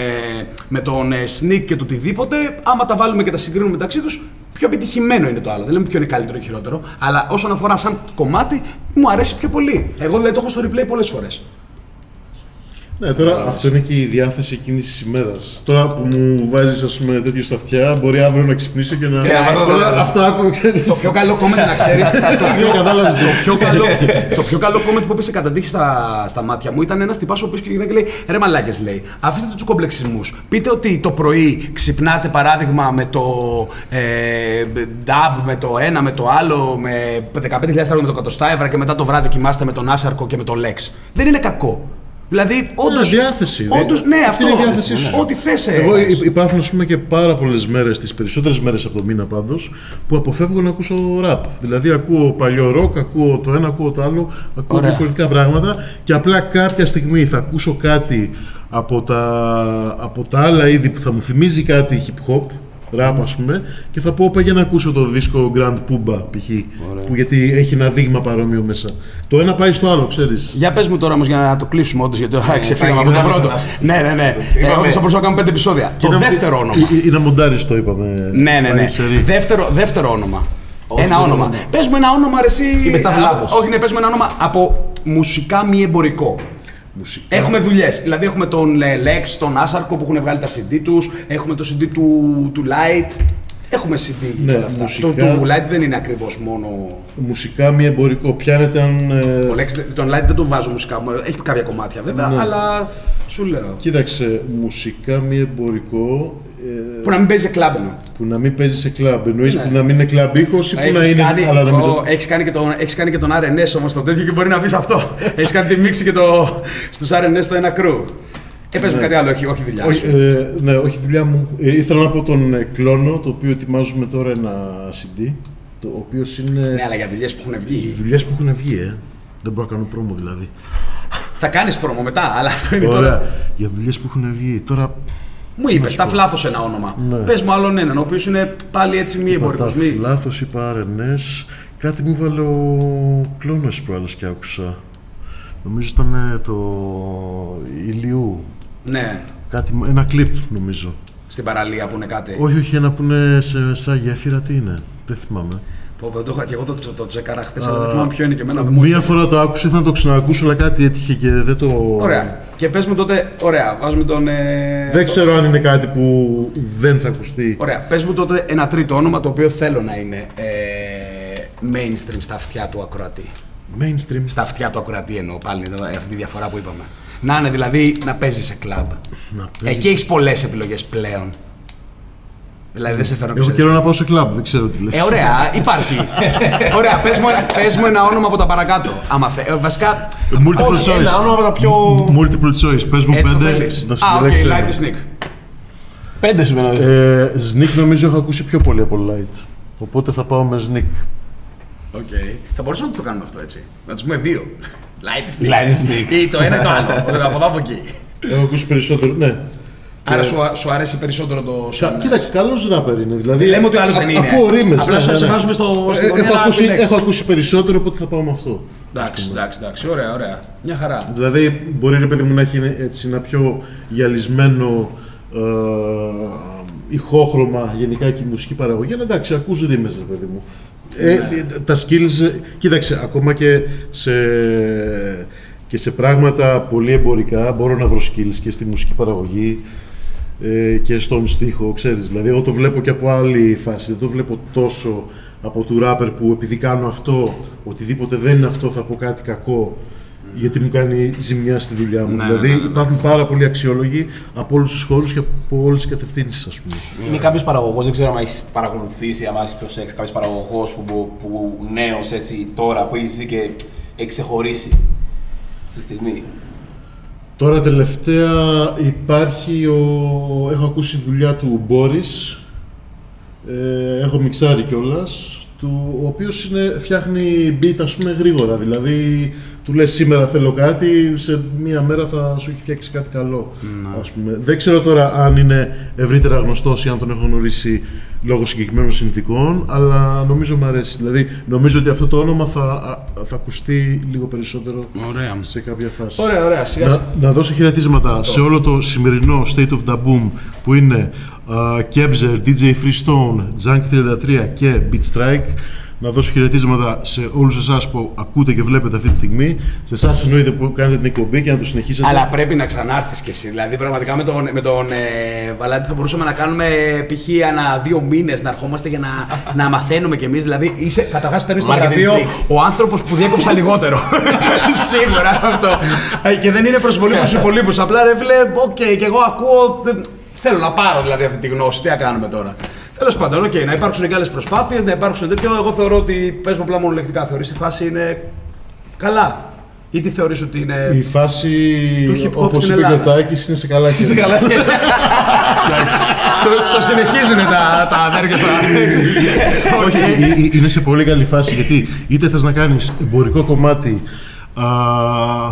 S1: με τον ε, sneak και το οτιδήποτε, άμα τα βάλουμε και τα συγκρίνουμε μεταξύ τους, πιο επιτυχημένο είναι το άλλο. Δεν λέμε ποιο είναι καλύτερο ή χειρότερο. Αλλά όσον αφορά σαν κομμάτι, μου αρέσει πιο πολύ. Εγώ δηλαδή το έχω στο replay πολλές φορές.
S3: Ναι, τώρα αυτό είναι και η διάθεση εκείνη της ημέρας. Τώρα που μου βάζεις, ας πούμε, τέτοιο στα αυτιά, μπορεί αύριο να ξυπνήσω και να.
S1: Και να βάζω-
S3: Τώρα, αυτά άκουγα, ξέρεις.
S1: Το πιο καλό comment να ξέρεις. το, πιο,
S3: Κατάλαβες.
S1: το, πιο καλό, το πιο καλό comment που έπεσε κατά τύχη στα, στα μάτια μου ήταν ένας τυπάς ο οποίος και γυρνάει και λέει: Ρε μαλάκες, λέει, αφήστε τους κομπλεξισμούς. Πείτε ότι το πρωί ξυπνάτε παράδειγμα με το ε, dub, με το ένα, με το άλλο, με 15.000 ευρώ με το 100 ευρώ και μετά το βράδυ κοιμάστε με τον Άσαρκο και με το Lex. Δεν είναι κακό. Δηλαδή, όντω.
S3: διάθεση.
S1: Όντως, ναι,
S3: Αυτή
S1: αυτό.
S3: είναι η διάθεσή σου.
S1: Ό,τι θες.
S3: Εγώ υ- υπάρχουν ας πούμε, και πάρα πολλές μέρες, τις περισσότερες μέρες από το μήνα πάντως, που αποφεύγω να ακούσω ραπ. Δηλαδή ακούω παλιό ροκ, ακούω το ένα, ακούω το άλλο, ακούω
S1: Ωραία.
S3: διαφορετικά πράγματα και απλά κάποια στιγμή θα ακούσω κάτι από τα, από τα άλλα είδη που θα μου θυμίζει κάτι hip hop. Ραπ, ας πούμε, και θα πω: Όπα για να ακούσω το δίσκο Grand Pumba π.χ. Που γιατί έχει ένα δείγμα παρόμοιο μέσα. Το ένα πάει στο άλλο, ξέρεις.
S1: Για πες μου τώρα όμως για να το κλείσουμε, όντως, γιατί τώρα ξεφύγαμε
S2: θα
S1: από το
S2: γυρνάμε
S1: πρώτο.
S2: σε
S1: Ναι, ναι, ναι.
S2: Είπαμε-
S1: Όντως θα μπορούσαμε να κάνουμε πέντε επεισόδια. Το δεύτερο όνομα.
S3: Ή, ή να μοντάρει το είπαμε.
S1: Ναι, ναι, ναι.
S3: πάει σε ρί.
S1: Δεύτερο, δεύτερο όνομα.
S2: Όχι,
S1: ένα
S2: δεν
S1: όνομα.
S2: είναι.
S1: Πες μου ένα όνομα, ρε, εσύ.
S2: Είπες τα
S1: Α,
S2: λάθος.
S1: Όχι, ναι, πες μου ένα όνομα από μουσικά μη εμπορικό.
S3: Μουσικά.
S1: Έχουμε δουλειές. Δηλαδή έχουμε τον ε, Lex, τον Άσαρκο που έχουν βγάλει τα CD τους. Έχουμε το CD του, του Light. Έχουμε CD. και
S3: Ναι,
S1: όλα αυτά.
S3: μουσικά-
S1: Το του Light δεν είναι ακριβώς μόνο.
S3: Μουσικά μη εμπορικό. Πιάνεται αν. ε,
S1: Ο Lex, τον Light δεν τον βάζω μουσικά μου. Έχει κάποια κομμάτια βέβαια,
S3: Ναι.
S1: αλλά σου λέω.
S3: Κοίταξε, μουσικά μη εμπορικό. Ε,
S1: Που να μην παίζει σε κλαμπ εννοώ.
S3: που να μην παίζει σε κλαμπ. Εννοείς
S1: Ναι.
S3: που να μην είναι κλαμπ ήχος ή που να
S1: Έχεις
S3: είναι.
S1: κάνει,
S3: αλλά να μην
S1: ο-
S3: το...
S1: έχεις κάνει, και τον, έχεις κάνει και τον RNS όμως το τέτοιο και μπορεί να πεις αυτό. έχεις κάνει τη μίξη και το, στους RNS το ένα κρού. Ε, πες μου κάτι άλλο, όχι, όχι δουλειά
S3: Όχι,
S1: σου.
S3: ε, ναι, όχι δουλειά μου. Ε, ήθελα να πω τον ε, κλόνο, το οποίο ετοιμάζουμε τώρα ένα CD. Το οποίος είναι.
S1: Ναι, αλλά για δουλειές που έχουν
S3: Οι
S1: βγει.
S3: δουλειές που έχουν βγει, ε. Δεν μπορώ να κάνω πρόμο δηλαδή.
S1: Θα κάνεις πρόμο μετά, αλλά αυτό είναι
S3: Ωραία.
S1: τώρα.
S3: Για δουλειές που έχουν βγει. Τώρα.
S1: Μου είπες, τα φλάθος ένα όνομα.
S3: Ναι.
S1: Πες μου άλλον έναν, ο οποίος είναι πάλι έτσι μη εμπορικός. Μη...
S3: Λάθο είπα αρενές. Κάτι μου βάλε ο κλόνο προάλλε και άκουσα. Νομίζω ήταν ε, το ηλιού.
S1: Ναι,
S3: Κάτι, μου- ένα κλιπ νομίζω.
S1: στην παραλία που είναι κάτι.
S3: Όχι, όχι, ένα που είναι σε, σαν γέφυρα, τι είναι; Δεν θυμάμαι.
S1: Πω, πω, το είχα και εγώ το, το, το τσέκαρα χθες, αλλά δεν θυμάμαι ποιο είναι και εμένα. δεν μου
S3: Μία φορά το άκουσα, ήθελα να το ξανακούσω, αλλά κάτι έτυχε και δεν το.
S1: Ωραία. Και πες μου τότε, ωραία, βάζουμε τον... Ε...
S3: Δεν ξέρω αν είναι κάτι που δεν θα ακουστεί.
S1: Ωραία, πες μου τότε ένα τρίτο όνομα το οποίο θέλω να είναι ε, mainstream στα αυτιά του ακροατή.
S3: Mainstream.
S1: Στα αυτιά του ακροατή εννοώ πάλι εδώ, αυτή τη διαφορά που είπαμε. Να είναι δηλαδή να παίζει σε κλαμπ.
S3: Να παίζεις.
S1: Εκεί έχεις πολλές επιλογές πλέον. Δηλαδή δεν σε φέρνω
S3: Έχω
S1: ξέρεις.
S3: καιρό να πάω σε κλαμπ, δεν ξέρω τι λες.
S1: Ε, ωραία, υπάρχει. ωραία, πες μου, πες μου ένα όνομα από τα παρακάτω. Άμα θε, ε, βασικά.
S3: Multiple
S1: όχι,
S3: choice.
S2: Ένα όνομα από τα πιο.
S3: Multiple choice. Πες μου
S1: Έτσι το
S3: πέντε.
S1: θέλεις.
S3: να σου
S1: Α, οκ,
S3: διαλέξω ένα.
S1: Light Snik.
S2: Πέντε σου μένω.
S3: Ε, Snik νομίζω έχω ακούσει πιο πολύ από Light. Οπότε θα πάω με Sneak.
S1: Οκ. Θα μπορούσαμε να το κάνουμε αυτό έτσι. Να τους πούμε δύο. Light sneak.
S2: Light sneak.
S1: Ή το ένα ή το άλλο. από εδώ από εκεί.
S3: Έχω ακούσει περισσότερο, ναι.
S1: Άρα σου, σου αρέσει περισσότερο το
S3: Κα-
S1: Σον.
S3: Κοίταξε, καλός ράπερ είναι. Δηλαδή,
S1: Λέμε ότι ο άλλος
S3: α-
S1: δεν είναι.
S3: Ακούω ρήμες.
S1: Απλά σε- σε βάζουμε στο- στην
S3: Ε,
S1: γωνία
S3: έχω,
S1: να
S3: ακούσει,
S1: επιλέξεις.
S3: έχω ακούσει περισσότερο, οπότε θα πάω με αυτό.
S1: Εντάξει, εντάξει, εντάξει. Ωραία, ωραία. Μια χαρά.
S3: Δηλαδή, μπορεί ρε παιδί μου να έχει έτσι ένα πιο γυαλισμένο ε, ηχόχρωμα γενικά και η μουσική παραγωγή. Αλλά εντάξει, ακούς ρήμες ρε παιδί μου. Ε,
S1: Ναι.
S3: ε, τα skills, ε, κοίταξε, ακόμα και σε, και σε πράγματα πολύ εμπορικά μπορώ να βρω skills και στη μουσική παραγωγή ε, και στον στίχο, ξέρεις. Δηλαδή, εγώ το βλέπω και από άλλη φάση. Δεν το βλέπω τόσο από του ράπερ που επειδή κάνω αυτό, οτιδήποτε δεν είναι αυτό θα πω κάτι κακό γιατί μου κάνει ζημιά στη δουλειά μου.
S1: Ναι,
S3: δηλαδή,
S1: ναι, ναι, ναι.
S3: υπάρχουν πάρα πολλοί αξιόλογοι από όλους τους χώρους και από όλες τις κατευθύνσεις, ας πούμε.
S2: Είναι κάποιος παραγωγός, δεν ξέρω αν έχεις παρακολουθήσει, αν έχεις προσέξει, κάποιος παραγωγός που, που, που νέος έτσι τώρα που έχει ζει και έχει ξεχωρίσει αυτή τη στιγμή.
S3: Τώρα τελευταία υπάρχει ο... Έχω ακούσει δουλειά του Μπόρις, ε, έχω μιξάρει κιόλας, του, ο οποίος είναι, φτιάχνει beat ας πούμε γρήγορα, δηλαδή του λες σήμερα θέλω κάτι, σε μία μέρα θα σου έχει φτιάξει κάτι καλό. Ας πούμε. Δεν ξέρω τώρα αν είναι ευρύτερα γνωστός ή αν τον έχω γνωρίσει λόγω συγκεκριμένων συνθήκων, αλλά νομίζω μου αρέσει. Δηλαδή, νομίζω ότι αυτό το όνομα θα, α- θα ακουστεί λίγο περισσότερο
S1: Ωραία.
S3: σε κάποια φάση.
S1: Ωραία, ωραία. Σιγά
S3: Να, να δώσω χαιρετίσματα σε όλο το σημερινό State of the Boom που είναι uh, Kebzer, DJ Freestone, Junk33 και Beat Strike. Να δώσω χαιρετίσματα σε όλους εσάς που ακούτε και βλέπετε αυτή τη στιγμή. Σε εσάς εννοείται που κάνετε την εκπομπή και να το συνεχίσετε.
S1: Αλλά πρέπει να ξανάρθεις κι εσύ. Δηλαδή, πραγματικά με τον, με τον ε, Βαλάντη θα μπορούσαμε να κάνουμε π.χ. ανά δύο μήνες να ερχόμαστε για να, να μαθαίνουμε κι εμείς. Δηλαδή, είσαι καταρχάς παίρνεις το
S2: Marketing
S1: γραφείο
S2: tricks.
S1: ο άνθρωπος που διέκοψα λιγότερο. Σίγουρα αυτό. Ε, και δεν είναι προσβολή προς του υπόλοιπους. Απλά ρε φίλε, οκ, και εγώ ακούω. δεν- Θέλω να πάρω δηλαδή αυτή τη γνώση. Τι να κάνουμε τώρα. Τέλος πάντων, οκ, να υπάρξουν και άλλες προσπάθειες, να υπάρξουν τέτοιο. Εγώ θεωρώ ότι πες μου απλά μονολεκτικά. Θεωρείς τη φάση είναι καλά. Ή τι θεωρείς ότι είναι.
S3: Η φάση,
S1: Του hip hop
S3: όπως
S1: στην
S3: είπε και ο
S1: Ελλάδα.
S3: Τάκης, είναι σε καλά
S1: Είσαι
S3: χέρια.
S1: καλά. Εντάξει. το, το συνεχίζουν τα, τα αδέρφια στα.
S3: Όχι, ε, ε, είναι σε πολύ καλή φάση γιατί είτε θες να κάνεις εμπορικό κομμάτι, α,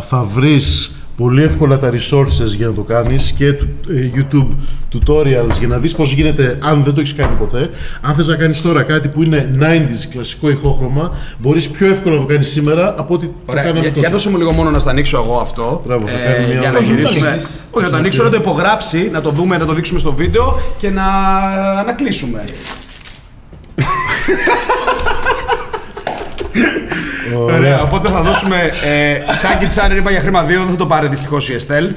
S3: θα βρεις πολύ εύκολα τα resources για να το κάνεις και του- ε, YouTube tutorials για να δεις πώς γίνεται αν δεν το έχεις κάνει ποτέ. Αν θες να κάνεις τώρα κάτι που είναι 90s κλασικό ηχόχρωμα, μπορείς πιο εύκολα να το κάνεις σήμερα από ότι το
S1: Ωραία,
S3: κάναμε
S1: για,
S3: τότε.
S1: για δώσε μου λίγο μόνο να στα ανοίξω εγώ αυτό.
S3: Μπράβο, θα κάνει μια
S1: για να
S3: ώρα.
S1: γυρίσουμε.
S2: Το ανοίξεις.
S1: Όχι, να το ανοίξω, να το υπογράψει, να το δούμε, να το δείξουμε στο βίντεο και να, να κλείσουμε. Ωραία, οπότε θα δώσουμε. Ε, Τάκι Τσάνερ είπα για χρήμα 2, δεν θα το πάρει δυστυχώς η Εστέλ.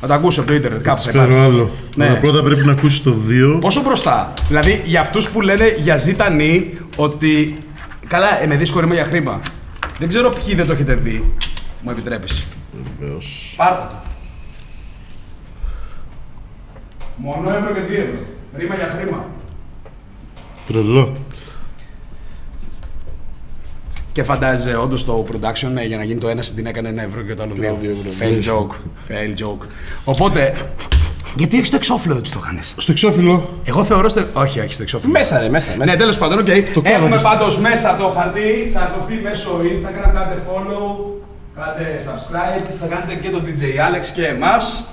S1: Θα το ακούσει από το Ιντερνετ, κάπου
S3: Θα
S1: θα
S3: φέρω
S1: υπάρχει.
S3: άλλο.
S1: Ναι.
S3: Αλλά πρώτα πρέπει να ακούσεις το 2.
S1: Πόσο μπροστά. Δηλαδή για αυτούς που λένε για ζήτανη ότι. Καλά, ε, με δύσκολο είμαι για χρήμα. Δεν ξέρω ποιοι δεν το έχετε δει. Μου επιτρέπεις.
S3: Βεβαίως.
S1: Πάρτε το. Μόνο ευρώ και δύο ευρώ. Ρήμα για χρήμα.
S3: Τρελό.
S1: Και φαντάζεσαι όντως το production ε, για να γίνει το ένα την έκανε ένα ευρώ και το άλλο δύο.
S3: δύο ευρώ.
S1: Fail joke. Fail joke. Οπότε. Γιατί έχεις το εξώφυλλο δεν τους το κάνεις;
S3: Στο εξώφυλλο,
S1: Εγώ θεωρώ. Στο... Όχι, όχι στο εξώφυλλο.
S2: Μέσα ρε, μέσα. μέσα.
S1: Ναι, τέλος πάντων, οκ.
S3: κάνω
S1: Έχουμε
S3: στο-
S1: πάντως μέσα το χαρτί. Θα δοθεί μέσω Instagram. Κάντε follow, κάντε subscribe. Θα κάνετε και τον DJ Alex και εμάς.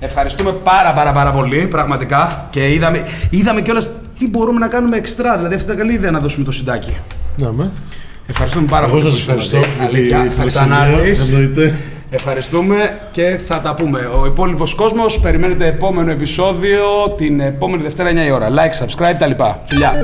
S1: Ευχαριστούμε πάρα πάρα πάρα πολύ, πραγματικά. Και είδαμε, είδαμε κιόλας τι μπορούμε να κάνουμε εξτρά. Δηλαδή, αυτή ήταν καλή ιδέα να δώσουμε το συντάκι.
S3: να με.
S1: Ευχαριστούμε πάρα πολύ. Εγώ σας
S3: ευχαριστώ.
S1: Αλήθεια, θα ξανάρθεις. Ευχαριστούμε και θα τα πούμε. Ο υπόλοιπος κόσμος περιμένετε επόμενο επεισόδιο την επόμενη Δευτέρα 9 η ώρα. Like, subscribe, τα λοιπά. Φιλιά.